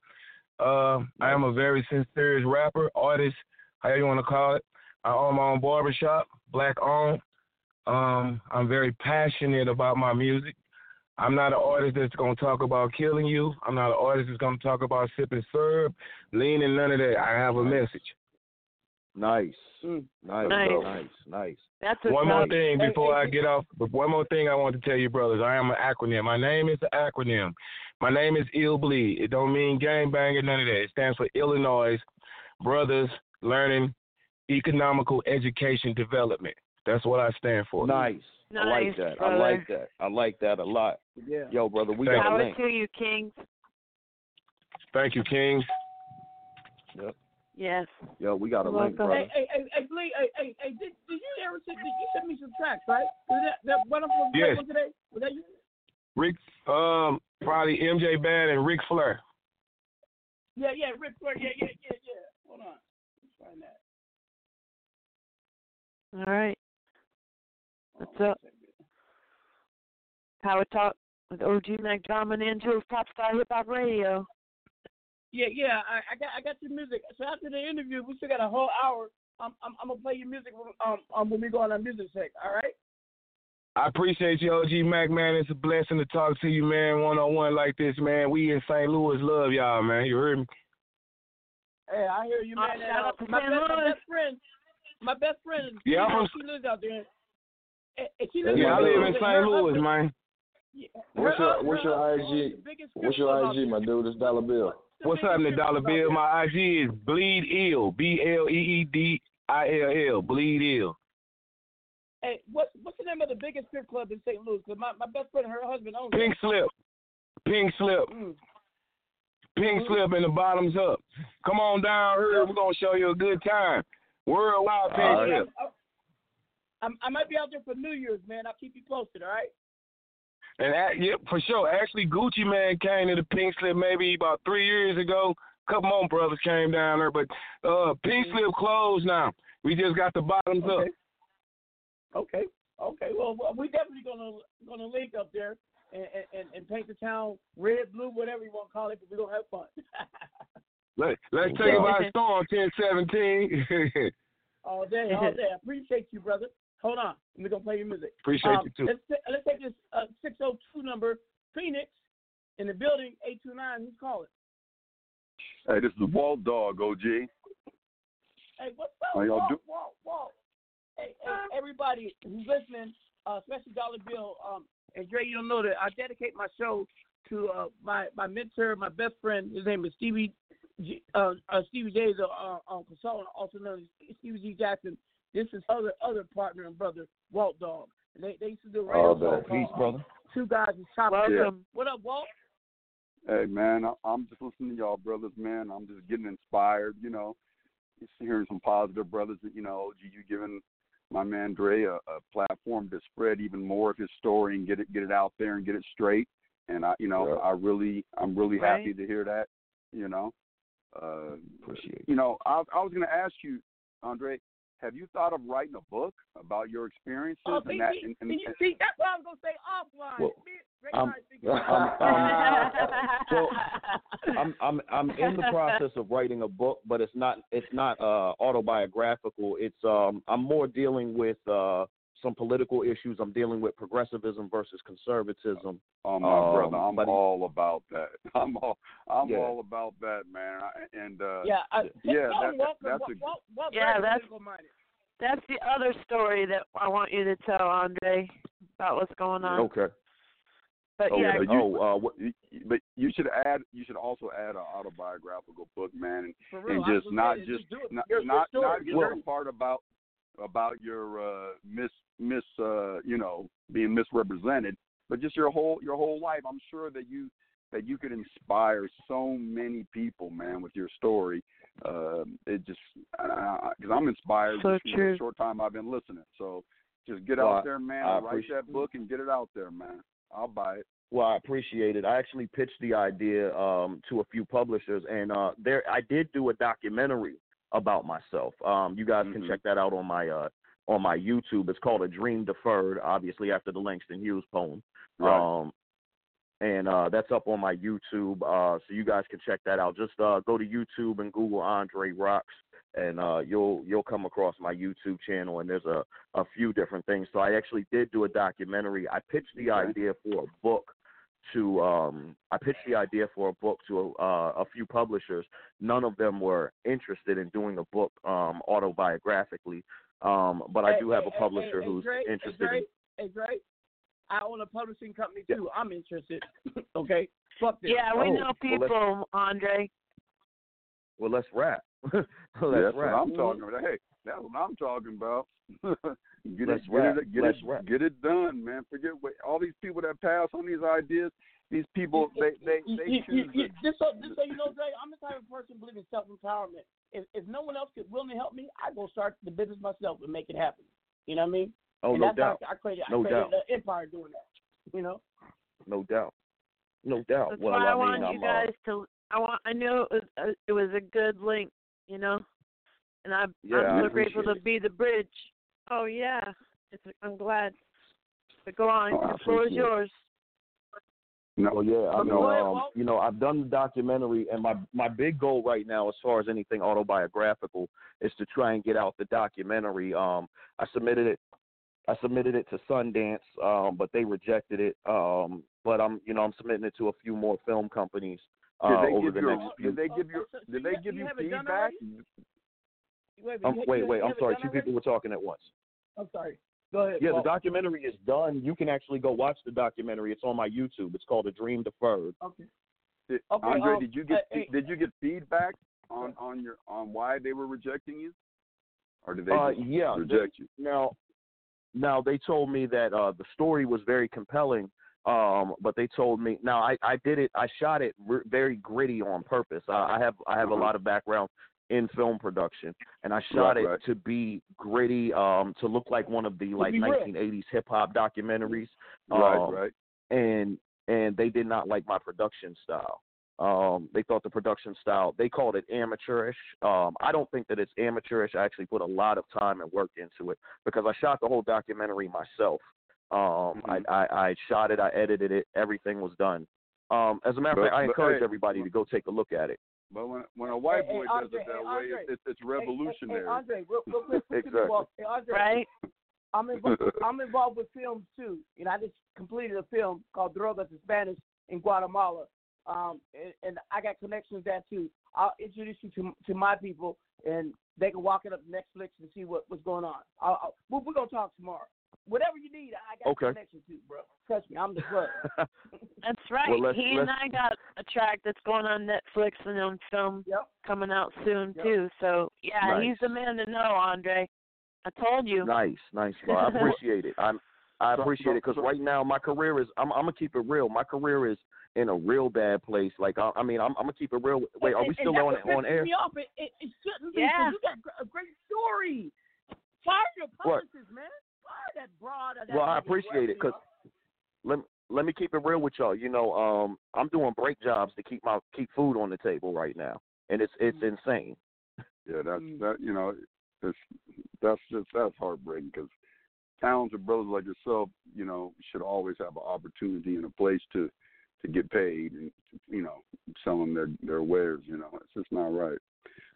Uh, I am a very sincere rapper, artist, however you want to call it. I own my own barbershop, black owned. Um, I'm very passionate about my music. I'm not an artist that's gonna talk about killing you. I'm not an artist that's gonna talk about sipping syrup, lean, and none of that. I have a message. Nice. Mm. Nice. Nice. Nice. Nice. That's One more thing before I get off. But one more thing I want to tell you, brothers. I am an acronym. My name is an acronym. My name is Ill Bleed. It don't mean gang banger, none of that. It stands for Illinois Brothers Learning Economical Education Development. That's what I stand for. Nice. I like Nice, that. I like that. I like that a lot. Yeah. Yo, brother, we Thank got a Power link. to you, Kings. Thank you, Kings. Yep. Yes. Yo, we got a You're link, brother. Hey, hey, hey, hey, Lee, hey, hey, hey, did, did you ever send, did you send me some tracks, right? Was that, that what I'm supposed to play Yes. for today? Was that you? Rick, um, probably MJ Bad and Rick Flair. Yeah, yeah, Rick Flair, yeah, yeah, yeah, yeah. Hold on. Let's find that. All right. What's up? Power Talk with OG Mack Drama and Ann Jewelz Top Star Hip Hop Radio. Yeah, yeah, I, I got I got your music. So after the interview, we still got a whole hour. I'm I'm, I'm gonna play your music when, um, um when we go on our music sec. All right. I appreciate you, OG Mack, man. It's a blessing to talk to you, man, one on one like this, man. We in St. Louis love y'all, man. You heard me? Hey, I hear you, Oh, man. shout uh, out to my, St. best, my best friend, my best friend, Yeah, you know, I'm- she lives out there. And, and she lives Yeah, I live in St. Louis, husband- man. Yeah, What's your- hus- what's your IG? What's your IG, my dude? It's Dollar Bill. What's happening, Dollar Bill? My IG is Bleed Ill. B L E E D I L L. Bleed Ill. Hey, what what's the name of the biggest strip club in St. Louis? Because my, my best friend, her husband owns Pink it. slip. Pink slip. Mm. Pink mm-hmm. slip and the bottoms up. Come on down here. We're gonna show you a good time. Worldwide pink Hey, slip. I'm- I'm, I might be out there for New Year's, man. I'll keep you posted, all right? And at, yeah, for sure. Actually, Gucci Mane came to the Pink Slip maybe about three years ago. A couple more brothers came down there, but uh, Pink Slip closed now. We just got the bottoms up. Okay. Okay. Okay. Well, well, we definitely gonna gonna link up there and, and, and paint the town red, blue, whatever you want to call it, but we're gonna have fun. Let, let's take it by storm, 1017. all day, all day. I appreciate you, brother. Hold on. We're gonna play your music. Appreciate Um, you, too. Let's ta- let's take this uh, 602 number, Phoenix, in the building, 829. Who's calling? Hey, this is Walt Dog, OG. Hey, what's up, How y'all Walt, do- Walt, Walt? Hey, hey, everybody who's listening, uh, especially Dollar Bill, um, and Dre, you don't know that I dedicate my show to uh, my my mentor, my best friend. His name is Stevie. G, uh, uh, Stevie J is a uh, um, consultant, also known as Stevie G Jackson. This is other other partner and brother, Walt Dog. And they, they used to do a radio Oh, show man. Peace, brother. Two guys in top. Welcome. What up, Walt? Hey, man, I- I'm just listening to y'all brothers, man. I'm just getting inspired, you know, just hearing some positive brothers. that, You know, OG, you giving my man Dre a, a platform to spread even more of his story and get it get it out there and get it straight. And I, you know, Yeah. I really, I'm really Right. happy to hear that. You know, uh, Appreciate you know, I, I was going to ask you, Andre, have you thought of writing a book about your experiences Oh, and see, that? see, And, and, see, see, that's what I was gonna say offline. Well, Me- Ray I'm- Rice figured it I'm- out. I'm I'm I'm in the process of writing a book, but it's not it's not uh, autobiographical. It's um I'm more dealing with uh, some political issues. I'm dealing with progressivism versus conservatism. Oh my Um, brother, I'm but- all about that. I'm all I'm Yeah. all about that, man. I- And uh, yeah, I, yeah, that, them, that's a what, what Yeah, that's- That's the other story that I want you to tell Andre about what's going on. Okay. But oh, yeah, you, Oh, uh, what, but you should add you should also add an autobiographical book, man, and, real, and just not saying, just do it. not Your- your not, story. not just Well- the part about about your uh miss miss uh you know being misrepresented, but just your whole your whole life. I'm sure that you that you could inspire so many people, man, with your story. Um, it just because I'm inspired So just from true. the short time I've been listening. So just get Well, out there, man. I and write that book and get it out there, man. I'll buy it. Well, I appreciate it. I actually pitched the idea um, to a few publishers, and uh, there I did do a documentary about myself. Um, you guys can Mhm. check that out on my uh, on my YouTube. It's called A Dream Deferred, obviously after the Langston Hughes poem. Right. Um, and uh, that's up on my YouTube, uh, so you guys can check that out. Just uh, go to YouTube and Google Andre Rocks, and uh, you'll you'll come across my YouTube channel. And there's a a few different things. So I actually did do a documentary. I pitched the idea for a book to um I pitched the idea for a book to uh, a few publishers. None of them were interested in doing a book um autobiographically. Um but I do have hey, a hey, publisher hey, who's hey, Dre, interested Hey, in Dre, hey, Dre, I own a publishing company Yeah. too. I'm interested. okay, fuck this. yeah, we Oh, know well, people, Andre. well let's rap. let's that's rap. what I'm talking about. Hey, that's what I'm talking about. get Let's it, rap. get it, get Let's it, rap. get it done, man. Forget what all these people that pass on these ideas. These people, they, they, You- they you- you- choose. you- just so, just so you know, Dre, I'm the type of person who believes in self empowerment. If if no one else could willingly help me, I go start the business myself and make it happen. You know what I mean? Oh, and no that's doubt. how I created, I No created doubt. an empire doing that. You know? No doubt. No doubt. That's well, why I, I mean, want I'm, you uh, guys to. I want. I knew it was. A, it was a good link. You know, and I, Yeah, I'm so grateful to be the bridge. Oh yeah, it's, I'm glad. But go on. Oh, the floor is appreciate it. yours. No, yeah, I Okay, mean, go ahead, um, you know, I've done the documentary, and my my big goal right now, as far as anything autobiographical, is to try and get out the documentary. Um, I submitted it, I submitted it to Sundance, um, but they rejected it. Um, but I'm, you know, I'm submitting it to a few more film companies uh, did they over give the you? next few. did they give you? Oh, so Did you they give you you have it done feedback? Wait, Um, wait, you- wait, you I'm sorry, two people were talking at once. I'm sorry. Go ahead. Yeah, the documentary is done. You can actually go watch the documentary. It's on my YouTube. It's called A Dream Deferred. Okay. Did, Okay, Andre, um, did you get hey- did you get feedback on on your on why they were rejecting you, or did they Uh, just yeah, reject you? Now, now they told me that uh, the story was very compelling, um, but they told me now I, I did it. I shot it r- very gritty on purpose. Uh, I have I have a Uh-huh. lot of background in film production, and I shot Right, it right. to be gritty, um, to look like one of the like 1980s hip hop documentaries. Right, um, right. and and they did not like my production style. Um, they thought the production style they called it amateurish. Um, I don't think that it's amateurish. I actually put a lot of time and work into it because I shot the whole documentary myself. Um, Mhm. I, I I shot it, I edited it, everything was done. Um, as a matter of fact, I but, encourage hey, everybody to go take a look at it. But when when a white Hey, hey, boy Andre, does it that hey, way, Andre. it's, it's, it's Hey, hey, revolutionary. Hey, Andre, real, real quick, quick Exactly. Hey, Andre, Right. I'm involved. I'm involved with films too. You know, I just completed a film called Drogas in Spanish in Guatemala, um, and, and I got connections there too. I'll introduce you to to my people, and they can walk it up Netflix and see what what's going on. I'll, I'll, we're, we're gonna talk tomorrow. Whatever you need, I got Okay. connections to, bro. Trust me, I'm the plug. That's right. Well, let's- he and let's- I got a track that's going on Netflix and on film Yep. coming out soon Yep. too. So yeah, Nice. he's the man to know, Andre. I told you. Nice, nice. Well, I appreciate it. I'm I appreciate it because right now my career is I'm I'm gonna keep it real. My career is in a real bad place. Like I, I mean I'm I'm gonna keep it real. Wait, are And- we and still on on air? Me off. It, it, it shouldn't be. Yeah. You got a great story. Fire your What? man. Fire that broad. Or that Well, I appreciate it because let let me keep it real with y'all. You know, um, I'm doing break jobs to keep my keep food on the table right now, and it's it's Mm. insane. Yeah, that's Mm. that. You know, it's that's just that's heartbreaking because talented brothers like yourself, you know, should always have an opportunity and a place to to get paid and you know selling their their wares. You know, it's just not right.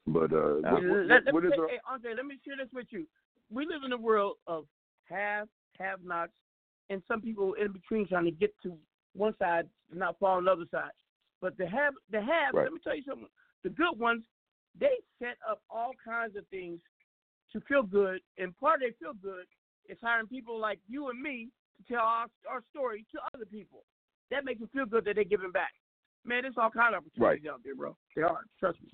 But uh, what, what, Let- let what me is say- our, hey, Andre, let me share this with you. We live in a world of have, have nots, and some people in between trying to get to one side, not fall on the other side. But the have, the have. Right. Let me tell you something. The good ones, they set up all kinds of things to feel good, and part of they feel good is hiring people like you and me to tell our our story to other people. That makes them feel good that they're giving back. Man, there's all kind of opportunities out there, bro. They are. Trust me.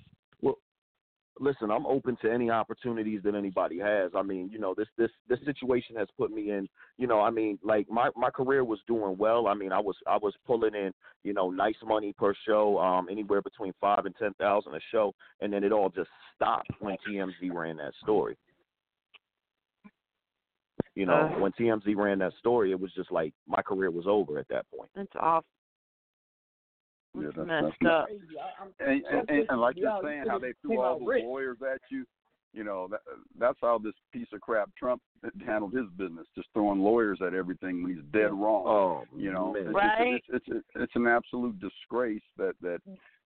Listen, I'm open to any opportunities that anybody has. I mean, you know, this this this situation has put me in. You know, I mean, like my my career was doing well. I mean, I was I was pulling in, you know, nice money per show, um, anywhere between five and ten thousand a show, and then it all just stopped when TMZ ran that story. You know, Uh. when TMZ ran that story, it was just like my career was over at that point. That's off. Yeah, that's, messed that's up. and, and, and, and like you're saying, how they threw all out the lawyers at you. You know, that, that's how this piece of crap Trump handled his business, just throwing lawyers at everything when he's dead wrong. Oh, you know, man. it's, Right. it's, it's, it's, it's an absolute disgrace that that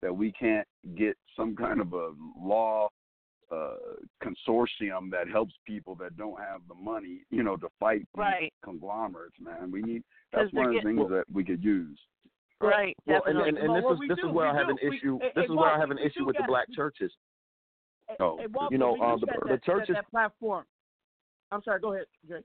that we can't get some kind of a law uh consortium that helps people that don't have the money, you know, to fight Right. conglomerates, man. We need that's one of the things that we could use. Right. Well, and, and, and this what is we this do, is where I have do, an issue. hey, this is where I have an issue with the black churches. Oh, Hey, you know, we um, the- got the churches- that, that platform. I'm sorry. Go ahead, Jay.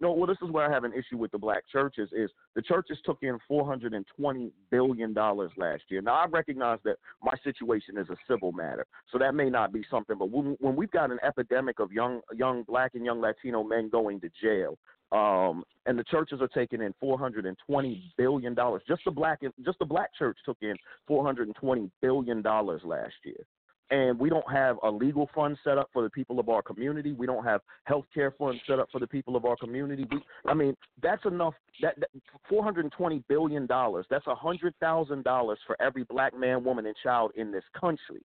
No, well, this is where I have an issue with the black churches. Is the churches took in four hundred and twenty billion dollars last year. Now I recognize that my situation is a civil matter, so that may not be something. But when when we've got an epidemic of young young black and young Latino men going to jail, um, and the churches are taking in four hundred and twenty billion dollars, just the black just the black church took in four hundred and twenty billion dollars last year and we don't have a legal fund set up for the people of our community. We don't have health care funds set up for the people of our community. We, I mean, that's enough. That, that four hundred and twenty billion dollars. That's a hundred thousand dollars for every black man, woman, and child in this country.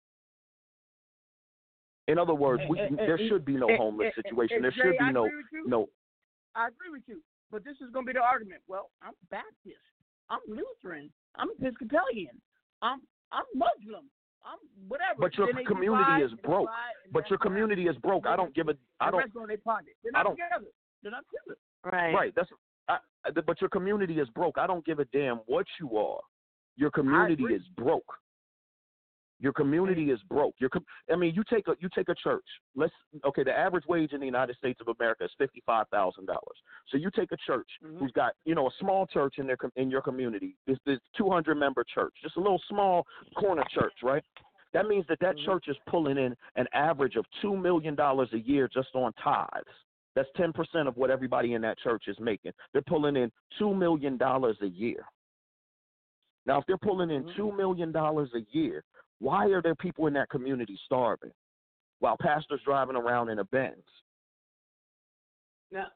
In other words, we, there should be no homeless situation. There should be no agree with you. no. I agree with you, but this is going to be the argument. Well, I'm Baptist. I'm Lutheran. I'm Episcopalian. I'm I'm Muslim. I'm whatever. But your community divide is broke. divide But your community is broke. I don't give a. I don't. rest go in their pocket. They're I not don't- together. They're not together. Right. Right. That's. I, I- but your community is broke. I don't give a damn what you are. Your community is broke. Your community is broke. Your, com- I mean, you take a you take a church. Let's okay. The average wage in the United States of America is fifty five thousand dollars. So you take a church Mm-hmm. who's got you know a small church in their com- in your community. This this two hundred member church, just a little small corner church, right? That means that that church is pulling in an average of two million dollars a year just on tithes. That's ten percent of what everybody in that church is making. They're pulling in two million dollars a year. Now, if they're pulling in two million dollars a year, why are there people in that community starving while pastors driving around in a Benz? Now,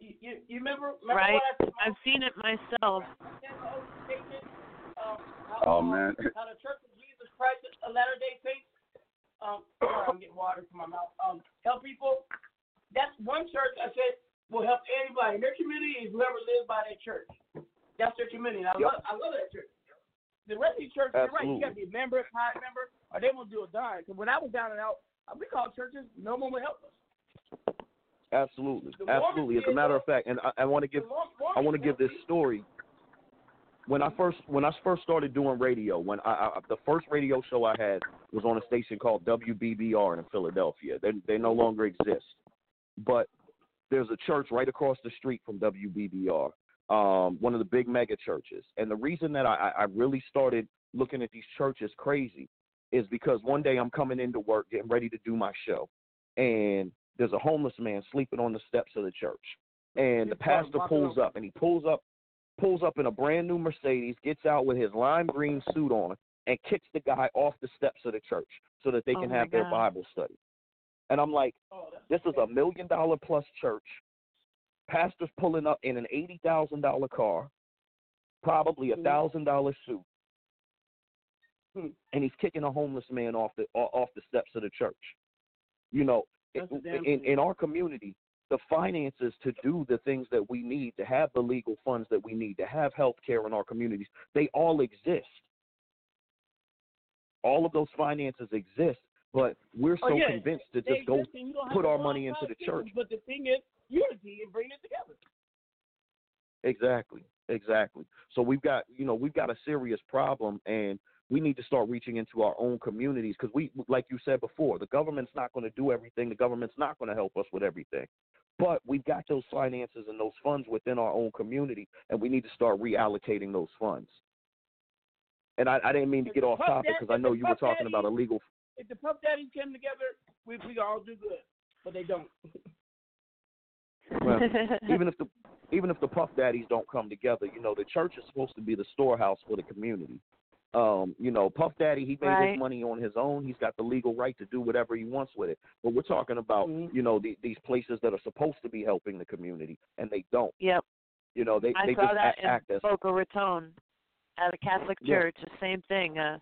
you, you, you remember, remember Right. what I I've seen it myself. um, Oh man, how the Church of Jesus Christ of Latter Day Saints, um, sorry, I'm getting water from my mouth. Um, help people. That's one church I said will help anybody. Their community is whoever lives by that church. That's their community. And I love, I love that church. The rest of these churches, you're right. You got to be a member, a tithe member, or they won't do a dime. Because when I was down and out, we called churches. No one would help us. Absolutely, The absolutely. As a matter of fact, and I, I want to give I want to give this story. When I first when I first started doing radio, when I, I the first radio show I had was on a station called WBBR in Philadelphia. They they no longer exist, but there's a church right across the street from WBBR, um, one of the big mega churches. And the reason that I, I really started looking at these churches crazy is because one day I'm coming into work, getting ready to do my show, and there's a homeless man sleeping on the steps of the church. And the pastor pulls up, and he pulls up, pulls up in a brand new Mercedes, gets out with his lime green suit on, and kicks the guy off the steps of the church so that they Oh can my have their Bible study. And I'm like, this is a million dollar plus church. Pastor's pulling up in an eighty thousand dollar car, probably a hmm. thousand dollar suit, hmm. and he's kicking a homeless man off the off the steps of the church. You know, That's in, in our community, the finances to do the things that we need, to have the legal funds that we need, to have health care in our communities, they all exist. All of those finances exist, but we're oh, so oh, yeah. convinced to They just go exist and you don't have put our money into the church. But the thing is, unity and bringing it together. Exactly, exactly. So we've got, you know, we've got a serious problem, and we need to start reaching into our own communities because we, like you said before, the government's not going to do everything. The government's not going to help us with everything. But we've got those finances and those funds within our own community, and we need to start reallocating those funds. And I, I didn't mean to get off topic because I know you were talking Daddy- about illegal. If the Puff Daddies came together, we we all do good, but they don't. Well, even if the even if the Puff Daddies don't come together, you know, the church is supposed to be the storehouse for the community. Um, you know, Puff Daddy, he made Right. his money on his own. He's got the legal right to do whatever he wants with it. But we're talking about, Mm-hmm. you know, the, these places that are supposed to be helping the community, and they don't. Yep. You know, they I they saw just that act in as Boca Raton at a Catholic Yeah. church. The same thing. Uh,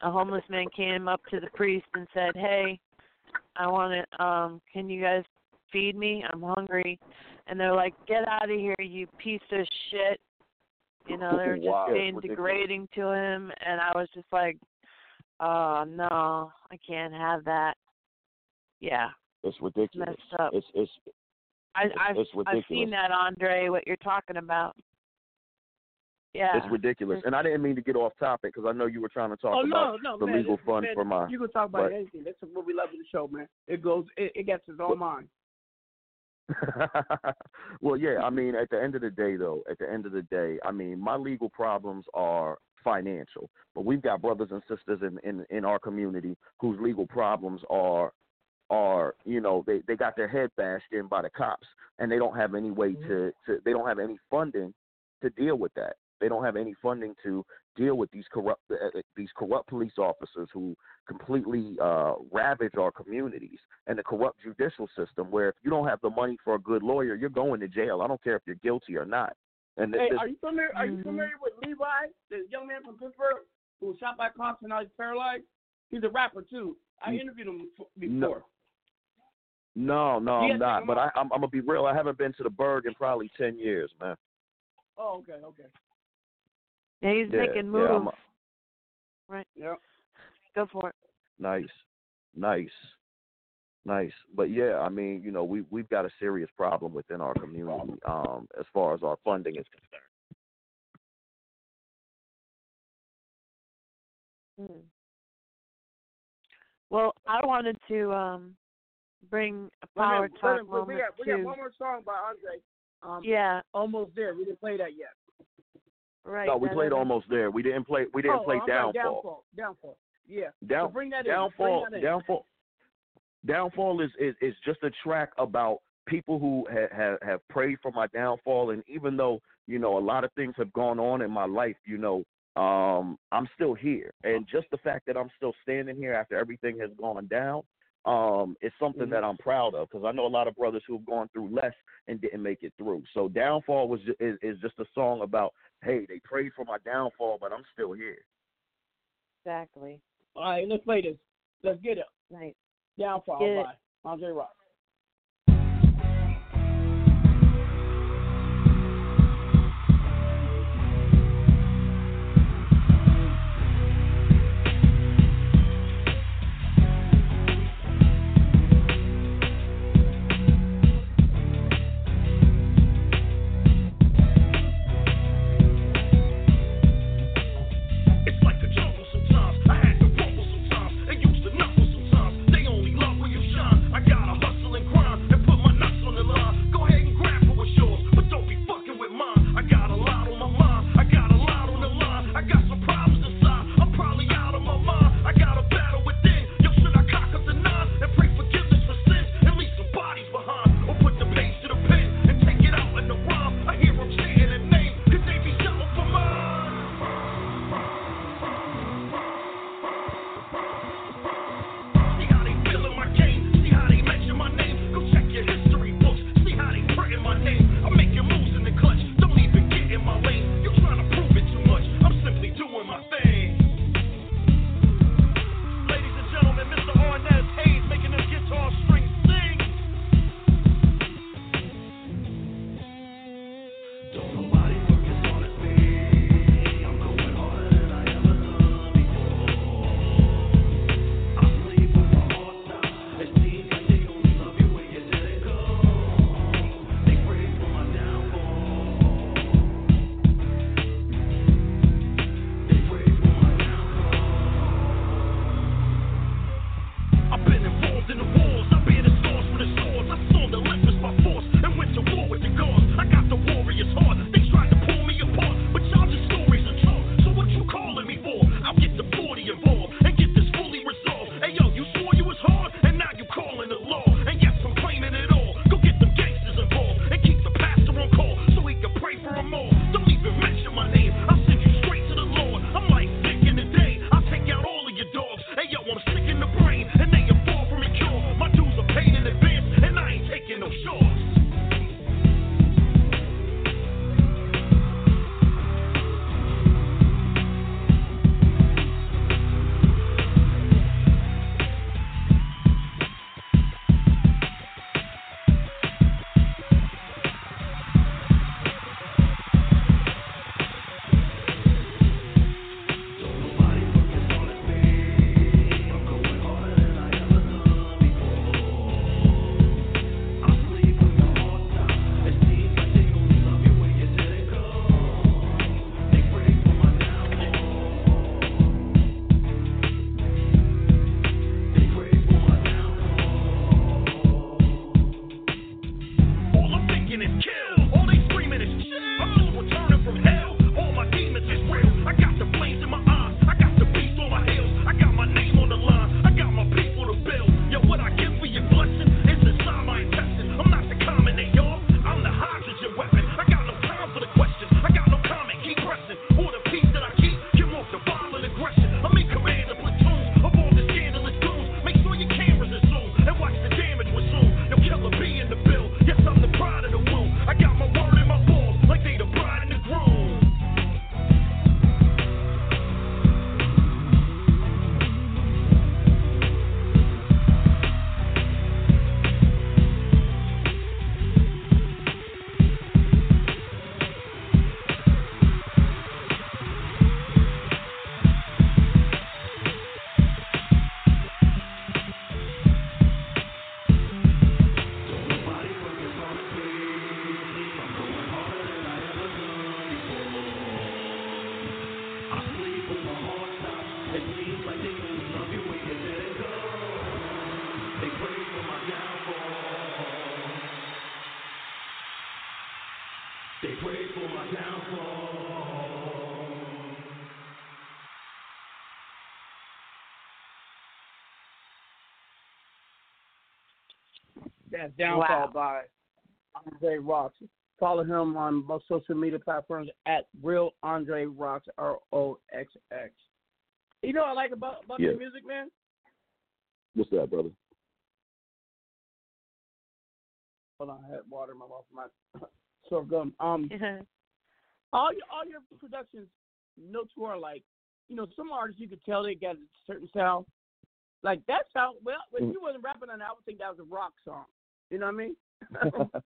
a homeless man came up to the priest and said, "Hey, I want to. Um, can you guys feed me? I'm hungry." And they're like, "Get out of here, you piece of shit." You know, they were just Wow. being degrading to him, and I was just like, "Oh no, I can't have that." Yeah, it's ridiculous. It's messed up. It's it's I, it's- I've it's I've seen that, Andre. What you're talking about? Yeah, it's ridiculous. And I didn't mean to get off topic because I know you were trying to talk oh about no, no, the man, legal it's- fund man, for my. You can talk about but- anything. That's what we love in the show, man. It goes, it, it gets its own mind. well, yeah. I mean, at the end of the day, though, at the end of the day, I mean, my legal problems are financial, but we've got brothers and sisters in in, in our community whose legal problems are are you know they they got their head bashed in by the cops and they don't have any way mm-hmm. to to they don't have any funding to deal with that they don't have any funding to deal with these corrupt uh, these corrupt police officers who completely uh ravage our communities and the corrupt judicial system where if you don't have the money for a good lawyer you're going to jail i don't care if you're guilty or not and Hey, this, are you familiar? Are Mm-hmm. you familiar with Levi, the young man from Pittsburgh who was shot by cops and now he's paralyzed? He's a rapper too. I interviewed him f- No. before. no no i'm not but I, I'm, I'm gonna be real i haven't been to the Burg in probably ten years man Oh, okay, okay. Yeah, he's Yeah, making moves. I'm a- right. Yep. Go for it. Nice, nice, nice. But yeah, I mean, you know, we we've got a serious problem within our community um, as far as our funding is concerned. Hmm. Well, I wanted to um bring a Wait a power minute, wait a talk minute, we, moment got we to got one more song by Andre. Um, Yeah. almost there. We didn't play that yet. Right. no, we that played other- almost there. We didn't play. We didn't oh, play downfall. downfall. Downfall. Yeah. Down, so bring that in. downfall, Bring that in. downfall, downfall is, is is just a track about people who have have have prayed for my downfall, and even though you know a lot of things have gone on in my life, you know, um, I'm still here, and just the fact that I'm still standing here after everything has gone down, um, is something that I'm proud of because I know a lot of brothers who have gone through less and didn't make it through. So downfall was ju- is, is just a song about hey, they prayed for my downfall, but I'm still here. Exactly. All right, let's play this. Let's get it. Right. Downfall Get it. by Andre Rock. That's Downfall Wow. by Andre Rocks. Follow him on both social media platforms at Real Andre Rocks R O X X. You know what I like about about Yeah. your music, man? What's that, brother? Hold on, I had water in my mouth. My sore gum. Um, all your all your productions, no two are like. You know, some artists you could tell they got a certain style. Like that sound. Well, if Mm. you wasn't rapping on that, I would think that was a rock song. You know what I mean?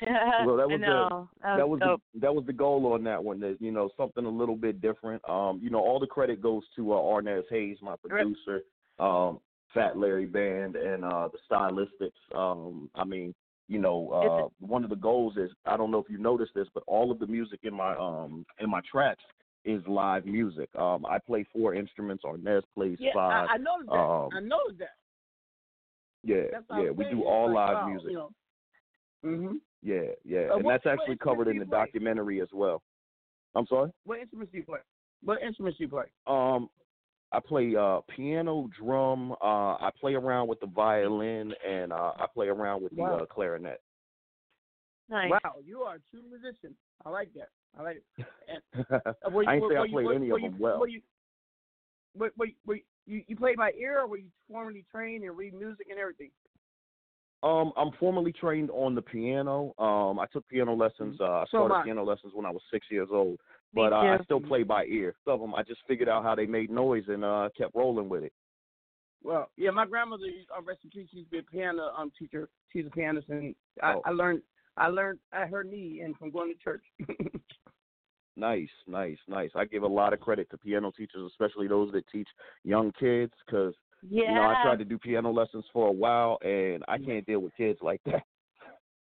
well, that was know. the That that was dope. the, that was the goal on that one. That you know something a little bit different. Um, you know, all the credit goes to uh, Arnaz Hayes, my producer, um, Fat Larry Band, and uh, the stylistics. Um, I mean, you know, uh, one of the goals is I don't know if you noticed this, but all of the music in my um in my tracks is live music. Um, I play four instruments. Arnaz plays yeah, five. I, I noticed that. Um, I noticed that. Yeah, That's what I yeah, we do all like, live wow, music. You know. Mhm. Yeah, yeah, Uh, and what- that's actually covered in the play? documentary as well. I'm sorry. What instruments do you play? What instruments do you play? Um, I play uh piano, drum. Uh, I play around with the violin, and uh, I play around with the Wow. uh, clarinet. Nice. Wow, you are a true musician. I like that. I like it. And, uh, you- I ain't were- say I were you- played were- any were of you- them well. Were you, were, were, were you, you played by ear, or were you formally trained and read music and everything? Um, I'm formally trained on the piano. Um, I took piano lessons. Uh, I Mm-hmm. So started piano lessons when I was six years old. But uh, I still play by ear. Some of them I just figured out how they made noise and uh, kept rolling with it. Well, yeah, my grandmother, uh, rest in peace, used to be a piano um teacher. She's a pianist, and I, Oh. I learned I learned at her knee and from going to church. Nice, nice, nice. I give a lot of credit to piano teachers, especially those that teach young kids, because you know I tried to do piano lessons for a while, and I can't deal with kids like that.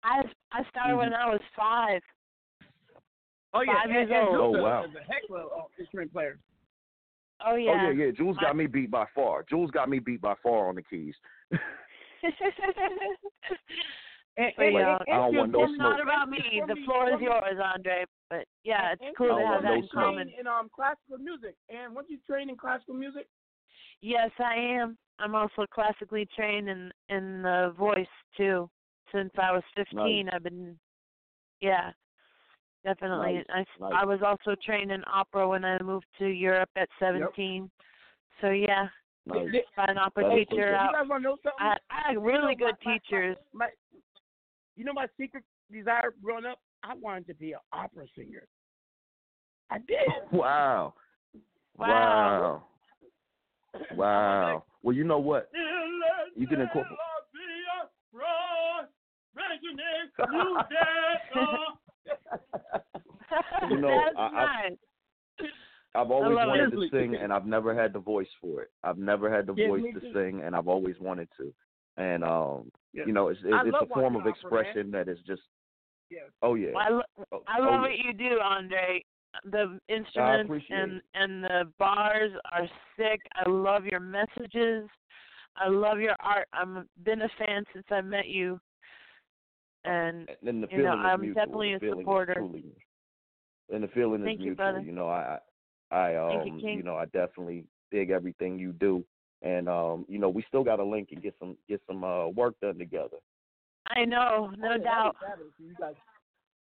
I I started when mm-hmm. I was five. oh yeah, Five and, years and old. Oh, wow. is a heck of a uh, instrument player. Oh yeah. Oh yeah, yeah. Jewelz got me beat by far. Jewelz got me beat by far on the keys. And, But, and, yeah, and, I don't want no it's not about me. The floor is yours, Andre. But yeah, it's and cool to have that no in smoke. common. trained in um classical music. And once you train in classical music, Yes, I am. I'm also classically trained in in the voice too. Since I was 15, Nice. I've been yeah, definitely. Nice, I s- nice. I was also trained in opera when I moved to Europe at 17. Yep. So yeah, Nice. by an opera That is teacher. okay. you out. guys want to know something? I, I had really You know, good my- my- teachers. My, you know my secret desire growing up? I wanted to be an opera singer. I did. Wow. Wow. Wow. Wow. Well, you know what? You can incorporate. You know, I- I- nice. I've always love wanted it. to sing, and I've never had the voice for it. I've never had the Yeah, voice to too. sing, and I've always wanted to. And um, Yeah. you know, it's it's, it's a form of expression that is just. Yeah. Oh yeah. Well, I, lo- Oh, I oh, love yeah. what you do, Andre. The instruments and it. and the bars are sick. I love your messages. I love your art. I've been a fan since I met you. And And the you know, I'm mutual. definitely a supporter. Truly, and the feeling Thank is you, mutual. brother. You know, I, I, Thank you, um, King. know, I definitely dig everything you do, and um, you know, we still got to link and get some get some uh work done together. I know, no Oh, yeah, doubt. that'd be fabulous. You guys,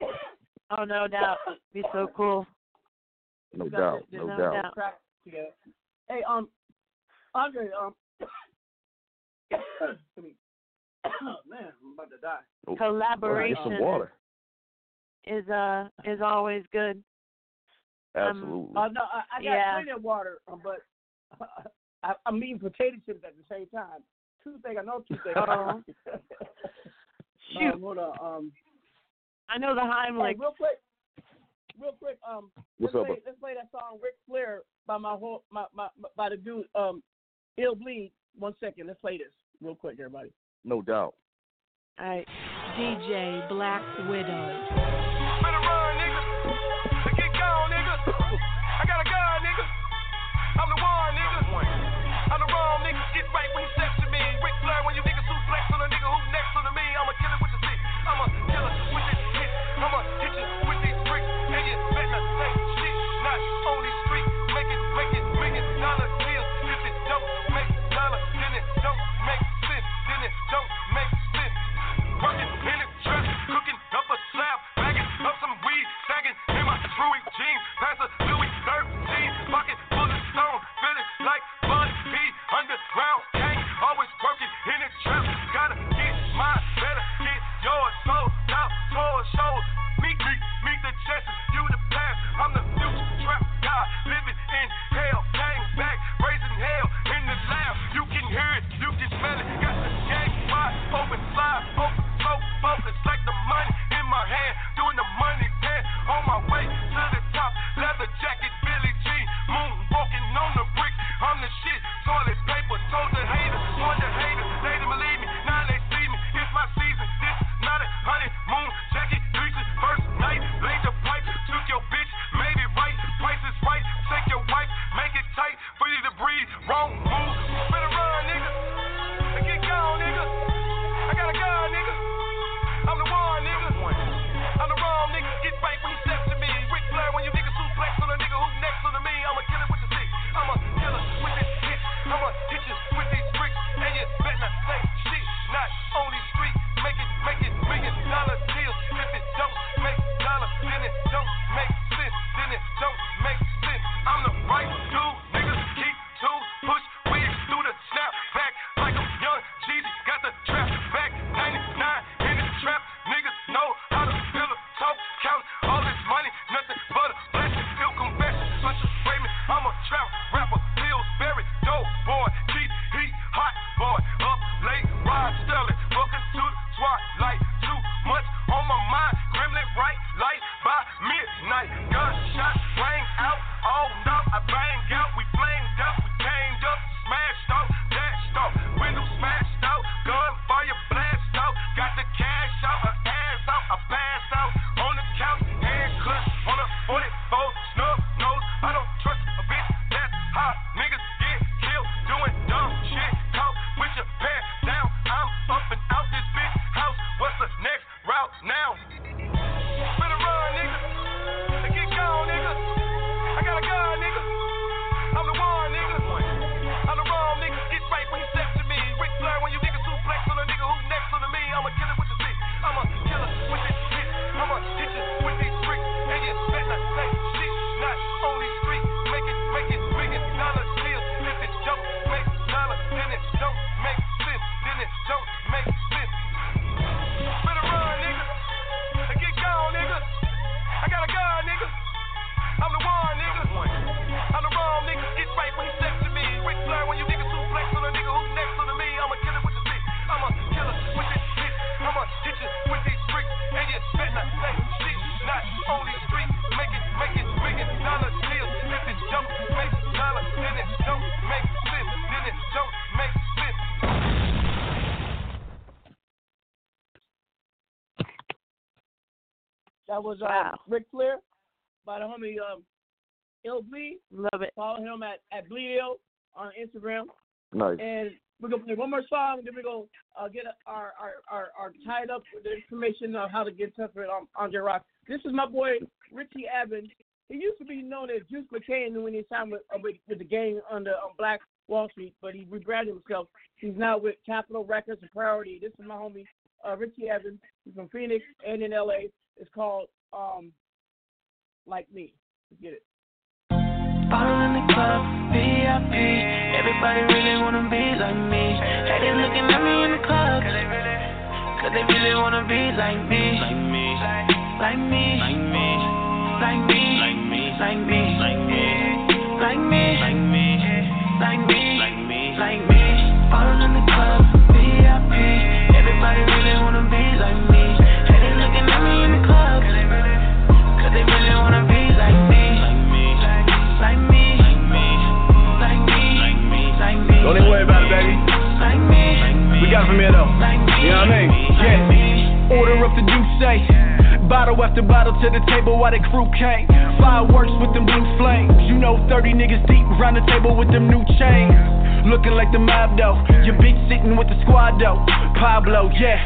Oh, no doubt. Be so cool. No doubt, did- no did doubt. that track. Hey, um, Andre, um, I mean, man, I'm about to die. Oh, Collaboration water. is uh is always good. Um, Absolutely. Uh, no, I, I got Yeah. plenty of water, um, but I, I'm eating potato chips at the same time. Two things, I know two things. Oh. Shoot. Um, hold on. Um, I know the hey, Heimlich. real quick, real quick. Um, What's let's up, play, let's play that song "Ric Flair" by my whole my, my by the dude um, Ill Bleed. One second, let's play this real quick, everybody. No doubt. All right. DJ Black Widow. That was uh, wow. Ric Flair by the homie um, Ill Love it. Follow him at, at Bleed on Instagram. Nice. And we're going to play one more song, and then we're going to uh, get our, our, our, our, tied up with the information on how to get tougher with um, Andre Rock. This is my boy, Richie Evans. He used to be known as Juice McCain when he signed with, uh, with, with, the gang under um, Black Wall Street, but he rebranded himself. He's now with Capitol Records and Priority. This is my homie, uh, Richie Evans. He's from Phoenix and in LA called um, Like Me. Get it. Bottle in the club, VIP. Everybody really wanna be like me. Haters looking at me in the club. Cause they really wanna be like me. Like me. Like me. Like me. Like me. Like me. Like me. Like me. Like me. Like me. Like me. Like me. Like me. Bottle in the club, VIP. Everybody really wanna be like me. Don't even worry about it, baby. We got from here, though. You know what I mean? Yeah. Order up the juice, Duce. Bottle after bottle to the table while the crew came. Fireworks with them blue flames. You know, 30 niggas deep around the table with them new chains. Looking like the mob though. Your bitch sitting with the squad though. Pablo, yeah.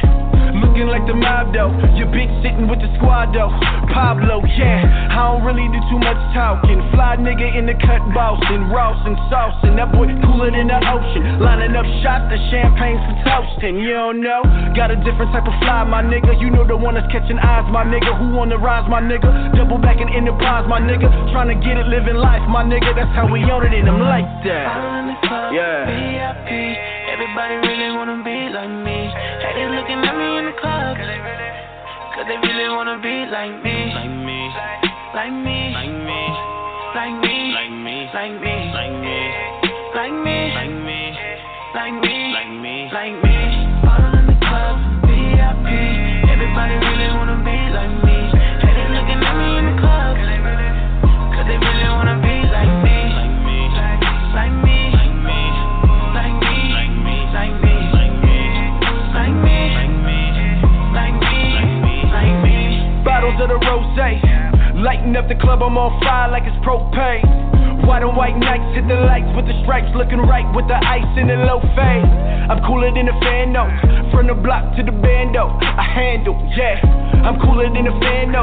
Looking like the mob though. Your bitch sitting with the squad though. Pablo, yeah. I don't really do too much talking. Fly nigga in the cut bossing, Ross and sauce. And that boy cooler than the ocean. Lining up shots, the champagne for toasting. You don't know? Got a different type of fly, my nigga. You know the one that's catching eyes, my nigga. Who on the rise, my nigga? Double back in enterprise, my nigga. Trying to get it, living life, my nigga. That's how we own it, and I'm like that. Yeah. VIP. Everybody really wanna be like me. Haters looking at me in the club. Cause they really wanna be like me. Like me. Like me. Like me. Like me. Like me. Like me. Like me. Like me. Like me. Like me. Like me. Lighting the club, I'm on fire like it's propane. White and white nights, hit the lights with the stripes, looking right with the ice in the low fade. I'm cooler than a fan. From the block to the bando, I handle, yeah. I'm cooler than a fan.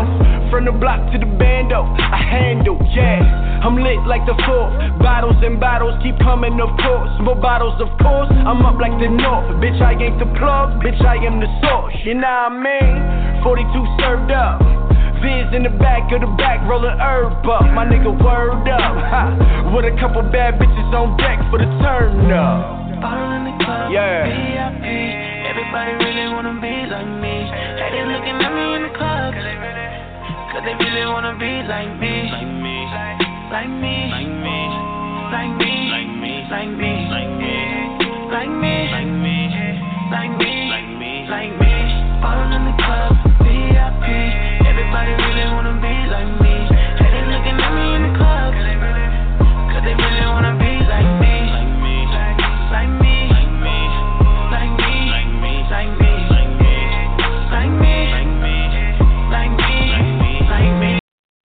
From the block to the bando, I handle, yeah. I'm lit like the fourth. Bottles and bottles keep coming, of course. More bottles, of course. I'm up like the north. Bitch, I ain't the plug. Bitch, I am the source. You know what I mean? 42 served up. Viz in the back of the back, rolling herb up. My nigga, word up. Ha. With a couple bad bitches on deck for the turn up. Bottle in the club. Yeah. VIP. Everybody really wanna be like me. Haters looking at me in the club. Cause they really wanna be like me. Like me. Like me. Like me. Like me. Like me. Like me. Like me. Like me. Like me. Like me. Like me. Like me. Bottle in the club. VIP. Everybody really wanna be like me. Haters looking at me in the club. Cause they really wanna be like me. Like me. Like me. Like me. Like me. Like me. Like me. Like me. Like me. Like me. Like me. Like me. Like me.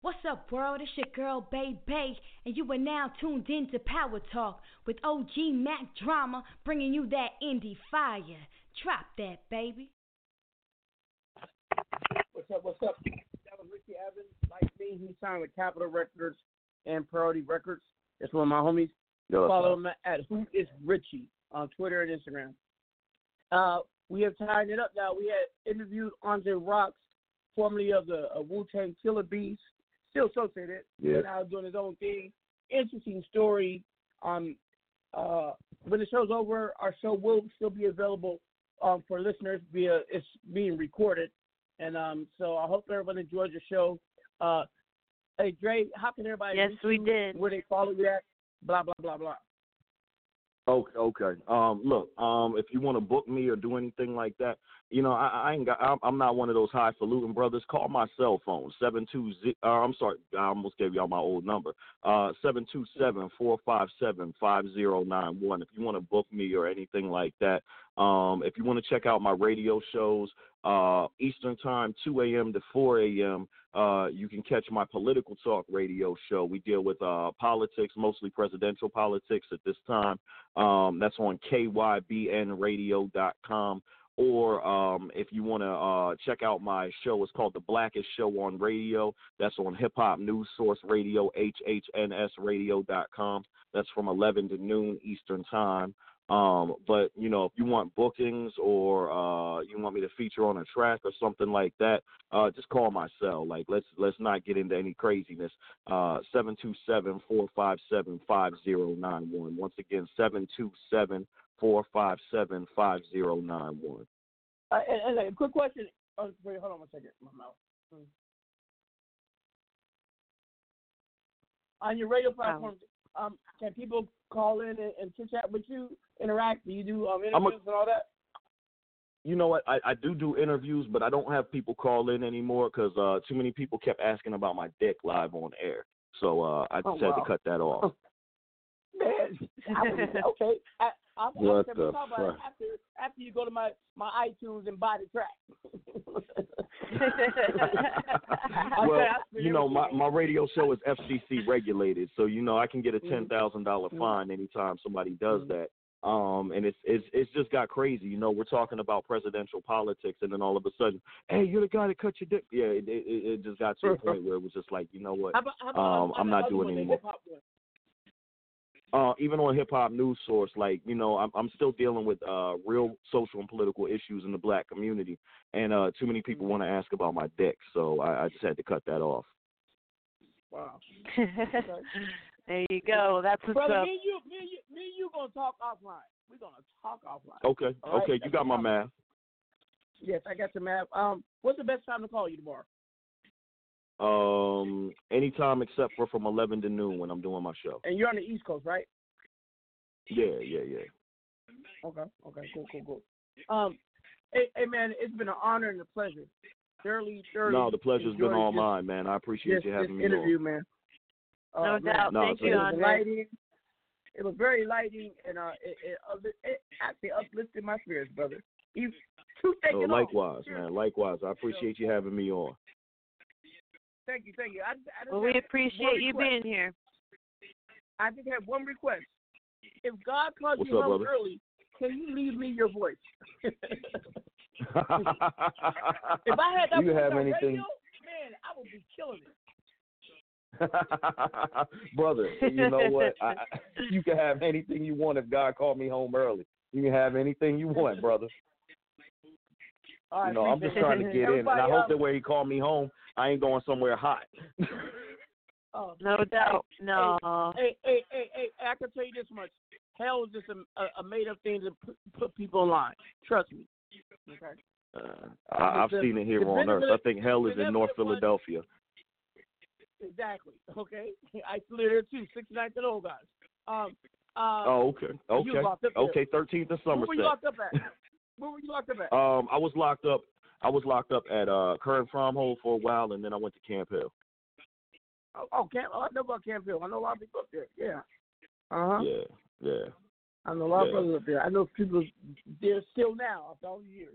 What's up, world? It's your girl, Bay Bay, and you are now tuned in to Power Talk with OG Mack Drama, bringing you that indie fire. Drop that, baby. What's up? What's up? That was Ricky Evans. Like me, he signed with Capitol Records and Priority Records. That's one of my homies. Yo, Follow him at Who Is Richie on Twitter and Instagram. Uh, we have tied it up now. We had interviewed Andre Rocks, formerly of the uh, Wu Tang Killa Bees, still associated, Yeah. now doing his own thing. Interesting story. Um, uh, when the show's over, our show will still be available um, for listeners via it's being recorded, and um, so I hope everyone enjoys the show. Uh, hey Dre, how can everybody? Yes, reach we did. Where they follow you at? Blah blah blah blah. Okay, okay. Um, look, um, if you want to book me or do anything like that, you know, I, I ain't got. I'm, I'm not one of those highfalutin brothers. Call my cell phone seven two zero. Uh, I'm sorry, I almost gave y'all my old number. Uh, seven two seven four five seven five zero nine one. If you want to book me or anything like that, um, if you want to check out my radio shows, uh, Eastern Time, 2 a.m. to 4 a.m. Uh, you can catch my political talk radio show. We deal with uh, politics, mostly presidential politics at this time. Um, that's on kybnradio.com. Or um, if you want to uh, check out my show, it's called The Blackest Show on Radio. That's on Hip Hop News Source Radio, hhnsradio.com. That's from 11 to noon Eastern Time. Um, but you know, if you want bookings or uh, you want me to feature on a track or something like that, uh, just call my cell. Like let's let's not get into any craziness. Uh, seven two seven four five seven five zero nine one. Once again, seven two seven four five seven five zero nine one. Uh, and, and a quick question. Oh, wait, hold on one second. My mouth. Hmm. On your radio platforms, um, can people call in and, and chit chat with you, interact? Do you do um, I'm a- interviews and all that? You know what? I, I do do interviews, but I don't have people call in anymore because uh, too many people kept asking about my dick live on air. So uh, I Oh, just had wow. to cut that off. Man, I was, okay. I, I, What I, the talk about fuck? after after you go to my my iTunes and buy the track. well, you know, my, my radio show is FCC regulated, so you know I can get a Mm-hmm. ten thousand dollar fine anytime somebody does that. Um, and it's it's it's just got crazy. You know, we're talking about presidential politics, and then all of a sudden, hey, you're the guy that cut your dick. Yeah, it it, it just got to a point where it was just like, you know what? How about, how about, um, I'm not doing anymore. Hip-hop one? uh, even on hip hop news source, like you know, I'm I'm still dealing with uh, real social and political issues in the black community, and uh, too many people want to ask about my dick, so I, I just had to cut that off. Wow. there you go. That's what's Brother, up. me and you, me and you, me and you gonna talk offline. We're gonna talk offline. Okay, All right? okay, you got my no math. Yes, I got your map. Um, what's the best time to call you tomorrow? Um, anytime except for from 11 to noon when I'm doing my show. And you're on the East Coast, right? Yeah, yeah, yeah. Okay. Okay. Cool. Cool. Cool. Um, hey, hey, man, it's been an honor and a pleasure. Thoroughly, thoroughly. No, the pleasure's been all mine, man. I appreciate this, you having this me interview, on. man. No Uh, man, No doubt. No, Thank you, Andre. lighting. It was very lighting, and uh, it, it, upli- it actually uplifted my spirits, brother. You, two Oh, taking off. likewise, man. Likewise. I appreciate you having me on. Thank you, thank you. I, I just Well, we appreciate you being here. I just have one request. If God calls What's you up, home brother? early, can you leave me your voice? if if I had that you have on anything, radio, man, I would be killing it. brother, you know what? I, I- you can have anything you want if God called me home early. You can have anything you want, brother. All right, You know, I'm just trying to get in, and I hope that where he called me home, I ain't going somewhere hot. Oh, No doubt. No. Hey, hey, hey, hey, I can tell you this much. Hell is just a, a, a made up thing to put, put people in line. Trust me. Okay. Uh, I, I've The- seen it here on Earth. I think hell is in North benefit was- Philadelphia. Exactly. Okay. I live there too. 69th and Ogontz. Um. Uh, Oh, okay, okay, locked up there. okay. Thirteenth of Where were you locked up at? Where were you locked up at? Um, I was locked up. I was locked up at uh Curran-Fromhold for a while, and then I went to Camp Hill. Oh, oh, Camp. Oh, I know about Camp Hill. I know a lot of people up there. Yeah. Uh huh. Yeah, yeah. I know a lot Yeah. of brothers up there. I know people there still now after all these years.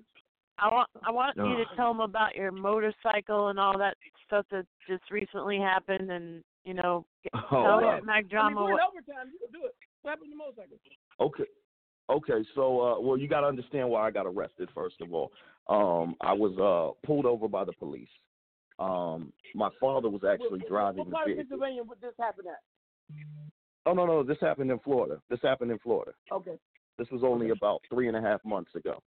I want I want you to tell them about your motorcycle and all that stuff that just recently happened, and you know, get, Oh, tell wow. Mack I mean, Drama we're in what. overtime. You can do it. What happened to your motorcycle? Okay. Okay, so uh well you gotta understand why I got arrested first of all. Um I was uh pulled over by the police. Um my father was actually what, driving What the vehicle. Pennsylvania would this happen at? Oh no no, this happened in Florida. This happened in Florida. Okay. This was only about three and a half months ago.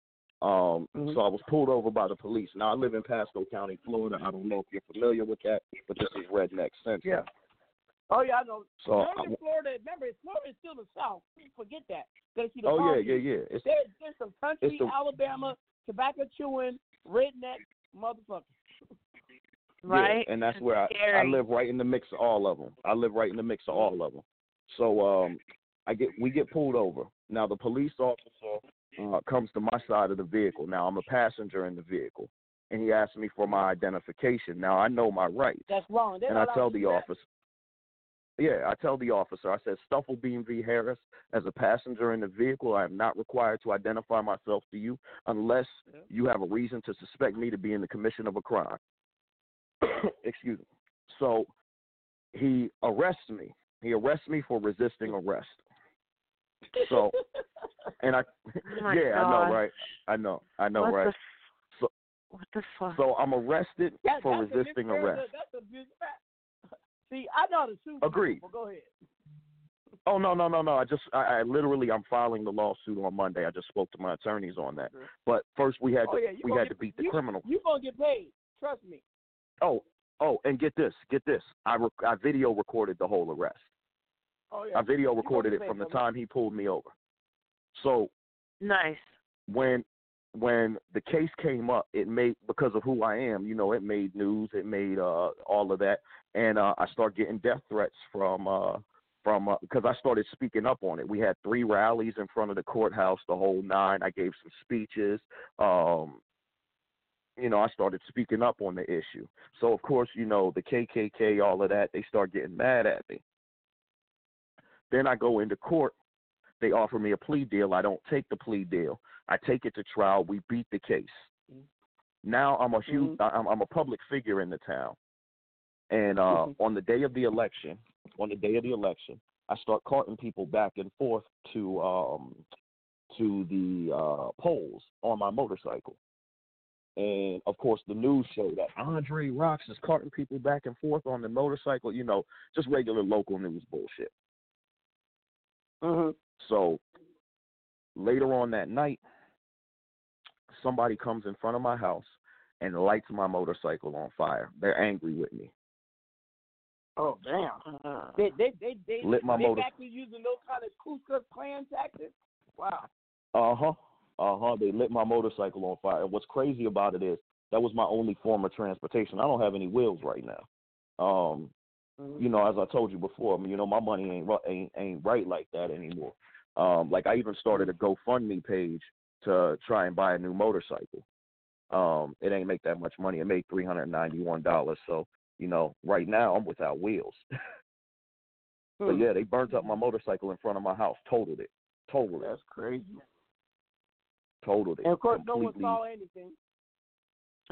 Um, Mm-hmm. so I was pulled over by the police. Now I live in Pasco County, Florida. I don't know if you're familiar with that, but this is redneck central. Yeah. Oh yeah, I know. So Northern I w- Florida, remember, Florida is still the South. Forget that. Gotta the Oh yeah, yeah, yeah. It's There, there's some country, it's the- Alabama, tobacco chewing, redneck motherfuckers. Right. Yeah, and that's where I, I live right in the mix of all of them. I live right in the mix of all of them. So um, I get we get pulled over. Now the police officer uh, comes to my side of the vehicle. Now I'm a passenger in the vehicle, and he asks me for my identification. Now I know my rights, That's wrong. They're and I tell the officer. Yeah, I tell the officer. I said Stufflebeam v. Harris. As a passenger in the vehicle, I am not required to identify myself to you unless you have a reason to suspect me to be in the commission of a crime. Excuse me. So he arrests me. He arrests me for resisting arrest. So, and I, Oh yeah, I know, right? I know, I know, What the right? f- So, what the fuck? so I'm arrested That- for resisting arrest. That's abuse. See, I know how to sue. Agreed. Well, go ahead. Oh no, no, no, no! I just, I, I literally, I'm filing the lawsuit on Monday. I just spoke to my attorneys on that. But first, we had oh to, yeah, we had get, to beat the you, criminal. You gonna get paid? Trust me. Oh, oh, and get this, get this. I, rec- I video recorded the whole arrest. Oh yeah. I video recorded it from the time he pulled me over. So Nice. when when the case came up, it made because of who I am, you know, it made news, it made uh all of that, and uh I started getting death threats from uh from uh, because I started speaking up on it. We had three rallies in front of the courthouse, the whole nine. I gave some speeches. Um you know, I started speaking up on the issue. So of course, you know, the KKK, all of that, they start getting mad at me. Then I go into court. They offer me a plea deal. I don't take the plea deal. I take it to trial. We beat the case. Now I'm a huge. I'm, I'm a public figure in the town, and uh, on the day of the election, on the day of the election, I start carting people back and forth to um, to the uh, polls on my motorcycle. And of course, the news showed that Andre Rocks is carting people back and forth on the motorcycle. You know, just regular local news bullshit. Mm-hmm. So later on that night, somebody comes in front of my house and lights my motorcycle on fire. They're angry with me. Oh damn! They they they they Lit my they motor- actually using those kind of Ku Klux Klan tactics. Wow. Uh huh. Uh huh. They lit my motorcycle on fire. And what's crazy about it is that was my only form of transportation. I don't have any wheels right now. Um, you know, as I told you before, I mean, you know, my money ain't ain't ain't right like that anymore. Um, like I even started a GoFundMe page to try and buy a new motorcycle. Um, it ain't make that much money. It made three hundred ninety one dollars. So you know, right now I'm without wheels. but yeah, they burnt up my motorcycle in front of my house. Totaled it. Totaled it. That's crazy. Totaled it. And of course, no one Completely- saw anything.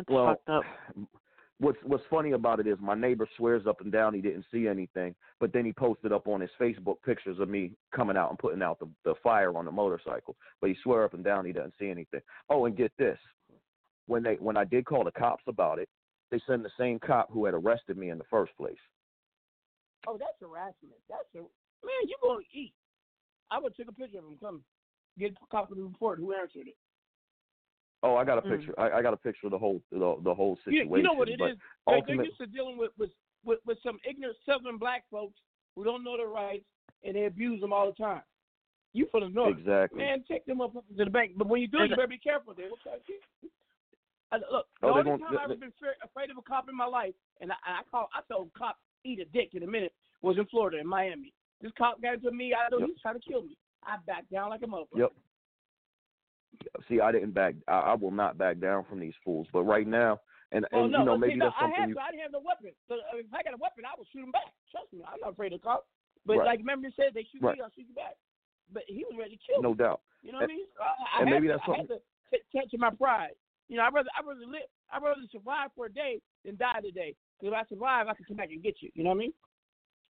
well, what's what's funny about it is my neighbor swears up and down he didn't see anything, but then he posted up on his Facebook pictures of me coming out and putting out the, the fire on the motorcycle. But he swear up and down he doesn't see anything. Oh, and get this, when they when I did call the cops about it, they sent the same cop who had arrested me in the first place. Oh, that's harassment. That's a man. You gonna eat? I would take a picture of him. Come get a copy of the report. Who answered it? Oh, I got a Mm. picture. I, I got a picture of the whole the, the whole You, situation. you know what it but is? They're, they're used to dealing with, with with with some ignorant Southern black folks who don't know their rights and they abuse them all the time. You from the north, Exactly. Man, take them up to the bank. But when you do it, you better be careful. They will try. Uh, look, the Oh, they're only gonna- time they- I've ever been fear, afraid of a cop in my life, and I, I call I told a cop eat a dick in a minute, was in Florida in Miami. This cop got into me. I know Yep. he was trying to kill me. I backed down like a motherfucker. Yep. See, I didn't back. I, I will not back down from these fools. But right now, and Oh and no, you know but see, maybe no, that's I something you. I didn't have no weapon. So if I got a weapon, I would shoot him back. Trust me, I'm not afraid of cops. But Right. like remember you said, they shoot Right. me, I'll shoot you back. But he was ready to kill No me. doubt. You know what I mean? So I, I and maybe to, that's I had to touch my pride. You know, I rather I rather live. I rather survive for a day than die today. Because if I survive, I can come back and get you. You know what I mean?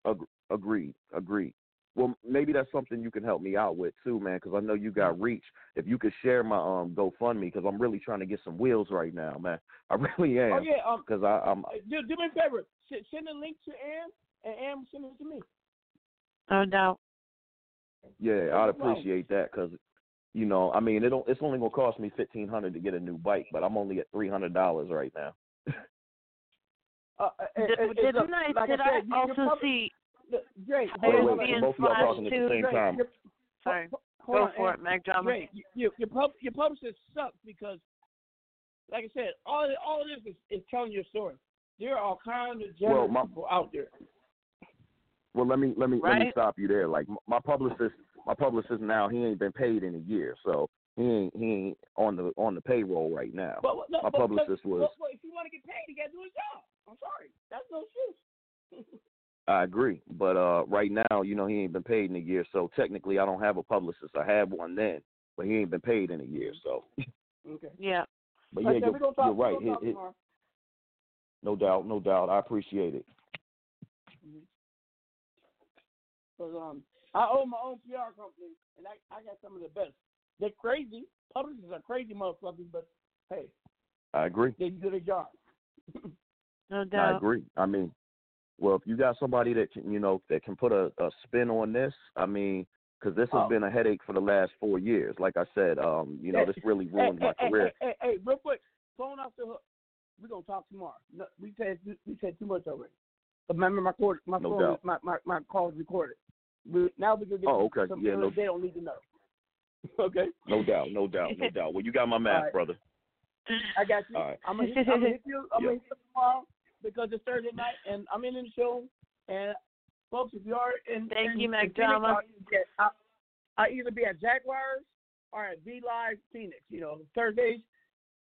Ag- agreed. Agreed. Well, maybe that's something you can help me out with too, man. Because I know you got reach. If you could share my um GoFundMe, because I'm really trying to get some wheels right now, man. I really am. Oh yeah. Um, Because I, I'm. uh, do, do me a favor. Send, send a link to Ann, and Ann will send it to me. Oh No. Yeah, I'd appreciate that because, you know, I mean, it don't, it's only gonna cost me fifteen hundred to get a new bike, but I'm only at three hundred dollars right now. Uh, uh, Did- uh, uh, didn't look, I- like did I, I said, you- also probably- see- Look, Drake, Wait, hold wait, wait, both of y'all talking at the same Drake, time. you're- Sorry. Go on, for it, Mack Drama. Drake, you, you, your pub, your publicist sucks because, like I said, all all of this is, is telling your story. There are all kinds of generous Well, my- people out there. Well, let me let me let me stop you there. Like my publicist, my publicist now he ain't been paid in a year, so he ain't he ain't on the on the payroll right now. But, no, my but, publicist but, was. But, but if you want to get paid, you got to do his job. I'm sorry, that's no excuse. I agree, but uh, right now, you know, he ain't been paid in a year, so technically, I don't have a publicist. I had one then, but he ain't been paid in a year. So, okay. Yeah. but yeah, Okay, you're, we talk, you're we right. gonna talk It- it- no doubt, no doubt. I appreciate it. Cause um, I own my own PR company, and I I got some of the best. They're crazy. Publicists are crazy motherfuckers, but hey, I agree. they do their job. No doubt. I agree. I mean, well, if you got somebody that can, you know, that can put a, a spin on this, I mean, because this has Oh. been a headache for the last four years. Like I said, um, you know, this really ruined hey, my hey, career. Hey, hey, hey, real quick, phone off the hook. We're gonna talk tomorrow. No, we said we said too much already. Remember, my cord, my No phone, doubt. my, my my call is recorded. We, now we can get Oh, okay. some Yeah, no- they don't need to know. okay. No doubt, no doubt, no doubt. Well, you got my math, right. brother. I got you. All right. I'm gonna hit, I'm gonna hit you. I'm Yeah. gonna hit you tomorrow because it's Thursday night and I'm in the show. And folks, if you are in, Thank in, you, in Mac Phoenix, I'll either, be at, I'll, I'll either be at Jaguars or at V Live Phoenix. You know, Thursdays.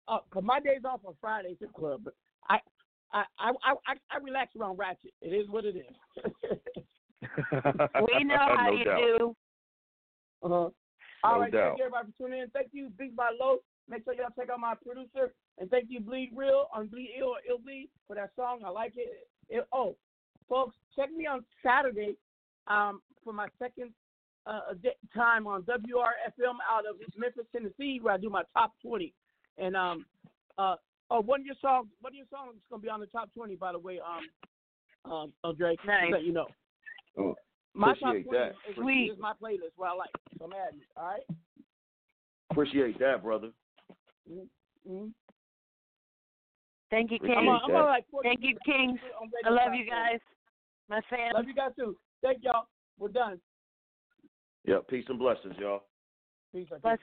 Uh, cause my days off on Fridays at club, but I. I, I I I relax around Ratchet. It is what it is. We know how No you doubt. do. Uh-huh. All No right, doubt. thank you everybody for tuning in. Thank you, Beat by Low. Make sure y'all check out my producer. And thank you, Bleed Real on Bleed Ill or Ill Bleed for that song. I like it. it. Oh, folks, check me on Saturday um, for my second uh, time on WRFM out of Memphis, Tennessee, where I do my top 20. And um, uh, oh, one of your songs, one of your songs is gonna be on the top 20, by the way. Um, um, uh, Drake, just Nice. let you know. Oh, My top 20 appreciate that. is, Sweet. is my playlist, what I like. So I'm adding it. All right. Appreciate that, brother. Mm-hmm. Thank you, Appreciate I'm on, I'm on like Thank you, Kings. I love you guys. My 20. fans. Love you guys too. Thank y'all. We're done. Yep. Peace and blessings, y'all. Peace. I think. Blessings.